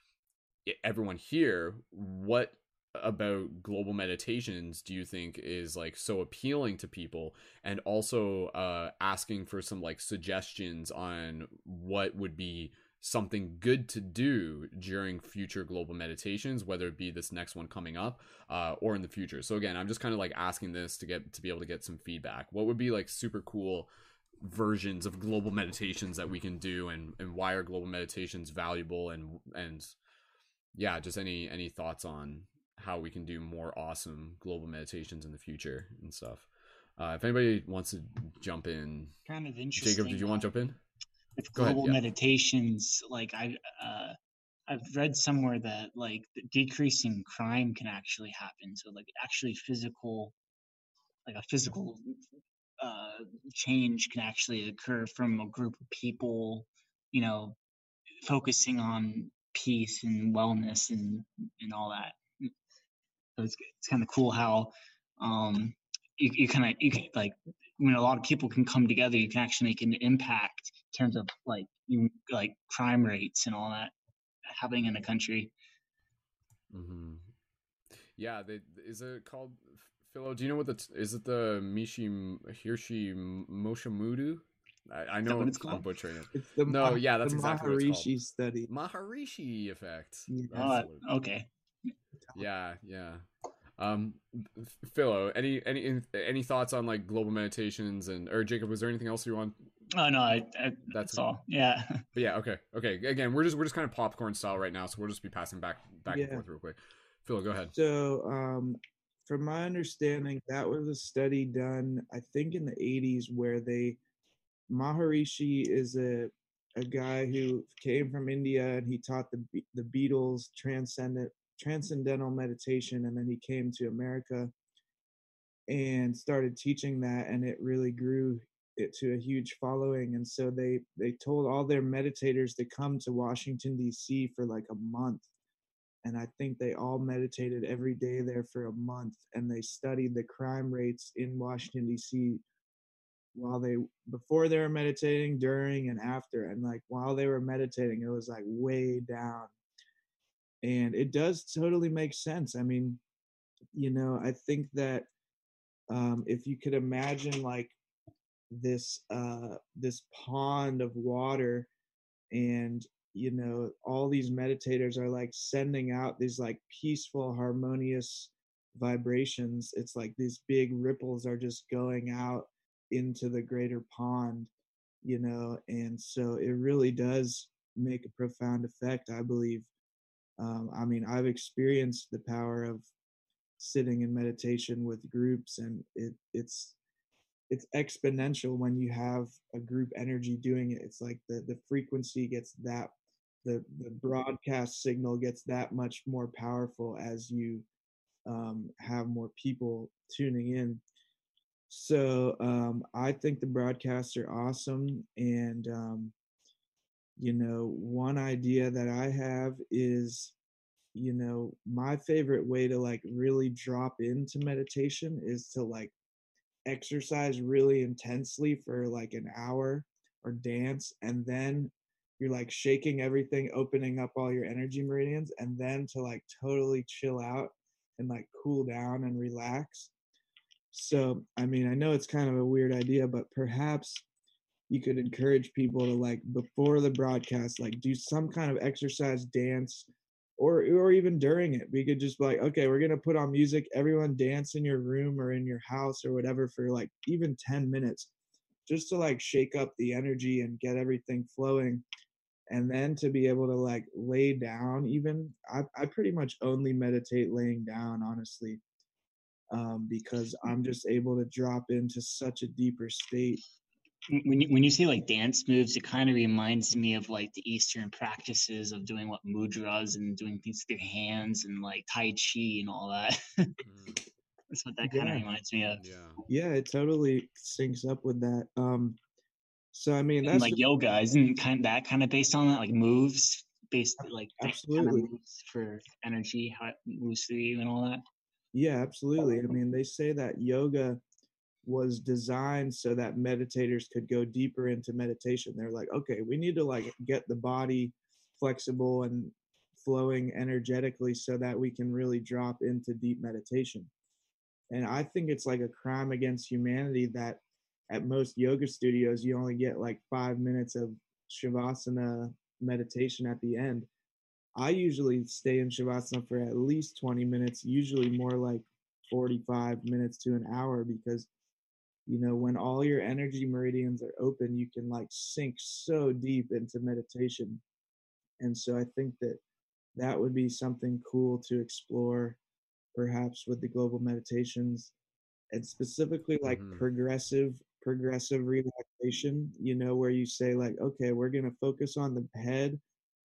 everyone here what about global meditations do you think is like so appealing to people? And also uh asking for some like suggestions on what would be something good to do during future global meditations whether it be this next one coming up uh, or in the future. So again i'm just kind of like asking this to get to be able to get some feedback. What would be like super cool versions of global meditations that we can do and and why are global meditations valuable and and yeah just any any thoughts on how we can do more awesome global meditations in the future and stuff. Uh, if anybody wants to jump in kind of interesting jacob did you want to jump in? with global ahead, yeah. meditations like i uh, i've read somewhere that like decreasing crime can actually happen. So like actually physical like a physical uh, change can actually occur from a group of people you know focusing on peace and wellness and and all that it's, it's kind of cool how um you, you kind of you can like when a lot of people can come together, you can actually make an impact in terms of like you like crime rates and all that happening in the country. Mm-hmm. Yeah, they, is it called Philo? Do you know what the is it the Mishi Hirshi Moshamudu? I, I know it's called? I'm butchering it. It's the no, Ma- yeah, that's exactly Maharishi what it's called. study. Maharishi effect. Yeah. Oh, okay. Yeah, yeah. Um, Philo, any any any thoughts on like global meditations and or Jacob? Was there anything else you want? Oh no, I, I, that's all. Yeah. But yeah, okay, okay. Again, we're just we're just kind of popcorn style right now, so we'll just be passing back back yeah. and forth real quick. Philo, go ahead. So, um, from my understanding, that was a study done, I think, in the '80s, where they Maharishi is a a guy who came from India and he taught the the Beatles transcendent transcendental meditation and then he came to america and started teaching that and it really grew it to a huge following. And so they they told all their meditators to come to Washington DC for like a month. And I think they all meditated every day there for a month and they studied the crime rates in Washington DC while they before they were meditating during and after. And like while they were meditating it was like way down and it does totally make sense i mean you know i think that um if you could imagine like this uh this pond of water and you know all these meditators are like sending out these like peaceful harmonious vibrations it's like these big ripples are just going out into the greater pond you know and so it really does make a profound effect i believe um, i mean i've experienced the power of sitting in meditation with groups and it it's it's exponential when you have a group energy doing it it's like the the frequency gets that the the broadcast signal gets that much more powerful as you um, have more people tuning in so um, I think the broadcasts are awesome. And, um, you know, one idea that I have is, you know, my favorite way to like really drop into meditation is to like exercise really intensely for like an hour or dance. And then you're like shaking everything, opening up all your energy meridians, and then to like totally chill out and like cool down and relax so, I mean, I know it's kind of a weird idea, but perhaps you could encourage people to like before the broadcast, like do some kind of exercise, dance, or or even during it. We could just be like, okay, we're gonna put on music. Everyone dance in your room or in your house or whatever for like even ten minutes, just to like shake up the energy and get everything flowing. And then to be able to like lay down, even I, I pretty much only meditate laying down, honestly um, because I'm just able to drop into such a deeper state. When you, when you say like dance moves, it kind of reminds me of like the Eastern practices of doing what mudras and doing things with your hands and like Tai Chi and all that. Mm. That's what that kind yeah. of reminds me of. Yeah. Yeah, it totally syncs up with that. Um, so I mean, that's and like yoga isn't kind of that kind of based on that, like moves based like absolutely kind of moves for energy, how it moves through you and all that. Yeah, absolutely. I mean, they say that yoga was designed so that meditators could go deeper into meditation. They're like, okay, we need to like get the body flexible and flowing energetically so that we can really drop into deep meditation. And I think it's like a crime against humanity that at most yoga studios you only get like 5 minutes of shavasana meditation at the end I usually stay in Shavasana for at least 20 minutes, usually more like 45 minutes to an hour because you know when all your energy meridians are open you can like sink so deep into meditation and so i think that that would be something cool to explore perhaps with the global meditations and specifically like mm-hmm. progressive progressive relaxation you know where you say like okay we're going to focus on the head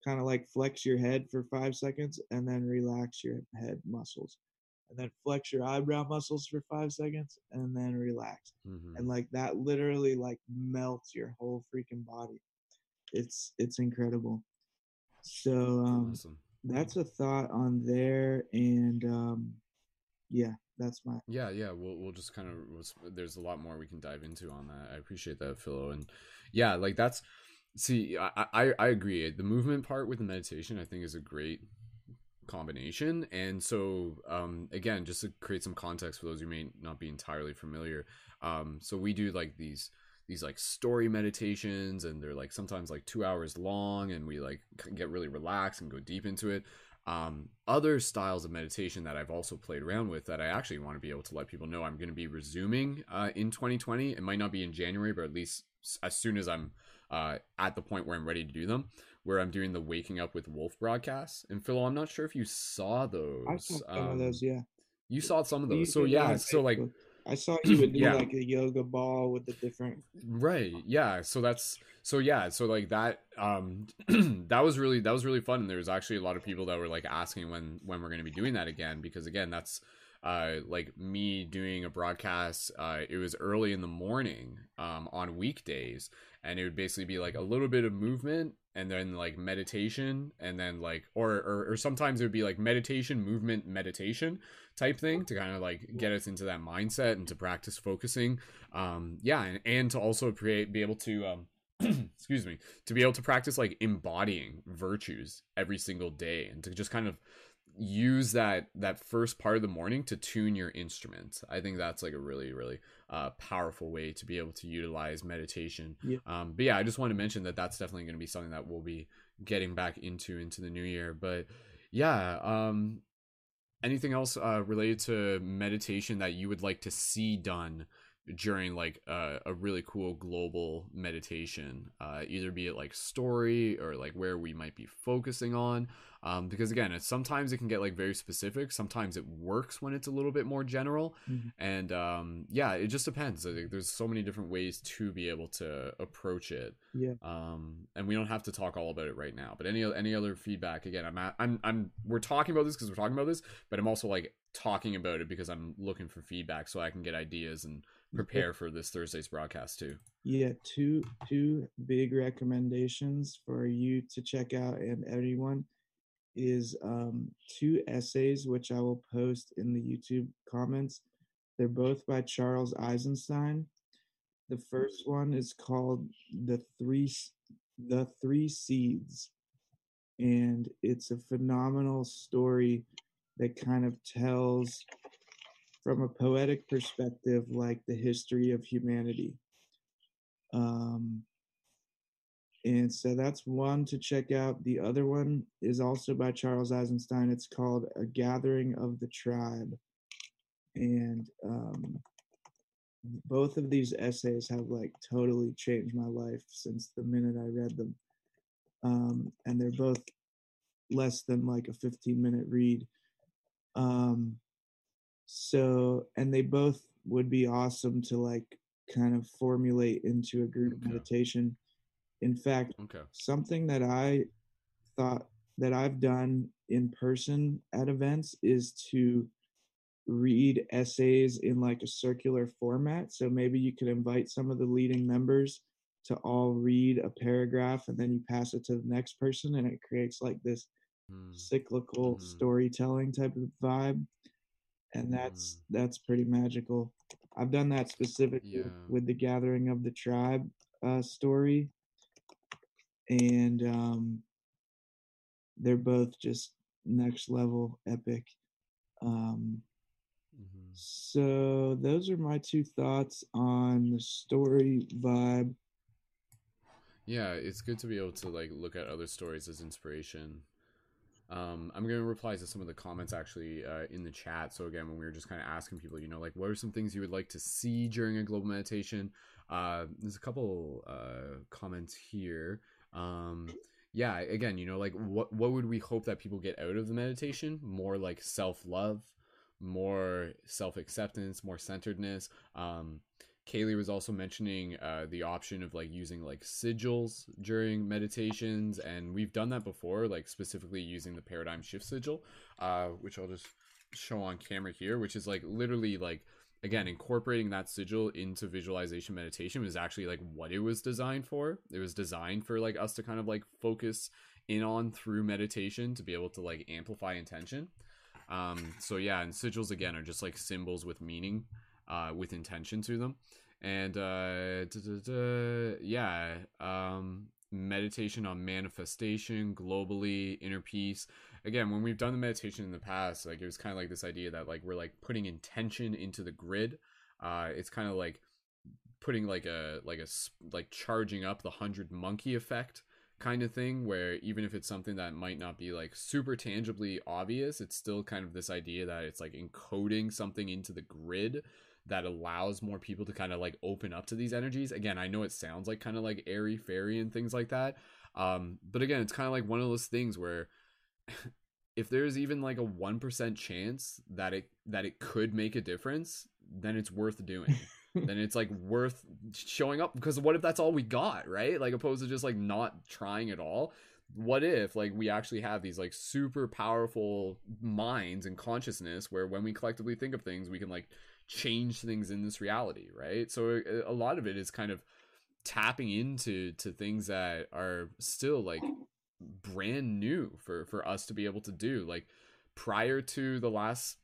kind of like flex your head for five seconds and then relax your head muscles and then flex your eyebrow muscles for five seconds and then relax mm-hmm. and like that literally like melts your whole freaking body it's it's incredible so um awesome. that's a thought on there and um yeah that's my yeah yeah we'll, we'll just kind of there's a lot more we can dive into on that i appreciate that philo and yeah like that's See, I, I, I agree. The movement part with the meditation, I think, is a great combination. And so, um, again, just to create some context for those who may not be entirely familiar, um, so we do like these these like story meditations, and they're like sometimes like two hours long, and we like get really relaxed and go deep into it. Um, other styles of meditation that I've also played around with that I actually want to be able to let people know I'm going to be resuming uh, in 2020. It might not be in January, but at least as soon as I'm uh, at the point where I'm ready to do them, where I'm doing the waking up with Wolf broadcasts. And Phil, I'm not sure if you saw those. I saw some um, of those, yeah. You saw some of those, so yeah. So like, I saw you would do yeah. like a yoga ball with the different. Right. Yeah. So that's so yeah. So like that. Um, that was really that was really fun, and there was actually a lot of people that were like asking when when we're going to be doing that again because again that's uh, like me doing a broadcast. Uh, it was early in the morning um, on weekdays, and it would basically be like a little bit of movement and then like meditation and then like or or, or sometimes it would be like meditation movement meditation type thing to kind of like get us into that mindset and to practice focusing. Um yeah and, and to also create be able to um excuse me to be able to practice like embodying virtues every single day and to just kind of use that that first part of the morning to tune your instrument i think that's like a really really uh, powerful way to be able to utilize meditation. Yeah. um but yeah i just want to mention that that's definitely going to be something that we'll be getting back into into the new year. But yeah um anything else uh related to meditation that you would like to see done during like uh, a really cool global meditation uh, either be it like story or like where we might be focusing on um, because again it's sometimes it can get like very specific sometimes it works when it's a little bit more general Mhm. and um, yeah it just depends there's so many different ways to be able to approach it Yeah. um, and we don't have to talk all about it right now but any any other feedback again i'm at, i'm i'm we're talking about this because we're talking about this but i'm also like talking about it because i'm looking for feedback so i can get ideas and prepare for this thursday's broadcast too Yeah, two two big recommendations for you to check out and everyone is um, two essays which I will post in the YouTube comments. They're both by Charles Eisenstein. The first one is called the three the three seeds, and it's a phenomenal story that kind of tells from a poetic perspective like the history of humanity um, and so that's one to check out. The other one is also by Charles Eisenstein. It's called A Gathering of the Tribe. And um, both of these essays have like totally changed my life since the minute I read them. Um, and they're both less than like a 15 minute read. Um, so, and they both would be awesome to like kind of formulate into a group Okay. meditation. In fact, okay something that I thought that I've done in person at events is to read essays in like a circular format. So maybe you could invite some of the leading members to all read a paragraph and then you pass it to the next person and it creates like this Hmm. cyclical Mhm. storytelling type of vibe and that's that's pretty magical i've done that specifically Yeah. with the gathering of the tribe uh, story and um they're both just next level epic um Mhm. so those are my two thoughts on the story vibe Yeah, it's good to be able to like look at other stories as inspiration. Um, I'm gonna reply to some of the comments actually uh, in the chat. So again, when we were just kind of asking people, you know, like what are some things you would like to see during a global meditation? Uh, there's a couple uh, comments here. Um, yeah, again, you know, like what what would we hope that people get out of the meditation? More like self love, more self acceptance, more centeredness. Um, Kaylee was also mentioning uh, the option of like using like sigils during meditations, and we've done that before, like specifically using the paradigm shift sigil, uh, which I'll just show on camera here, which is like literally like again incorporating that sigil into visualization meditation was actually like what it was designed for. It was designed for like us to kind of like focus in on through meditation to be able to like amplify intention. Um, so yeah, and sigils again are just like symbols with meaning uh, with intention to them. And uh, duh, duh, duh, yeah, um, meditation on manifestation globally, inner peace. Again, when we've done the meditation in the past, like it was kind of like this idea that like we're like putting intention into the grid. Uh, it's kind of like putting like a like a like charging up the hundred monkey effect kind of thing where even if it's something that might not be like super tangibly obvious it's still kind of this idea that it's like encoding something into the grid that allows more people to kind of like open up to these energies. Again i know it sounds like kind of like airy fairy and things like that um but again it's kind of like one of those things where if there's even like a 1% chance that it that it could make a difference then it's worth doing. Then it's like worth showing up because what if that's all we got right? Like opposed to just like not trying at all. What if like we actually have these like super powerful minds and consciousness where when we collectively think of things we can like change things in this reality right? So a, a lot of it is kind of tapping into to things that are still like brand new for for us to be able to do. Like prior to the last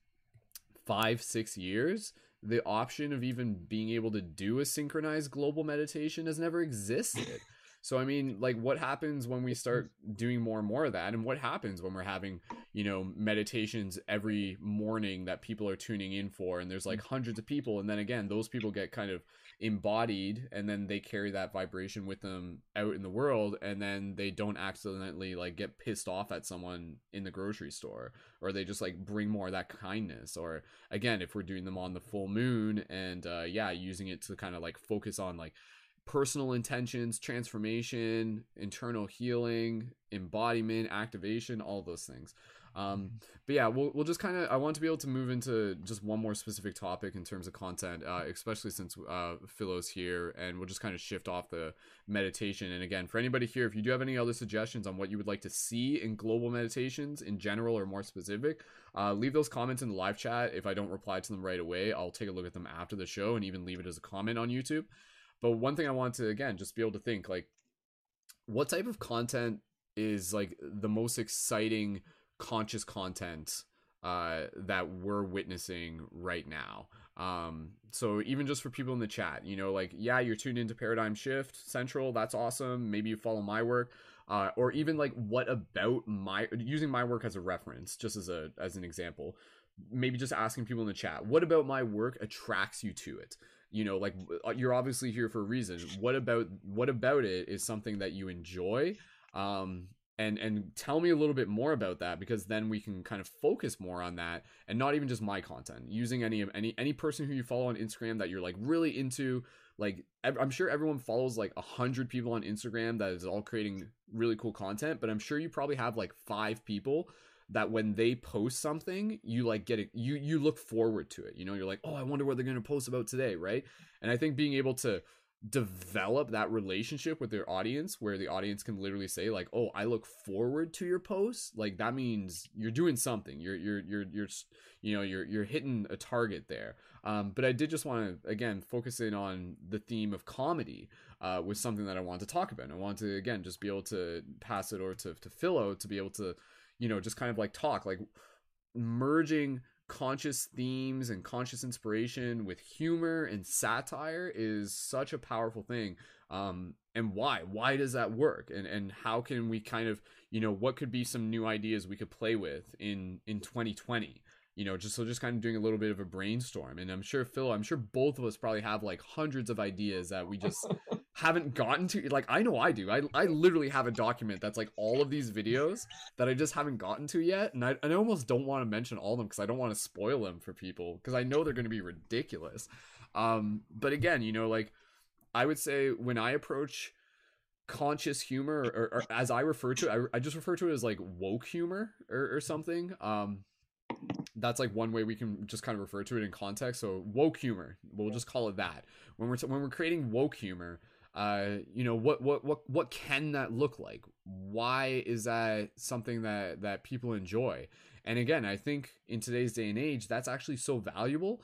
five six years the option of even being able to do a synchronized global meditation has never existed so I mean, like, what happens when we start doing more and more of that, and what happens when we're having, you know, meditations every morning that people are tuning in for, and there's like hundreds of people, and then again, those people get kind of embodied, and then they carry that vibration with them out in the world, and then they don't accidentally like get pissed off at someone in the grocery store, or they just like bring more of that kindness, or again, if we're doing them on the full moon, and uh, yeah, using it to kind of like focus on like personal intentions, transformation, internal healing, embodiment, activation, all those things. Um, but yeah, we'll, we'll just kind of, I want to be able to move into just one more specific topic in terms of content, uh, especially since uh, Philo's here, and we'll just kind of shift off the meditation. And again, for anybody here, if you do have any other suggestions on what you would like to see in global meditations in general or more specific, uh, leave those comments in the live chat. If I don't reply to them right away, I'll take a look at them after the show and even leave it as a comment on YouTube. But one thing I want to again just be able to think like what type of content is like the most exciting conscious content uh, that we're witnessing right now. Um, so even just for people in the chat, you know, like yeah, you're tuned into Paradigm Shift Central. That's awesome. Maybe you follow my work, uh, or even like what about my using my work as a reference, just as a as an example. Maybe just asking people in the chat, what about my work attracts you to it? You know like uh, you're obviously here for a reason. What about what about it is something that you enjoy um and and tell me a little bit more about that because then we can kind of focus more on that and not even just my content. Using any of any any person who you follow on instagram that you're like really into like i'm sure everyone follows like a hundred people on instagram that is all creating really cool content but i'm sure you probably have like five people that when they post something, you like get it, you you look forward to it. You know, you're like, oh, I wonder what they're gonna post about today, right? And I think being able to develop that relationship with their audience where the audience can literally say like oh i look forward to your posts like that means you're doing something you're you're you're you're you know you're you're hitting a target there um, but i did just want to again focus in on the theme of comedy uh, was something that i wanted to talk about i want to again just be able to pass it over to, to philo to be able to you know just kind of like talk like merging conscious themes and conscious inspiration with humor and satire is such a powerful thing um and why? Why does that work? And and how can we kind of you know what could be some new ideas we could play with in in 2020 you know just so just kind of doing a little bit of a brainstorm. And i'm sure phil i'm sure both of us probably have like hundreds of ideas that we just haven't gotten to like I know I do. I I literally have a document that's like all of these videos that I just haven't gotten to yet and I, I almost don't want to mention all of them because I don't want to spoil them for people because I know they're going to be ridiculous. Um but again, you know like I would say when I approach conscious humor or, or as I refer to it, I, I just refer to it as like woke humor or, or something. Um that's like one way we can just kind of refer to it in context. So woke humor, we'll just call it that. When we're t- when we're creating woke humor, uh, you know what what what what can that look like? Why is that something that that people enjoy? And again, I think in today's day and age, that's actually so valuable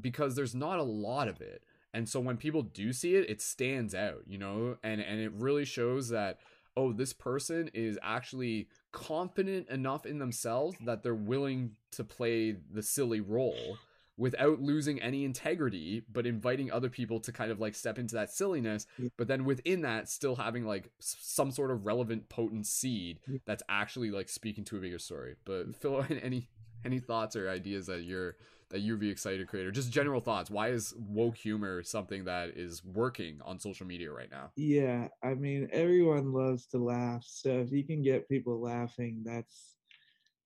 because there's not a lot of it. And so when people do see it, it stands out, you know, and and it really shows that oh, this person is actually confident enough in themselves that they're willing to play the silly role without losing any integrity, but inviting other people to kind of like step into that silliness. Yeah. But then within that, still having like some sort of relevant, potent seed Yeah. that's actually like speaking to a bigger story. But Phil, any any thoughts or ideas that you're that you'd be excited to create, or just general thoughts? Why is woke humor something that is working on social media right now? Yeah, I mean everyone loves to laugh, so if you can get people laughing, that's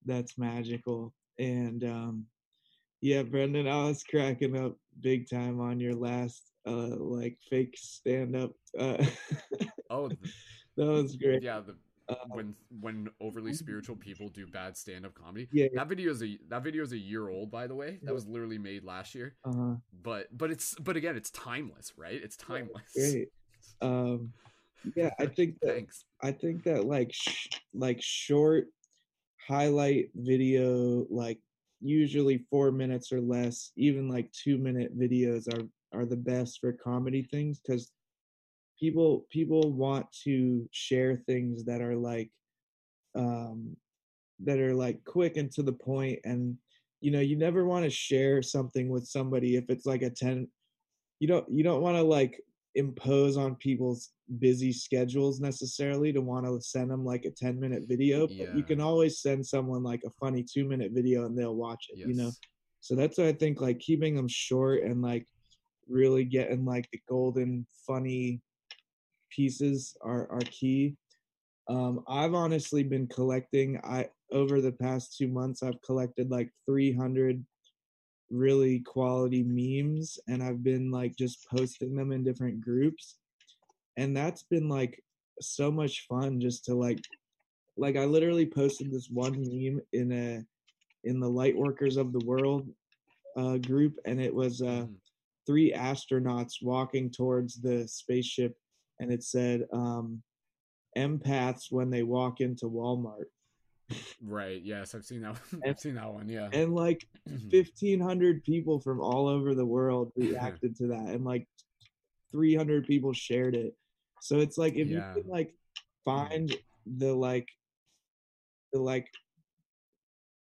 that's magical. And um yeah, Brendon, I was cracking up big time on your last uh like fake stand up. Uh Oh, th- that was great. yeah, the Uh, when when overly spiritual people do bad stand-up comedy. yeah, That video is a that video is a year old, by the way. That was literally made last year. Uh-huh. But but it's but again, it's timeless, right? It's timeless. great. Um yeah, I think that Thanks. I think that like sh- like short highlight video, like usually four minutes or less, even like two minute videos are are the best for comedy things because people people want to share things that are like um that are like quick and to the point and you know you never want to share something with somebody if it's like a 10 you don't you don't want to like impose on people's busy schedules necessarily to want to send them like a 10 minute video but you can always send someone like a funny 2 minute video and they'll watch it you know? So that's why i think like keeping them short and like really getting like the golden funny pieces are are key. Um i've honestly been collecting i over the past two months i've collected like 300 really quality memes and I've been like just posting them in different groups. And that's been like so much fun just to like like I literally posted this one meme in a in the light workers of the world uh group and it was uh Mhm. three astronauts walking towards the spaceship and it said um empaths when they walk into Walmart. Right. Yes, I've seen that. One. I've seen that one. Yeah. And like Mhm. 1500 people from all over the world reacted to that and like 300 people shared it so it's like if Yeah. you can like find the like the like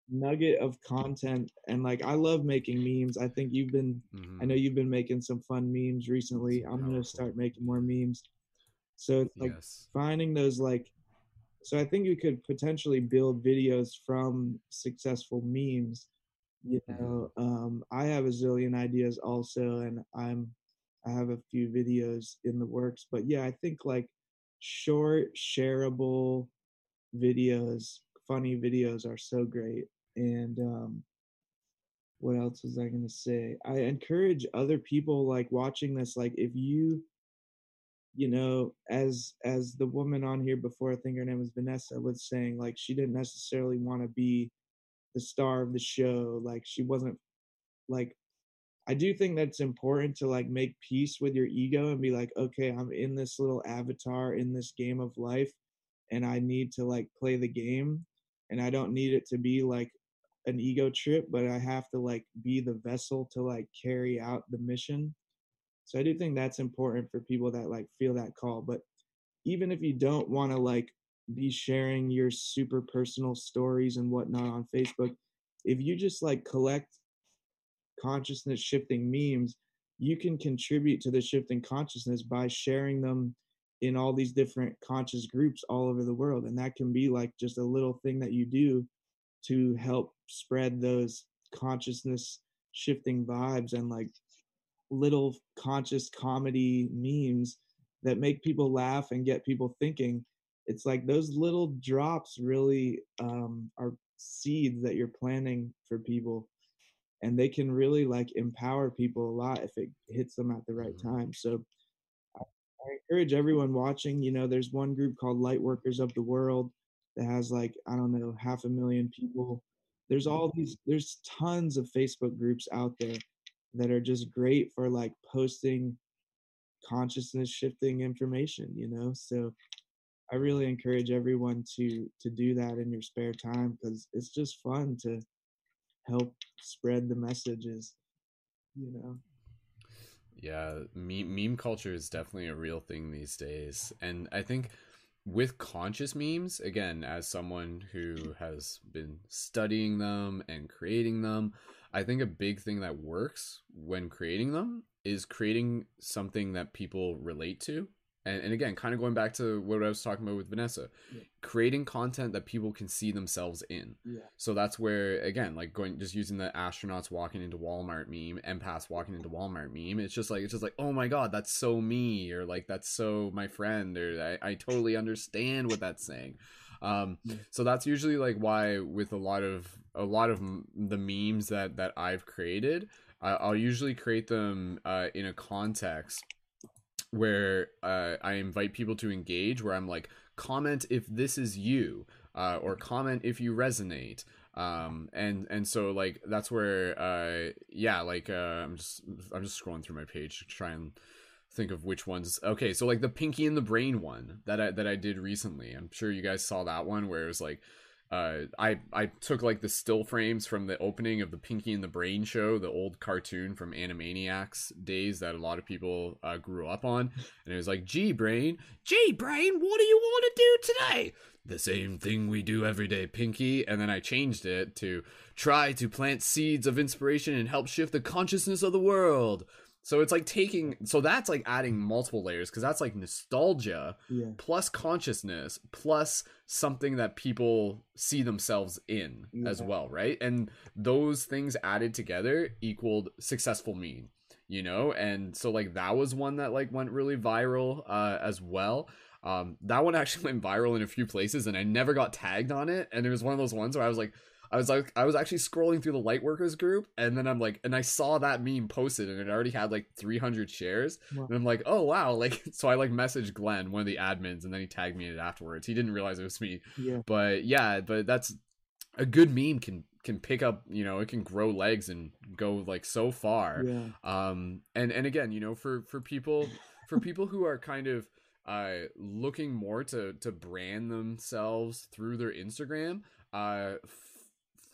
nugget of content and like i love making memes i think you've been i Mhm. know you've been making some fun memes recently i'm gonna start making more memes so it's like yes. finding those like so i think you could potentially build videos from successful memes you Mhm. know um i have a zillion ideas also and i'm i have a few videos in the works but yeah i think like short shareable videos funny videos are so great and um what else was i going to say i encourage other people like watching this like if you you know as as the woman on here before i think her name was vanessa was saying like she didn't necessarily want to be the star of the show like she wasn't like i do think that's important to like make peace with your ego and be like okay i'm in this little avatar in this game of life and i need to like play the game and i don't need it to be like an ego trip but i have to like be the vessel to like carry out the mission so i do think that's important for people that like feel that call but even if you don't want to like be sharing your super personal stories and whatnot on facebook if you just like collect consciousness shifting memes you can contribute to the shifting consciousness by sharing them in all these different conscious groups all over the world and that can be like just a little thing that you do to help spread those consciousness shifting vibes and like little conscious comedy memes that make people laugh and get people thinking. It's like those little drops really um, are seeds that you're planting for people and they can really like empower people a lot if it hits them at the right Mhm. time. So I, I encourage everyone watching you know there's one group called light workers of the world that has like i don't know half a million people. There's all these there's tons of facebook groups out there that are just great for like posting consciousness shifting information you know so i really encourage everyone to to do that in your spare time because it's just fun to help spread the messages you know Yeah, meme, meme culture is definitely a real thing these days. And I think with conscious memes, again, as someone who has been studying them and creating them, I think a big thing that works when creating them is creating something that people relate to. And, and again, kind of going back to what I was talking about with Vanessa, Yeah. creating content that people can see themselves in. yeah So that's where again, like going just using the astronauts walking into Walmart meme, empaths walking into Walmart meme. It's just like it's just like, oh my god, that's so me, or like that's so my friend, or I, I totally understand what that's saying. Um, so that's usually like why with a lot of a lot of the memes that that I've created, I'll usually create them uh, in a context where uh, I invite people to engage, where I'm like, comment if this is you, uh, or comment if you resonate. Um, and and so like that's where uh, yeah, like uh, I'm just I'm just scrolling through my page to try and think of which ones. Okay, so like the Pinky and the Brain one that I that I did recently. I'm sure you guys saw that one where it was like uh I I took like the still frames from the opening of the Pinky and the Brain show, the old cartoon from Animaniacs days that a lot of people uh, grew up on, and it was like, "Gee, Brain, gee, Brain, what do you want to do today?" The same thing we do every day, Pinky. And then I changed it to try to plant seeds of inspiration and help shift the consciousness of the world. So it's like taking so that's like adding multiple layers because that's like nostalgia Yeah. plus consciousness plus something that people see themselves in as well, right? And those things added together equaled successful meme, you know? And so like that was one that like went really viral uh as well. Um that one actually went viral in a few places and I never got tagged on it and it was one of those ones where I was like I was like I was actually scrolling through the Lightworkers group and then I'm like and I saw that meme posted and it already had like 300 shares Wow. and I'm like oh wow like so I like messaged Glenn one of the admins and then he tagged me in it afterwards he didn't realize it was me Yeah. but yeah but that's a good meme can can pick up you know it can grow legs and go like so far Yeah. um and and again you know for for people for people who are kind of uh looking more to to brand themselves through their instagram uh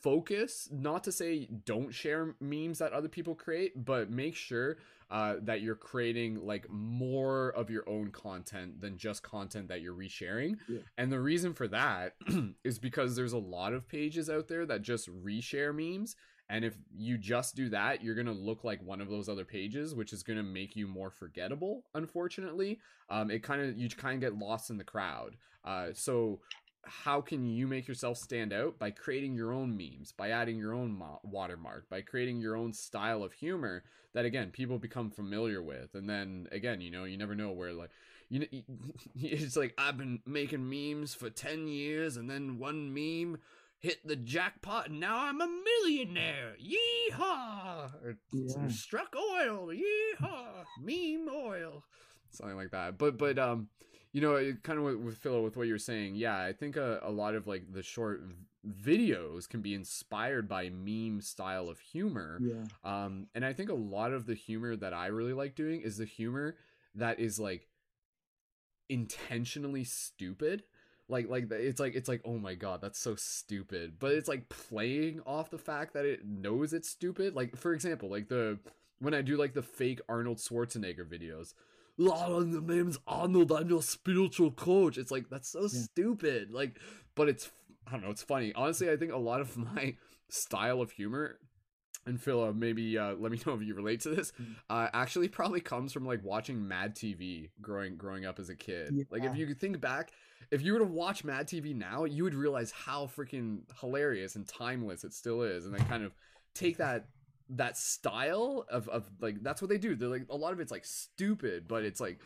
focus not to say don't share memes that other people create but make sure uh, that you're creating like more of your own content than just content that you're resharing Yeah. and the reason for that is because there's a lot of pages out there that just reshare memes and if you just do that, you're gonna look like one of those other pages, which is gonna make you more forgettable. Unfortunately, um, it kind of you kind of get lost in the crowd. Uh, so how can you make yourself stand out by creating your own memes, by adding your own mo- watermark, by creating your own style of humor that again people become familiar with, and then again, you know, you never know where like. You know, it's like I've been making memes for 10 years and then one meme hit the jackpot and now I'm a millionaire. Yeehaw! Or, Yeah. struck oil. Yeehaw! Meme oil. Something like that. But but um you know, it kind of with, with Philo with what you're saying. Yeah, I think a, a lot of like the short v- videos can be inspired by meme style of humor. Yeah. Um, and I think a lot of the humor that I really like doing is the humor that is like intentionally stupid. Like like it's like it's like oh my god that's so stupid, but it's like playing off the fact that it knows it's stupid. Like for example, like the when I do like the fake Arnold Schwarzenegger videos. "Oh, the name's Arnold. I'm your spiritual coach. It's like that's so Yeah. stupid. Like, but it's I don't know. It's funny. Honestly, I think a lot of my style of humor and Phil, uh, maybe uh, let me know if you relate to this. Mm. Uh, actually, probably comes from like watching Mad TV growing growing up as a kid. Like if you think back, if you were to watch Mad TV now, you would realize how freaking hilarious and timeless it still is, and then kind of take that that style of of like that's what they do. They're like a lot of it's like stupid, but it's like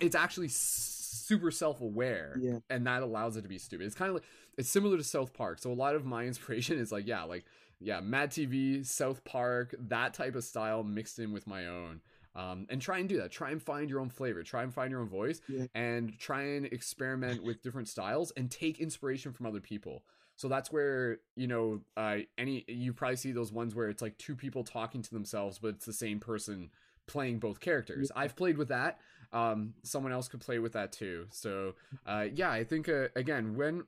it's actually super self aware Yeah. and that allows it to be stupid. It's kind of like it's similar to South Park. So a lot of my inspiration is like yeah, like yeah, Mad TV, South Park, that type of style mixed in with my own. Um, and try and do that. Try and find your own flavor. Try and find your own voice, Yeah. and try and experiment with different styles and take inspiration from other people. So that's where you know, uh, any you probably see those ones where it's like two people talking to themselves, but it's the same person playing both characters. I've played with that. Um, someone else could play with that too. So uh, yeah, I think uh, again when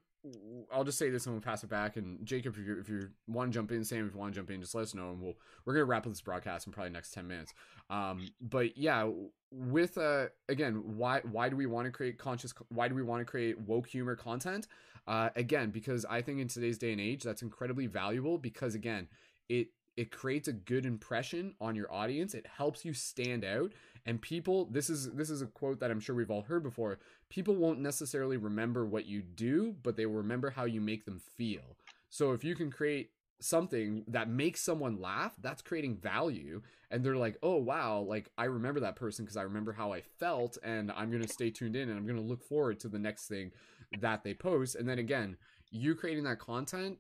I'll just say this and we'll pass it back. And Jacob, if you if you want to jump in, Sam, if you want to jump in, just let us know, and we'll we're gonna wrap up this broadcast in probably the next ten minutes. Um, but yeah, with uh again, why why do we want to create conscious? Why do we want to create woke humor content? Uh, again, because I think in today's day and age, that's incredibly valuable. Because again, it it creates a good impression on your audience. It helps you stand out, and people. This is this is a quote that I'm sure we've all heard before. People won't necessarily remember what you do, but they will remember how you make them feel. So if you can create something that makes someone laugh, that's creating value. And they're like, oh, wow, like I remember that person because I remember how I felt. And I'm going to stay tuned in and I'm going to look forward to the next thing that they post. And then again, you creating that content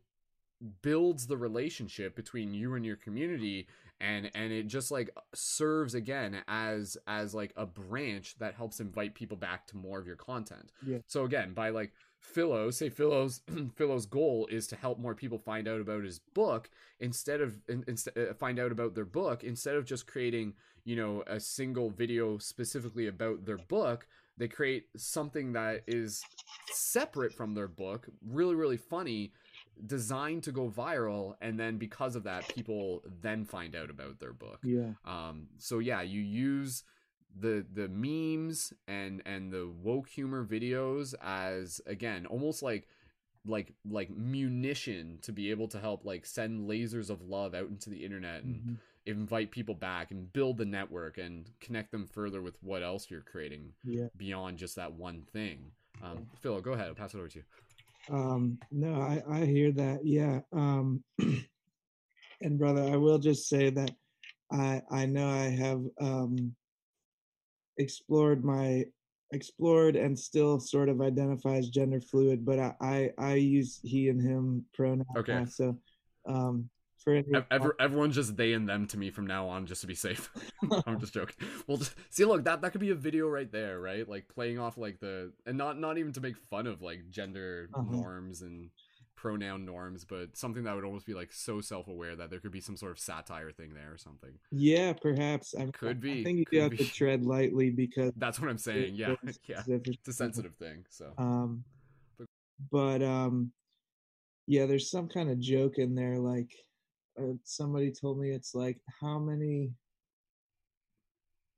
builds the relationship between you and your community and and it just like serves again as as like a branch that helps invite people back to more of your content Yeah. so again by like Philo, say Philo's Philo's goal is to help more people find out about his book instead of in, instead uh, find out about their book instead of just creating you know a single video specifically about their book. They create something that is separate from their book, really really funny, designed to go viral, and then because of that, people then find out about their book. Yeah. Um, so yeah, you use the the memes and and the woke humor videos as again almost like like like munition to be able to help like send lasers of love out into the internet and Mhm. Invite people back and build the network and connect them further with what else you're creating Yeah. beyond just that one thing. Um, Phil, go ahead. I'll pass it over to you. Um, no, I, I hear that. Yeah. Um, and brother, I will just say that I I know I have um, explored my explored and still sort of identify as gender fluid, but I I, I use he and him pronoun. Okay. So um, for any Ever, everyone's just they and them to me from now on, just to be safe. I'm just joking. Well, just, see, look that that could be a video right there, right? Like playing off like the and not not even to make fun of like gender Uh-huh. norms and pronoun norms, but something that would almost be like so self aware that there could be some sort of satire thing there or something. yeah, perhaps I Could I be, think you could have be. to tread lightly because That's what I'm saying. Yeah, yeah. It's a sensitive thing. So Um, But- but um, yeah, there's some kind of joke in there. Like somebody told me it's like how many.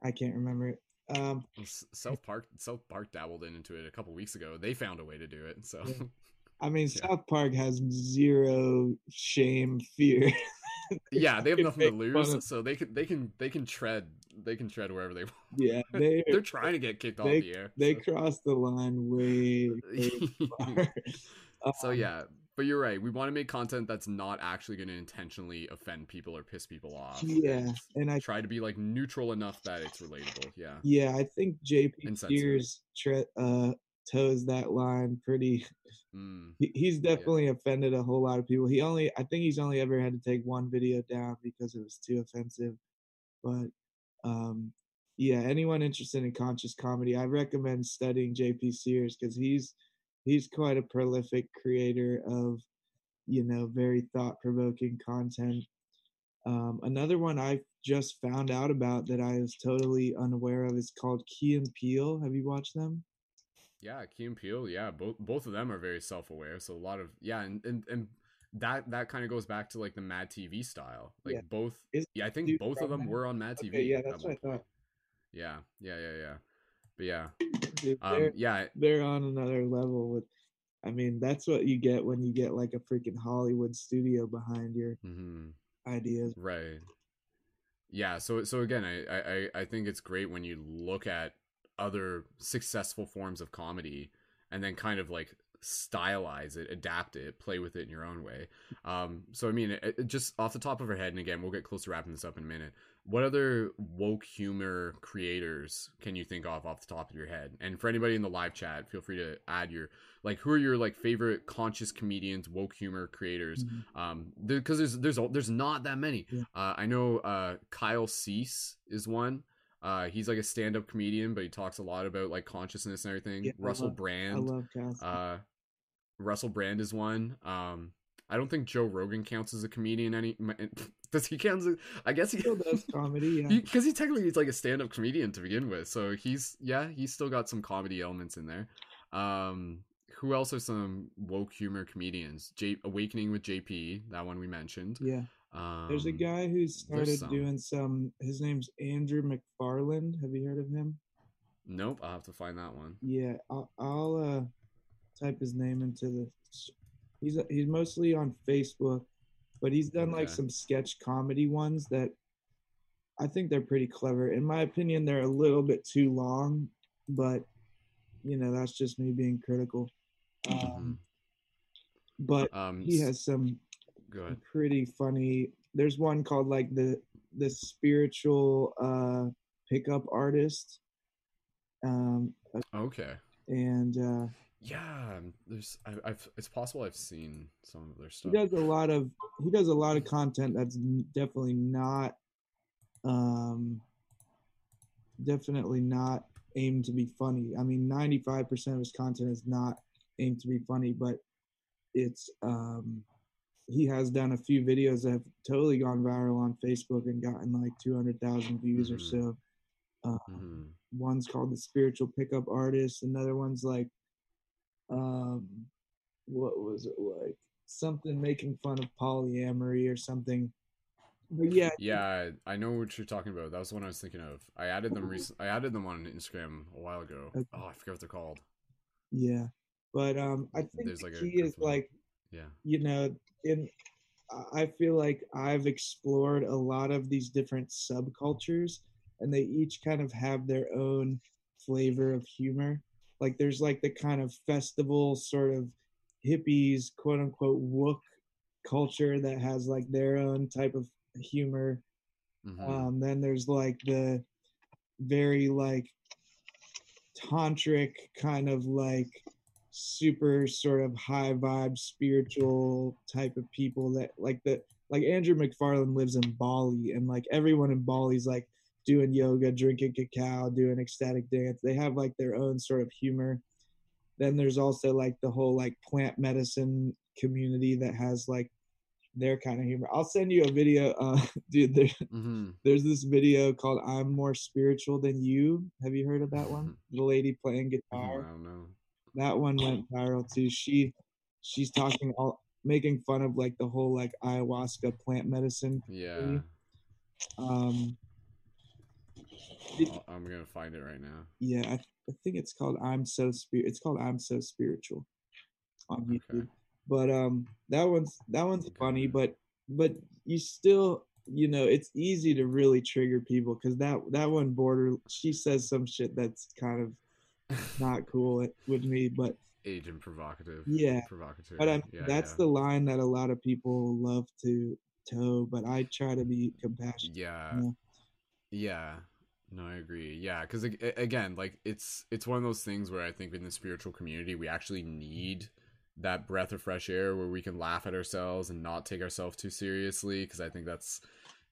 I can't remember it. Um, South Park South Park dabbled in into it a couple weeks ago. They found a way to do it. So Yeah. I mean, Yeah. South Park has zero shame, fear. yeah, they have nothing to lose, of- so they can they can they can tread they can tread wherever they want. yeah, they They're trying to get kicked off they- the air. they so. crossed the line way. way far. so Um, yeah, but you're right. We want to make content that's not actually going to intentionally offend people or piss people off. Yeah, and I try to be like neutral enough that it's relatable. Yeah. yeah, I think JP. Sears tre- uh, toes that line pretty Mm, he, he's definitely offended a whole lot of people. He only, I think he's only ever had to take one video down because it was too offensive. But um, yeah, anyone interested in conscious comedy, I recommend studying JP Sears because he's he's quite a prolific creator of you know very thought provoking content. Um, another one I just found out about that I was totally unaware of is called Key and Peele. Have you watched them? yeah, Key and Peele. Yeah, both both of them are very self aware. So a lot of yeah, and and, and that that kind of goes back to like the Mad TV style. Like Yeah. both. Is- yeah, I think both of them Mad- were on Mad TV. Yeah, that's what I thought. Yeah, yeah, yeah, yeah. But yeah, Dude, um, they're- yeah, they're on another level with I mean, that's what you get when you get like a freaking Hollywood studio behind your hmm ideas. right. Yeah, so so again, I, I I- I think it's great when you look at other successful forms of comedy and then kind of like stylize it, adapt it, play with it in your own way. Um, so I mean, it, it just off the top of her head, and again, we'll get close to wrapping this up in a minute. What other woke humor creators can you think of off the top of your head? And for anybody in the live chat, feel free to add your like who are your like favorite conscious comedians, woke humor creators? Um, because there's there's there's not that many. Yeah. Uh, I know uh, Kyle Cease is one. Uh, he's like a stand-up comedian, but he talks a lot about like consciousness and everything. Yeah, I Russell love- I Brand. love Cass. Uh, Russell Brand is one. Um, I don't think Joe Rogan counts as a comedian. Any does he count? As, I guess he Still does comedy, yeah. because he, technically he's like a stand-up comedian to begin with. So he's yeah, he's still got some comedy elements in there. Um, who else are some woke humor comedians? J- Awakening with JP, that one we mentioned. yeah. Um, There's a guy who started some. doing some his name's Andrew McFarland. Have you heard of him? Nope, I'll have to find that one. Yeah, I'll, I'll uh type his name into the he's he's mostly on Facebook, but he's done like some sketch comedy ones that I think they're pretty clever. In my opinion, they're a little bit too long, but you know, that's just me being critical. Um, but Um, he has some pretty funny. There's one called like the the spiritual uh pickup artist. Um Okay. and uh Yeah, um, there's. I, I've. It's possible I've seen some of their stuff. he does a lot of he does a lot of content that's definitely not um definitely not aimed to be funny. I mean 95% of his content is not aimed to be funny, but it's um he has done a few videos that have totally gone viral on Facebook and gotten like 200,000 views or Mhm. so. Uh, hmm one's called the spiritual pickup artist another one's like um what was it like something making fun of polyamory or something but yeah Yeah, I know what you're talking about. That was the one I was thinking of. I added them recent. I added them on Instagram a while ago. Okay. Oh, I forget what they're called. yeah but um i think There's the like key is like Yeah. you know in i feel like i've explored a lot of these different subcultures and they each kind of have their own flavor of humor like there's like the kind of festival sort of hippies quote unquote wook culture that has like their own type of humor. Hmm um, then there's like the very like tantric kind of like super sort of high vibe spiritual type of people that like the like Andrew McFarland lives in Bali and like everyone in Bali's like doing yoga, drinking cacao, doing ecstatic dance. They have like their own sort of humor. Then there's also like the whole like plant medicine community that has like their kind of humor. I'll send you a video, uh, dude. There, hmm there's this video called "I'm More Spiritual Than You." Have you heard of that one? The lady playing guitar. I don't know. That one went viral too. She, she's talking all, making fun of like the whole like ayahuasca plant medicine. Yeah. Um, I'm gonna find it right now. yeah, I, I think it's called "I'm So Spirit." It's called "I'm So Spiritual" on Okay. YouTube. But um, that one's that one's Okay. funny, but but you still you know it's easy to really trigger people because that that one border she says some shit that's kind of not cool with me, but Agent provocative. Yeah, provocative. but I'm, yeah, that's yeah. the line that a lot of people love to toe. But I try to be compassionate. Yeah. Yeah. Yeah. No, I agree. Yeah, because again, like it's it's one of those things where I think in the spiritual community we actually need that breath of fresh air where we can laugh at ourselves and not take ourselves too seriously. Because I think that's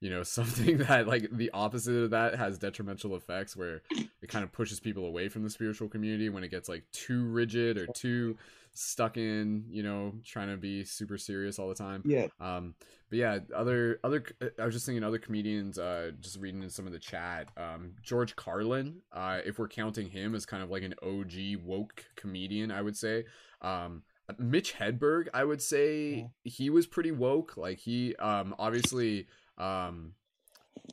you know something that like the opposite of that has detrimental effects where it kind of pushes people away from the spiritual community when it gets like too rigid or too stuck in you know trying to be super serious all the time. Yeah, um but yeah other other i was just thinking other comedians uh just reading in some of the chat um george carlin uh if we're counting him as kind of like an og woke comedian i would say. Um mitch hedberg i would say he was pretty woke. Like he um obviously um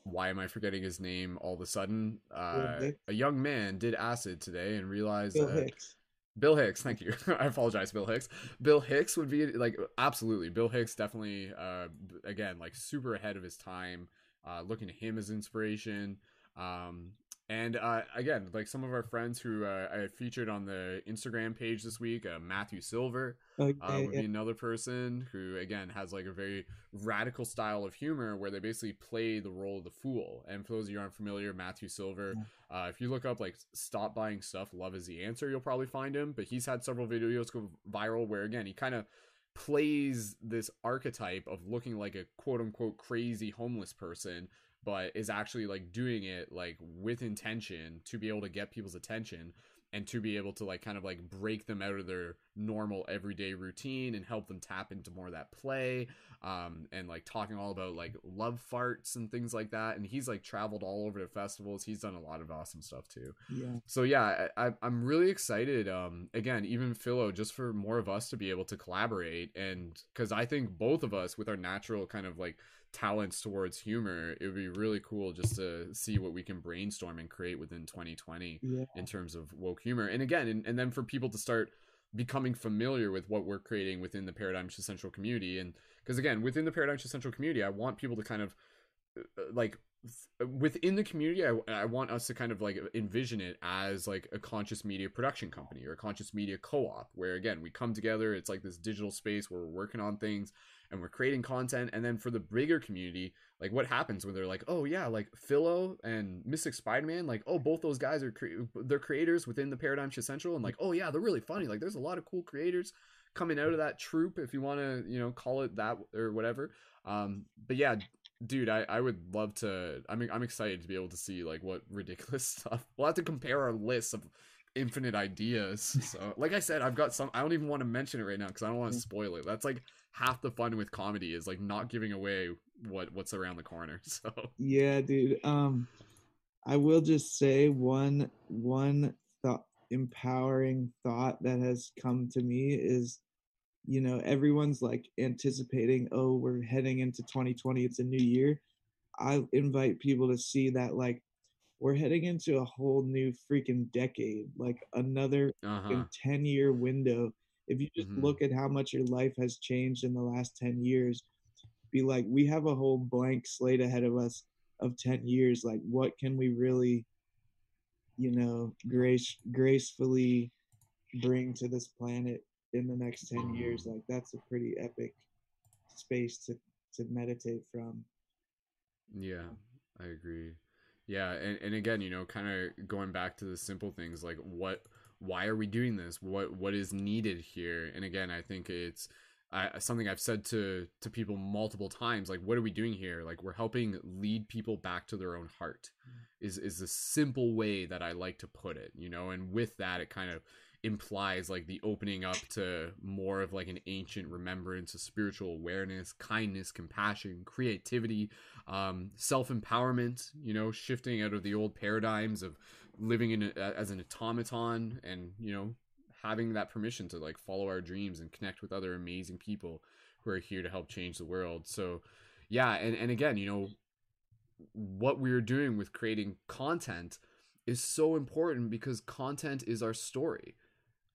why am i forgetting his name all of a sudden? Uh a young man did acid today and realized Bill uh, Hicks. Bill Hicks, thank you. I apologize, Bill Hicks. Bill Hicks would be like absolutely. Bill Hicks definitely uh again like super ahead of his time. Uh looking to him as inspiration. Um and uh again, like some of our friends who uh, I featured on the Instagram page this week, uh, Matthew Silver Okay, uh, would yeah. be another person who again has like a very radical style of humor where they basically play the role of the fool. And for those of you who aren't familiar matthew silver uh, if you look up like stop buying stuff love is the answer you'll probably find him. But he's had several videos go viral where again he kind of plays this archetype of looking like a quote unquote crazy homeless person but is actually like doing it like with intention to be able to get people's attention and to be able to like kind of like break them out of their normal everyday routine and help them tap into more of that play um and like talking all about like love farts and things like that. And he's like traveled all over the festivals. He's done a lot of awesome stuff too. Yeah. so yeah I, I i'm really excited um again even philo just for more of us to be able to collaborate. And because i think both of us with our natural kind of like talents towards humor it would be really cool just to see what we can brainstorm and create within 2020 Yeah. in terms of woke humor. And again and, and then for people to start becoming familiar with what we're creating within the paradigm Shift central community. And because again within the paradigm Shift central community i want people to kind of uh, like within the community I, I want us to kind of like envision it as like a conscious media production company or a conscious media co-op where again we come together it's like this digital space where we're working on things and we're creating content and then for the bigger community like what happens when they're like oh yeah like philo and mystic spider-man like oh both those guys are cre- they're creators within the paradigm Shift central and like oh yeah they're really funny like there's a lot of cool creators coming out of that troop if you want to you know call it that or whatever um but yeah dude I, I would love to i mean i'm excited to be able to see like what ridiculous stuff we'll have to compare our lists of infinite ideas. So, like I said, I've got some. I don't even want to mention it right now because I don't want to spoil it. That's like half the fun with comedy is like not giving away what what's around the corner. So Yeah, dude. Um, I will just say one one thought empowering thought that has come to me is you know everyone's like anticipating oh we're heading into 2020 it's a new year i invite people to see that like we're heading into a whole new freaking decade like another uh-huh. 10 year window if you just Mhm. look at how much your life has changed in the last 10 years be like we have a whole blank slate ahead of us of 10 years like what can we really you know grace gracefully bring to this planet in the next 10 years like that's a pretty epic space to to meditate from Yeah, I agree. Yeah, and, and again, you know, kind of going back to the simple things like what why are we doing this? What what is needed here? And again, I think it's I, something I've said to to people multiple times like what are we doing here? Like we're helping lead people back to their own heart. Is is the simple way that I like to put it, you know? And with that it kind of implies like the opening up to more of like an ancient remembrance of spiritual awareness, kindness, compassion, creativity, um, self empowerment, you know, shifting out of the old paradigms of living in a, as an automaton and, you know, having that permission to like follow our dreams and connect with other amazing people who are here to help change the world. So, yeah, and, and again, you know, what we're doing with creating content is so important because content is our story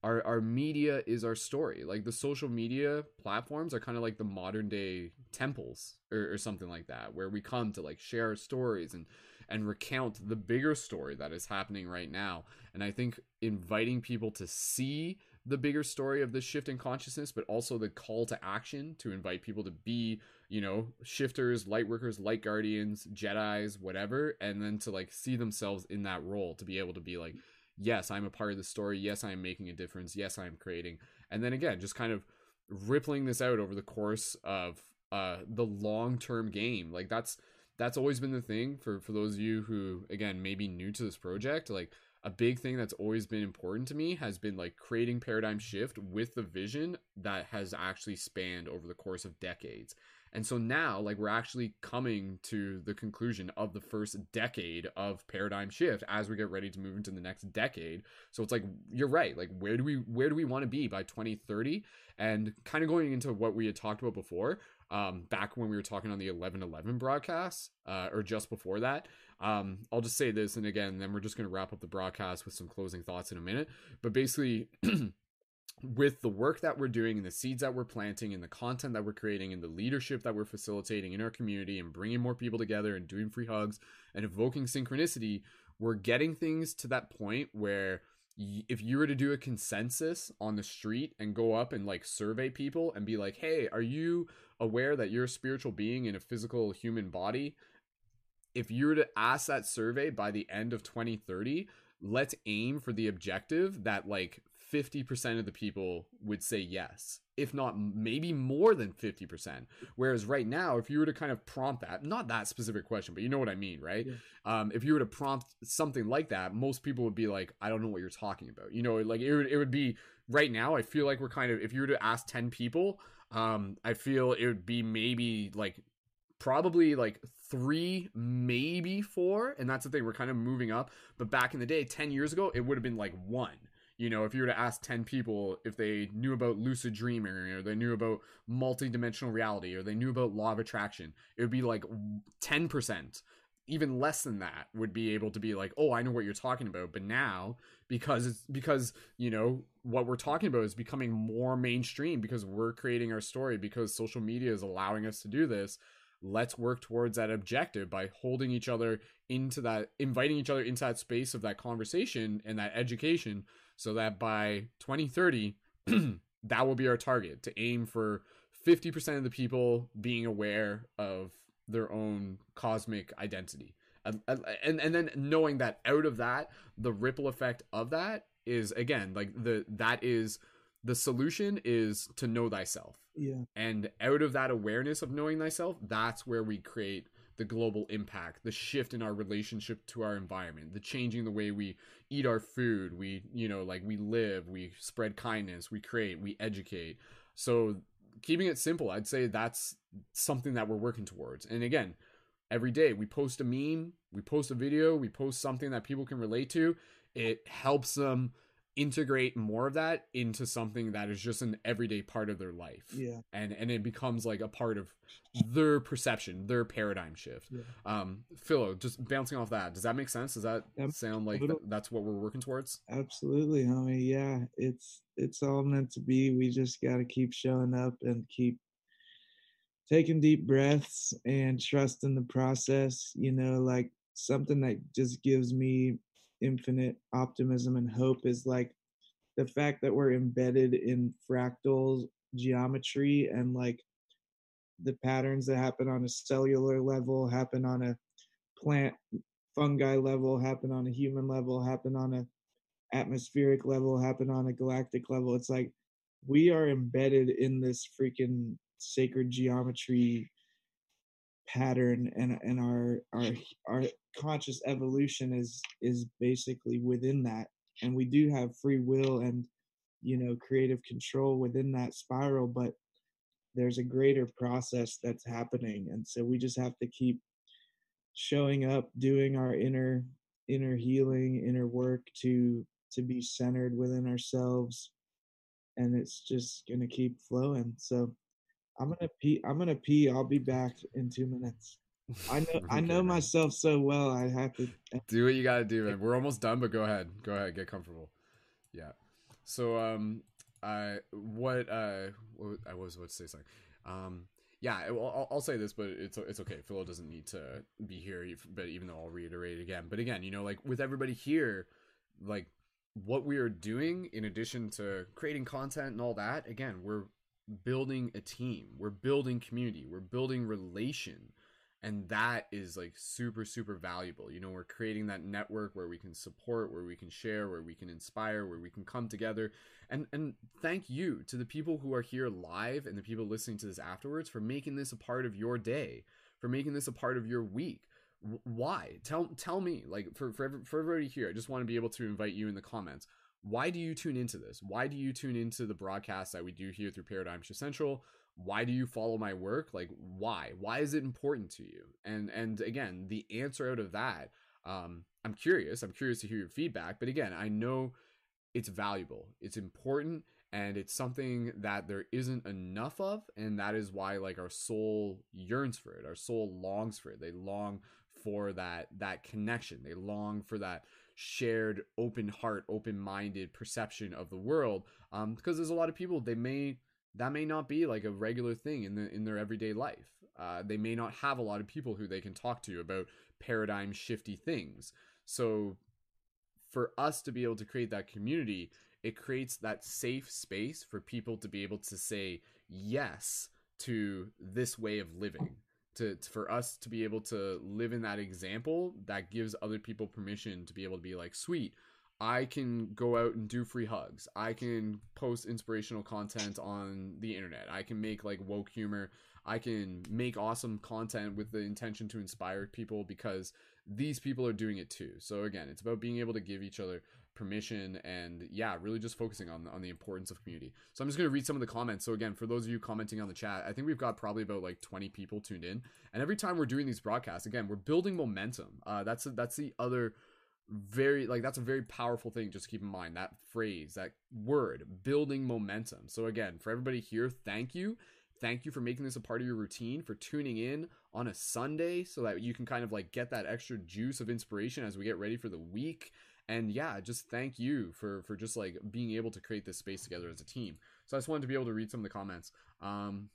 our our media is our story. Like the social media platforms are kind of like the modern day temples or, or something like that, where we come to like share our stories and and recount the bigger story that is happening right now. And I think inviting people to see the bigger story of this shift in consciousness, but also the call to action to invite people to be, you know, shifters, light workers, light guardians, Jedi's, whatever, and then to like see themselves in that role to be able to be like, yes, I'm a part of the story. Yes, I am making a difference. Yes, I am creating. And then again, just kind of rippling this out over the course of uh the long-term game. Like that's that's always been the thing for for those of you who again may be new to this project, like a big thing that's always been important to me has been like creating paradigm shift with the vision that has actually spanned over the course of decades. And so now, like, we're actually coming to the conclusion of the first decade of paradigm shift as we get ready to move into the next decade. So it's like you're right. Like, where do we where do we want to be by 2030? And kind of going into what we had talked about before, um, back when we were talking on the 1111 broadcast, uh, or just before that. Um, I'll just say this, and again, then we're just going to wrap up the broadcast with some closing thoughts in a minute. But basically. with the work that we're doing and the seeds that we're planting and the content that we're creating and the leadership that we're facilitating in our community and bringing more people together and doing free hugs and evoking synchronicity, we're getting things to that point where if you were to do a consensus on the street and go up and like survey people and be like, hey, are you aware that you're a spiritual being in a physical human body? If you were to ask that survey by the end of 2030, let's aim for the objective that like 50% of the people would say yes, if not maybe more than 50%. Whereas right now, if you were to kind of prompt that, not that specific question, but you know what I mean, right? Yeah. Um, if you were to prompt something like that, most people would be like, I don't know what you're talking about. You know, like it would, it would be right now, I feel like we're kind of, if you were to ask 10 people, um, I feel it would be maybe like probably like three, maybe four. And that's the thing, we're kind of moving up. But back in the day, 10 years ago, it would have been like one you know if you were to ask 10 people if they knew about lucid dreaming or they knew about multidimensional reality or they knew about law of attraction it would be like 10% even less than that would be able to be like oh i know what you're talking about but now because it's because you know what we're talking about is becoming more mainstream because we're creating our story because social media is allowing us to do this. Let's work towards that objective by holding each other into that inviting each other into that space of that conversation and that education so that by 2030 that will be our target to aim for 50% of the people being aware of their own cosmic identity and, and and then knowing that out of that the ripple effect of that is again like the that is the solution is to know thyself yeah and out of that awareness of knowing thyself that's where we create the global impact, the shift in our relationship to our environment, the changing the way we eat our food, we, you know, like we live, we spread kindness, we create, we educate. So keeping it simple, I'd say that's something that we're working towards. And again, every day we post a meme, we post a video, we post something that people can relate to. It helps them integrate more of that into something that is just an everyday part of their life. Yeah. And and it becomes like a part of their perception, their paradigm shift. Yeah. Um Philo, just bouncing off that, does that make sense? Does that Yep. sound like th- that's what we're working towards? Absolutely, homie. Yeah, it's it's all meant to be. We just got to keep showing up and keep taking deep breaths and trust in the process. You know, like something that just gives me infinite optimism and hope is like the fact that we're embedded in fractal geometry and like the patterns that happen on a cellular level happen on a plant fungi level happen on a human level happen on a atmospheric level happen on a galactic level it's like we are embedded in this freaking sacred geometry pattern and and our our our conscious evolution is is basically within that. And we do have free will and you know creative control within that spiral but there's a greater process that's happening. And so we just have to keep showing up doing our inner inner healing inner work to to be centered within ourselves. And it's just gonna keep flowing. So i'm gonna pee i'm gonna pee. I'll be back in two minutes. I know i know man. myself so well i have to do what you gotta do man. We're almost done but go ahead. Go ahead. Get comfortable. Yeah. So um i what uh what, i was what to say sorry. Um yeah I'll, I'll say this but it's it's okay. Philo doesn't need to be here but even though i'll reiterate it again. But again you know like with everybody here like what we are doing in addition to creating content and all that again we're building a team. We're building community. We're building relation. And that is like super super valuable. You know we're creating that network where we can support where we can share where we can inspire where we can come together. And and thank you to the people who are here live and the people listening to this afterwards for making this a part of your day for making this a part of your week. Why? Tell tell me like for for, for everybody here i just want to be able to invite you in the comments why do you tune into this? Why do you tune into the broadcast that we do here through paradigm Shift central? Why do you follow my work? Like why? Why is it important to you? And and again the answer out of that um i'm curious. I'm curious to hear your feedback. But again i know it's valuable. It's important and it's something that there isn't enough of and that is why like our soul yearns for it. Our soul longs for it. They long for that that connection. They long for that shared open heart open minded perception of the world um because there's a lot of people they may that may not be like a regular thing in the in their everyday life. Uh, they may not have a lot of people who they can talk to about paradigm shifty things. So for us to be able to create that community it creates that safe space for people to be able to say yes to this way of living to, to- for us to be able to live in that example that gives other people permission to be able to be like sweet I can go out and do free hugs. I can post inspirational content on the internet. I can make like woke humor. I can make awesome content with the intention to inspire people because these people are doing it too. So again, it's about being able to give each other permission and yeah, really just focusing on on the importance of community. So I'm just going to read some of the comments. So again, for those of you commenting on the chat, I think we've got probably about like 20 people tuned in. And every time we're doing these broadcasts, again, we're building momentum. Uh that's that's the other very like that's a very powerful thing just keep in mind that phrase that word building momentum so again for everybody here thank you thank you for making this a part of your routine for tuning in on a sunday so that you can kind of like get that extra juice of inspiration as we get ready for the week and yeah just thank you for for just like being able to create this space together as a team so i just wanted to be able to read some of the comments um.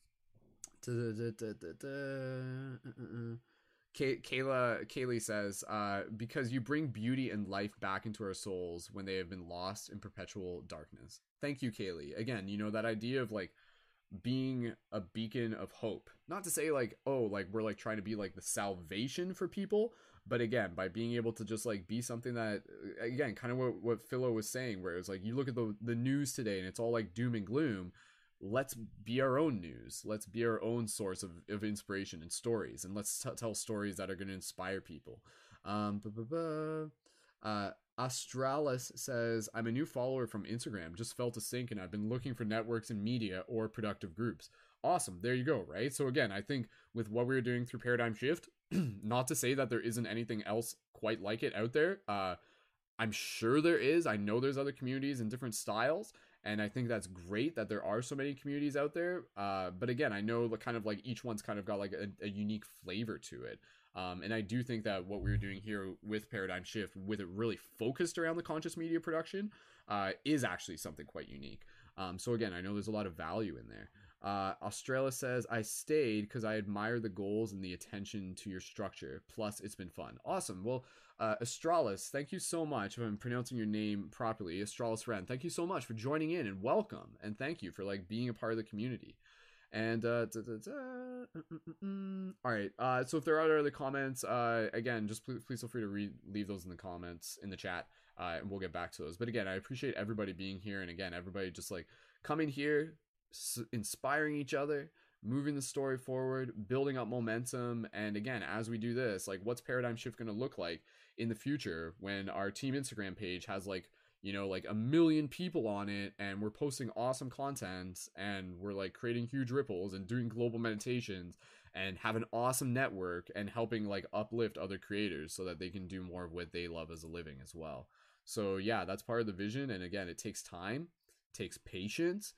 Kay- Kayla Kaylee says, uh, because you bring beauty and life back into our souls when they have been lost in perpetual darkness. Thank you, Kaylee. Again, you know, that idea of like being a beacon of hope. Not to say like, oh, like we're like trying to be like the salvation for people, but again, by being able to just like be something that again, kind of what, what Philo was saying, where it was like you look at the the news today and it's all like doom and gloom let's be our own news. Let's be our own source of, of inspiration and stories, and let's t- tell stories that are going to inspire people. Um, uh, Astralis says, I'm a new follower from Instagram, just felt a sink, and I've been looking for networks and media or productive groups. Awesome. There you go, right? So, again, I think with what we are doing through Paradigm Shift, not to say that there isn't anything else quite like it out there. Uh, I'm sure there is. I know there's other communities in different styles, and I think that's great that there are so many communities out there. Uh, but again, I know the kind of like each one's kind of got like a, a unique flavor to it. Um, and I do think that what we're doing here with Paradigm Shift, with it really focused around the conscious media production, uh, is actually something quite unique. Um, so again, I know there's a lot of value in there. Uh, Astralis says, I stayed because I admire the goals and the attention to your structure. Plus, it's been fun. Awesome. Well, uh, Astralis, thank you so much. If I'm pronouncing your name properly, Astralis friend, thank you so much for joining in and welcome. And thank you for like being a part of the community. And uh, da, da, da, mm, mm, mm, all right. Uh, so if there are other comments, uh, again, just please, please feel free to read, leave those in the comments in the chat, uh, and we'll get back to those. But again, I appreciate everybody being here, and again, everybody just like coming here, inspiring each other, moving the story forward, building up momentum. And again, as we do this, like, what's Paradigm Shift going to look like in the future when our team Instagram page has like you know like a million people on it and we're posting awesome content and we're like creating huge ripples and doing global meditations and have an awesome network and helping like uplift other creators so that they can do more of what they love as a living as well so yeah that's part of the vision and again it takes time takes patience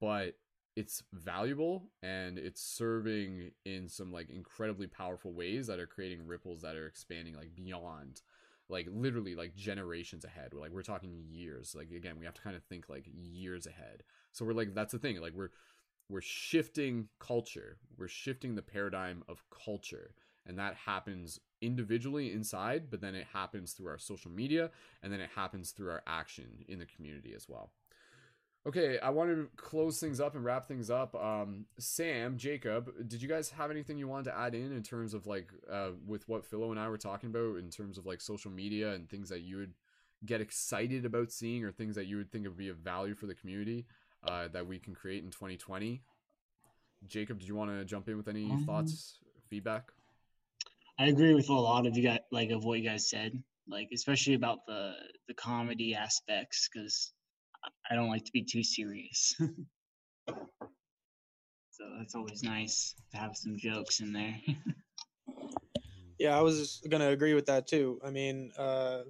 but it's valuable and it's serving in some like incredibly powerful ways that are creating ripples that are expanding like beyond like literally like generations ahead. Like we're talking years. Like again we have to kind of think like years ahead. So we're like that's the thing. Like we're we're shifting culture. We're shifting the paradigm of culture. And that happens individually inside but then it happens through our social media and then it happens through our action in the community as well Okay, I want to close things up and wrap things up. Um, Sam, Jacob, did you guys have anything you wanted to add in in terms of like uh, with what Philo and I were talking about in terms of like social media and things that you would get excited about seeing or things that you would think would be of value for the community uh, that we can create in 2020? Jacob, did you want to jump in with any Um, thoughts, feedback? I agree with a lot of you guys, like of what you guys said, like especially about the the comedy aspects, because I don't like to be too serious. so that's always nice to have some jokes in there. Yeah, I was gonna agree with that too. I mean, uh,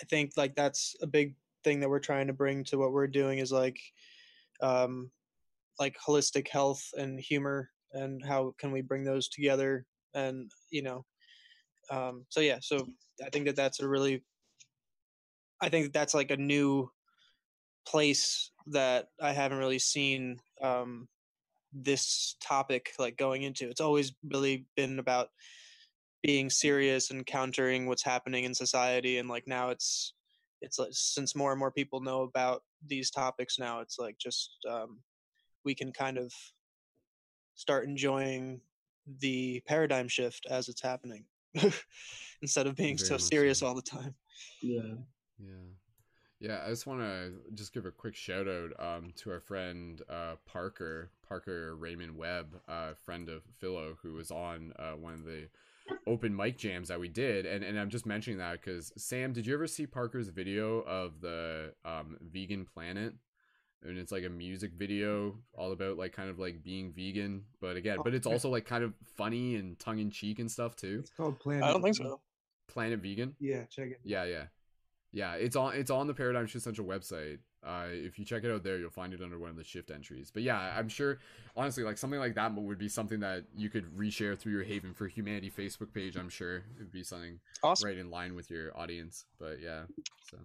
I think like that's a big thing that we're trying to bring to what we're doing is like, um, like holistic health and humor, and how can we bring those together? And you know, um, so yeah, so I think that that's a really, I think that that's like a new place that I haven't really seen um, this topic like going into. It's always really been about being serious and countering what's happening in society and like now it's it's like since more and more people know about these topics now it's like just um, we can kind of start enjoying the paradigm shift as it's happening instead of being Very so serious so. all the time yeah. Yeah. Yeah, I just want to just give a quick shout out um, to our friend uh, Parker, Parker Raymond Webb, uh, friend of Philo, who was on uh, one of the open mic jams that we did. And, and I'm just mentioning that because, Sam, did you ever see Parker's video of the um, vegan planet? And it's like a music video all about like kind of like being vegan, but again, but it's also like kind of funny and tongue in cheek and stuff too. It's called Planet. i don't think so Planet Vegan. Yeah, check it. Yeah, yeah, yeah. It's on it's on the Paradigm Shift Central website. Uh, if you check it out there, you'll find it under one of the shift entries. But yeah, I'm sure, honestly, like something like that would be something that you could reshare through your Haven for Humanity Facebook page. I'm sure it would be something awesome right in line with your audience. But yeah, so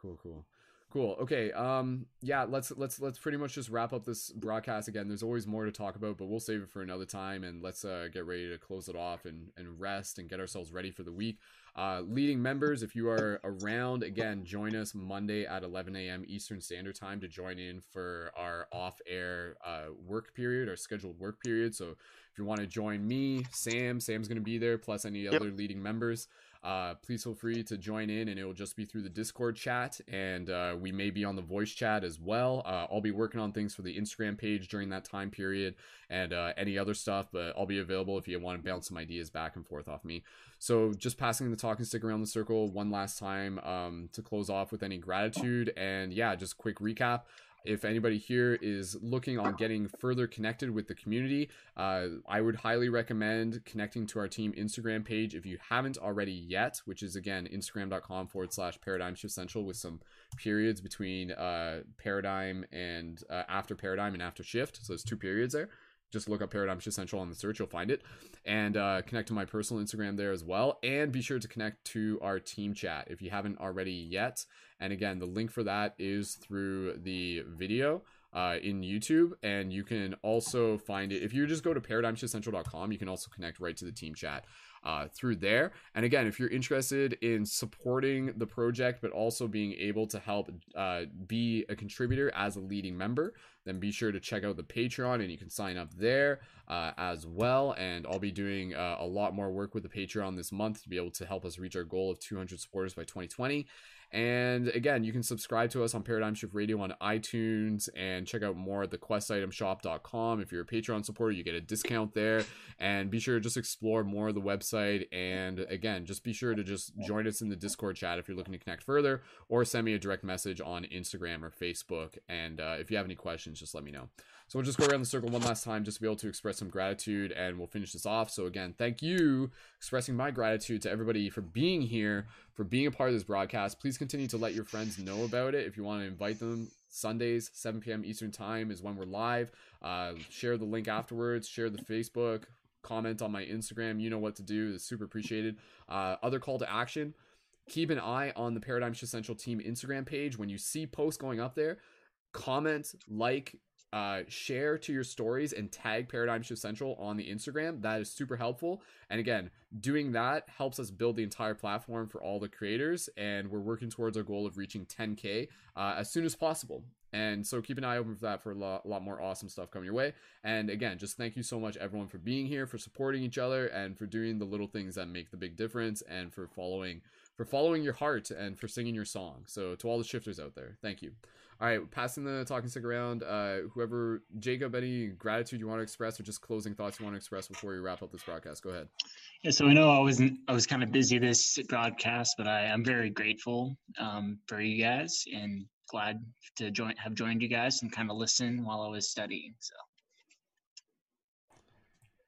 cool, cool. Cool. Okay. Um yeah, let's let's let's pretty much just wrap up this broadcast again. There's always more to talk about, but we'll save it for another time and let's uh get ready to close it off and and rest and get ourselves ready for the week. Uh, leading members, if you are around, again, join us Monday at 11 a.m. Eastern Standard Time to join in for our off air uh, work period, our scheduled work period. So if you want to join me, Sam, Sam's going to be there, plus any Yep. other leading members. Uh, please feel free to join in, and it will just be through the Discord chat, and uh, we may be on the voice chat as well. Uh, I'll be working on things for the Instagram page during that time period, and uh, any other stuff, but I'll be available if you want to bounce some ideas back and forth off me. So, just passing the talking stick around the circle one last time um, to close off with any gratitude, and yeah, just quick recap if anybody here is looking on getting further connected with the community, uh, I would highly recommend connecting to our team Instagram page if you haven't already yet, which is again instagram.com forward slash paradigm shift central with some periods between uh, paradigm and uh, after paradigm and after shift. So there's two periods there. Just look up Paradigm Shift Central on the search, you'll find it. And uh, connect to my personal Instagram there as well. And be sure to connect to our team chat if you haven't already yet. And again, the link for that is through the video uh, in YouTube. And you can also find it if you just go to paradigmshiftcentral.com, you can also connect right to the team chat uh, through there. And again, if you're interested in supporting the project, but also being able to help uh, be a contributor as a leading member, then be sure to check out the Patreon and you can sign up there uh, as well. And I'll be doing uh, a lot more work with the Patreon this month to be able to help us reach our goal of 200 supporters by 2020. And again, you can subscribe to us on Paradigm Shift Radio on iTunes and check out more at the questitemshop.com. If you're a Patreon supporter, you get a discount there. And be sure to just explore more of the website. And again, just be sure to just join us in the Discord chat if you're looking to connect further, or send me a direct message on Instagram or Facebook. And uh, if you have any questions, just let me know. So we'll just go around the circle one last time just to be able to express some gratitude and we'll finish this off. So again, thank you, expressing my gratitude to everybody for being here, for being a part of this broadcast. Please continue to let your friends know about it. If you want to invite them, Sundays, 7 p.m. Eastern Time is when we're live. Uh, share the link afterwards, share the Facebook, comment on my Instagram. You know what to do. It's super appreciated. Uh, other call to action keep an eye on the Paradigm Shift Central team Instagram page. When you see posts going up there, comment, like, uh, share to your stories and tag Paradigm Shift Central on the Instagram. That is super helpful. And again, doing that helps us build the entire platform for all the creators. And we're working towards our goal of reaching 10K uh, as soon as possible. And so keep an eye open for that for a lot, a lot more awesome stuff coming your way. And again, just thank you so much, everyone, for being here, for supporting each other, and for doing the little things that make the big difference, and for following for following your heart and for singing your song. So to all the shifters out there, thank you. All right, passing the talking stick around. Uh, whoever, Jacob, any gratitude you want to express, or just closing thoughts you want to express before we wrap up this broadcast? Go ahead. Yeah, so I know I wasn't I was kind of busy this broadcast, but I am very grateful um, for you guys and glad to join have joined you guys and kind of listen while I was studying. So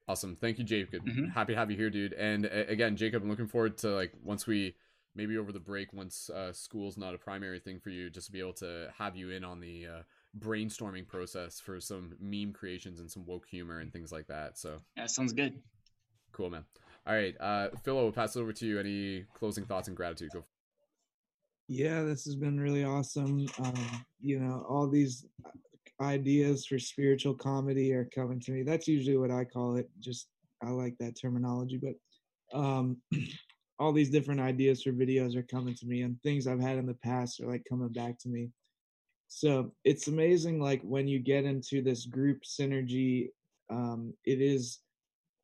Awesome. Thank you, Jacob. Mhm. Happy to have you here, dude. And uh, again, Jacob, I'm looking forward to like once we maybe over the break, once uh, school's not a primary thing for you, just to be able to have you in on the uh, brainstorming process for some meme creations and some woke humor and things like that. So yeah, sounds good. cool, man. All right, uh, Phil, we'll pass it over to you. Any closing thoughts and gratitude? Go. Yeah, this has been really awesome. Um, you know, all these ideas for spiritual comedy are coming to me. That's usually what I call it. Just I like that terminology, but um, all these different ideas for videos are coming to me, and things I've had in the past are like coming back to me. So it's amazing, like when you get into this group synergy, um, it is.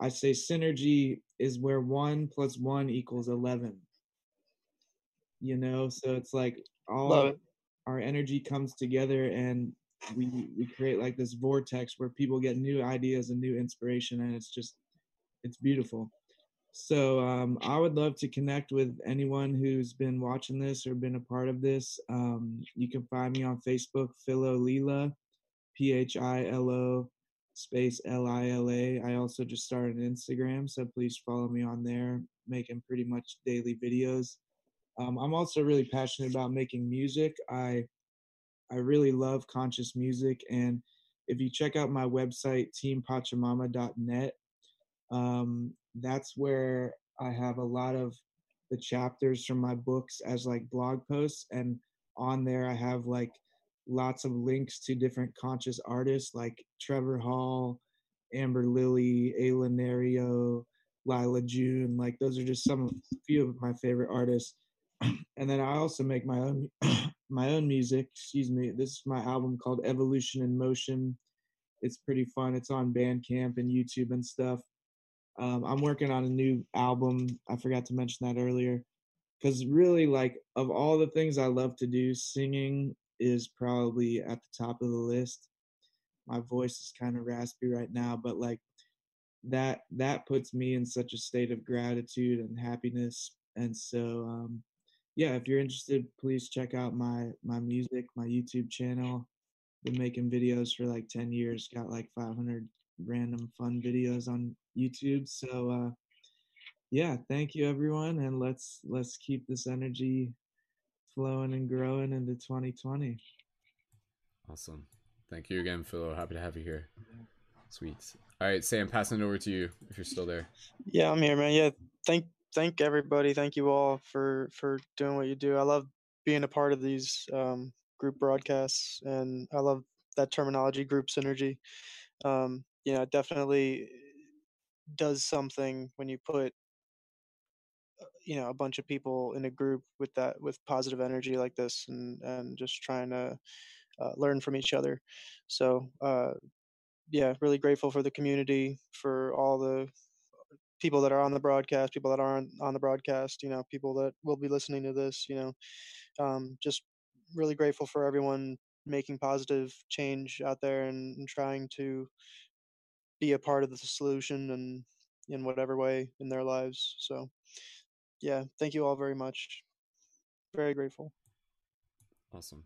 I say synergy is where one plus one equals eleven you know so it's like all it. our energy comes together and we we create like this vortex where people get new ideas and new inspiration and it's just it's beautiful so um, i would love to connect with anyone who's been watching this or been a part of this. Um, you can find me on facebook philo lila p-h-i-l-o space l-i-l-a i also just started instagram so please follow me on there making pretty much daily videos. Um, I'm also really passionate about making music. I I really love conscious music, and if you check out my website teampachamama.net, um, that's where I have a lot of the chapters from my books as like blog posts, and on there I have like lots of links to different conscious artists like Trevor Hall, Amber Lily, Ayla Nereo, Lyla June. Like those are just some of few of my favorite artists. and then I also make my own my own music. Excuse me. This is my album called Evolution in Motion. It's pretty fun. It's on Bandcamp and YouTube and stuff. Um, I'm working on a new album. I forgot to mention that earlier. Because really, like, of all the things I love to do, singing is probably at the top of the list. My voice is kind of raspy right now, but like that that puts me in such a state of gratitude and happiness. And so um yeah, if you're interested, please check out my my music, my YouTube channel. Been making videos for like 10 years, got like 500 random fun videos on YouTube. So uh yeah, thank you everyone and let's let's keep this energy flowing and growing into 2020. Awesome. Thank you again, Philo. Happy to have you here. Sweet. All right, Sam, passing it over to you if you're still there. Yeah, I'm here, man. Yeah, thank thank everybody. Thank you all for for doing what you do. I love being a part of these um, group broadcasts, and I love that terminology, group synergy. Um, you know, definitely does something when you put uh, you know a bunch of people in a group with that with positive energy like this and and just trying to uh, learn from each other. So uh, yeah really grateful for the community for all the people that are on the broadcast people that aren't on the broadcast you know people that will be listening to this you know. Um, just really grateful for everyone making positive change out there and, and trying to be a part of the solution and in whatever way in their lives so yeah thank you all very much very grateful Awesome.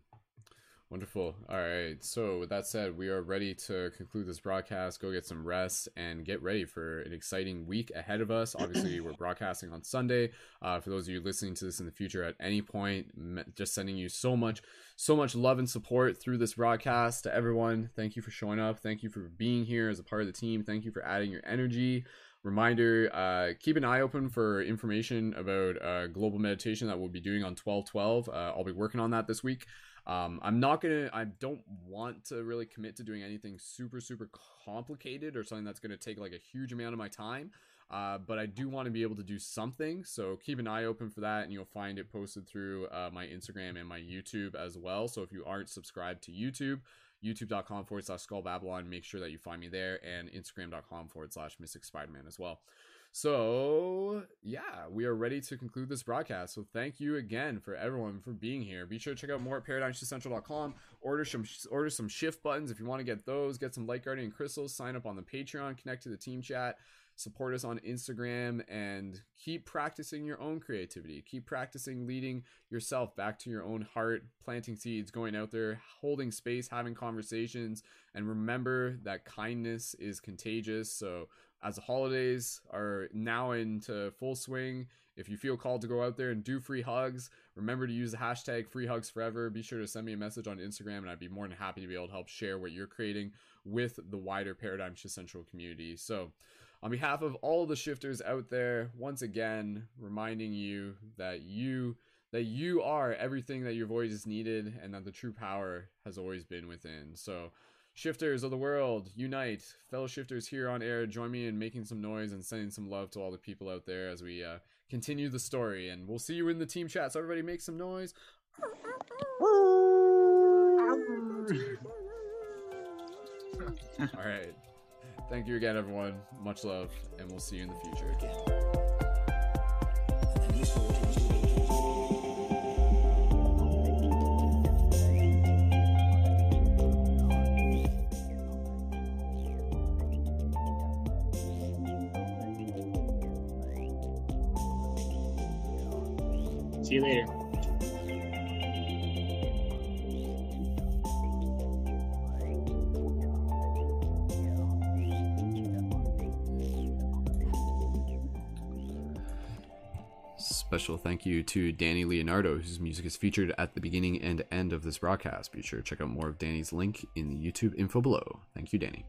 Wonderful. All right. So, with that said, we are ready to conclude this broadcast, go get some rest, and get ready for an exciting week ahead of us. Obviously, we're broadcasting on Sunday. Uh, for those of you listening to this in the future at any point, just sending you so much, so much love and support through this broadcast to everyone. Thank you for showing up. Thank you for being here as a part of the team. Thank you for adding your energy reminder uh, keep an eye open for information about uh, global meditation that we'll be doing on 1212 uh, i'll be working on that this week um, i'm not gonna i don't want to really commit to doing anything super super complicated or something that's gonna take like a huge amount of my time. Uh, but i do want to be able to do something so keep an eye open for that and you'll find it posted through uh, my instagram and my youtube as well. So if you aren't subscribed to youtube youtube.com forward slash skull babylon make sure that you find me there and instagram.com forward slash mystic as well so yeah we are ready to conclude this broadcast. So thank you again for everyone for being here. Be sure to check out more at paradigmshiftcentral.com order some order some shift buttons if you want to get those. Get some light guardian crystals. Sign up on the patreon. Connect to the team chat. Support us on Instagram and keep practicing your own creativity. Keep practicing leading yourself back to your own heart, planting seeds, going out there, holding space, having conversations, and remember that kindness is contagious. So, as the holidays are now into full swing, if you feel called to go out there and do free hugs, remember to use the hashtag free hugs forever. Be sure to send me a message on Instagram, and I'd be more than happy to be able to help share what you're creating with the wider Paradigm Shift Central community. So, on behalf of all the shifters out there, once again, reminding you that you that you are everything that your voice is needed and that the true power has always been within. So shifters of the world, unite. Fellow shifters here on air, join me in making some noise and sending some love to all the people out there as we uh, continue the story. And we'll see you in the team chat. So everybody make some noise. all right. Thank you again, everyone. Much love, and we'll see you in the future. Thank you to Dani Leonardo, whose music is featured at the beginning and end of this broadcast. Be sure to check out more of Dani's link in the YouTube info below. Thank you, Dani.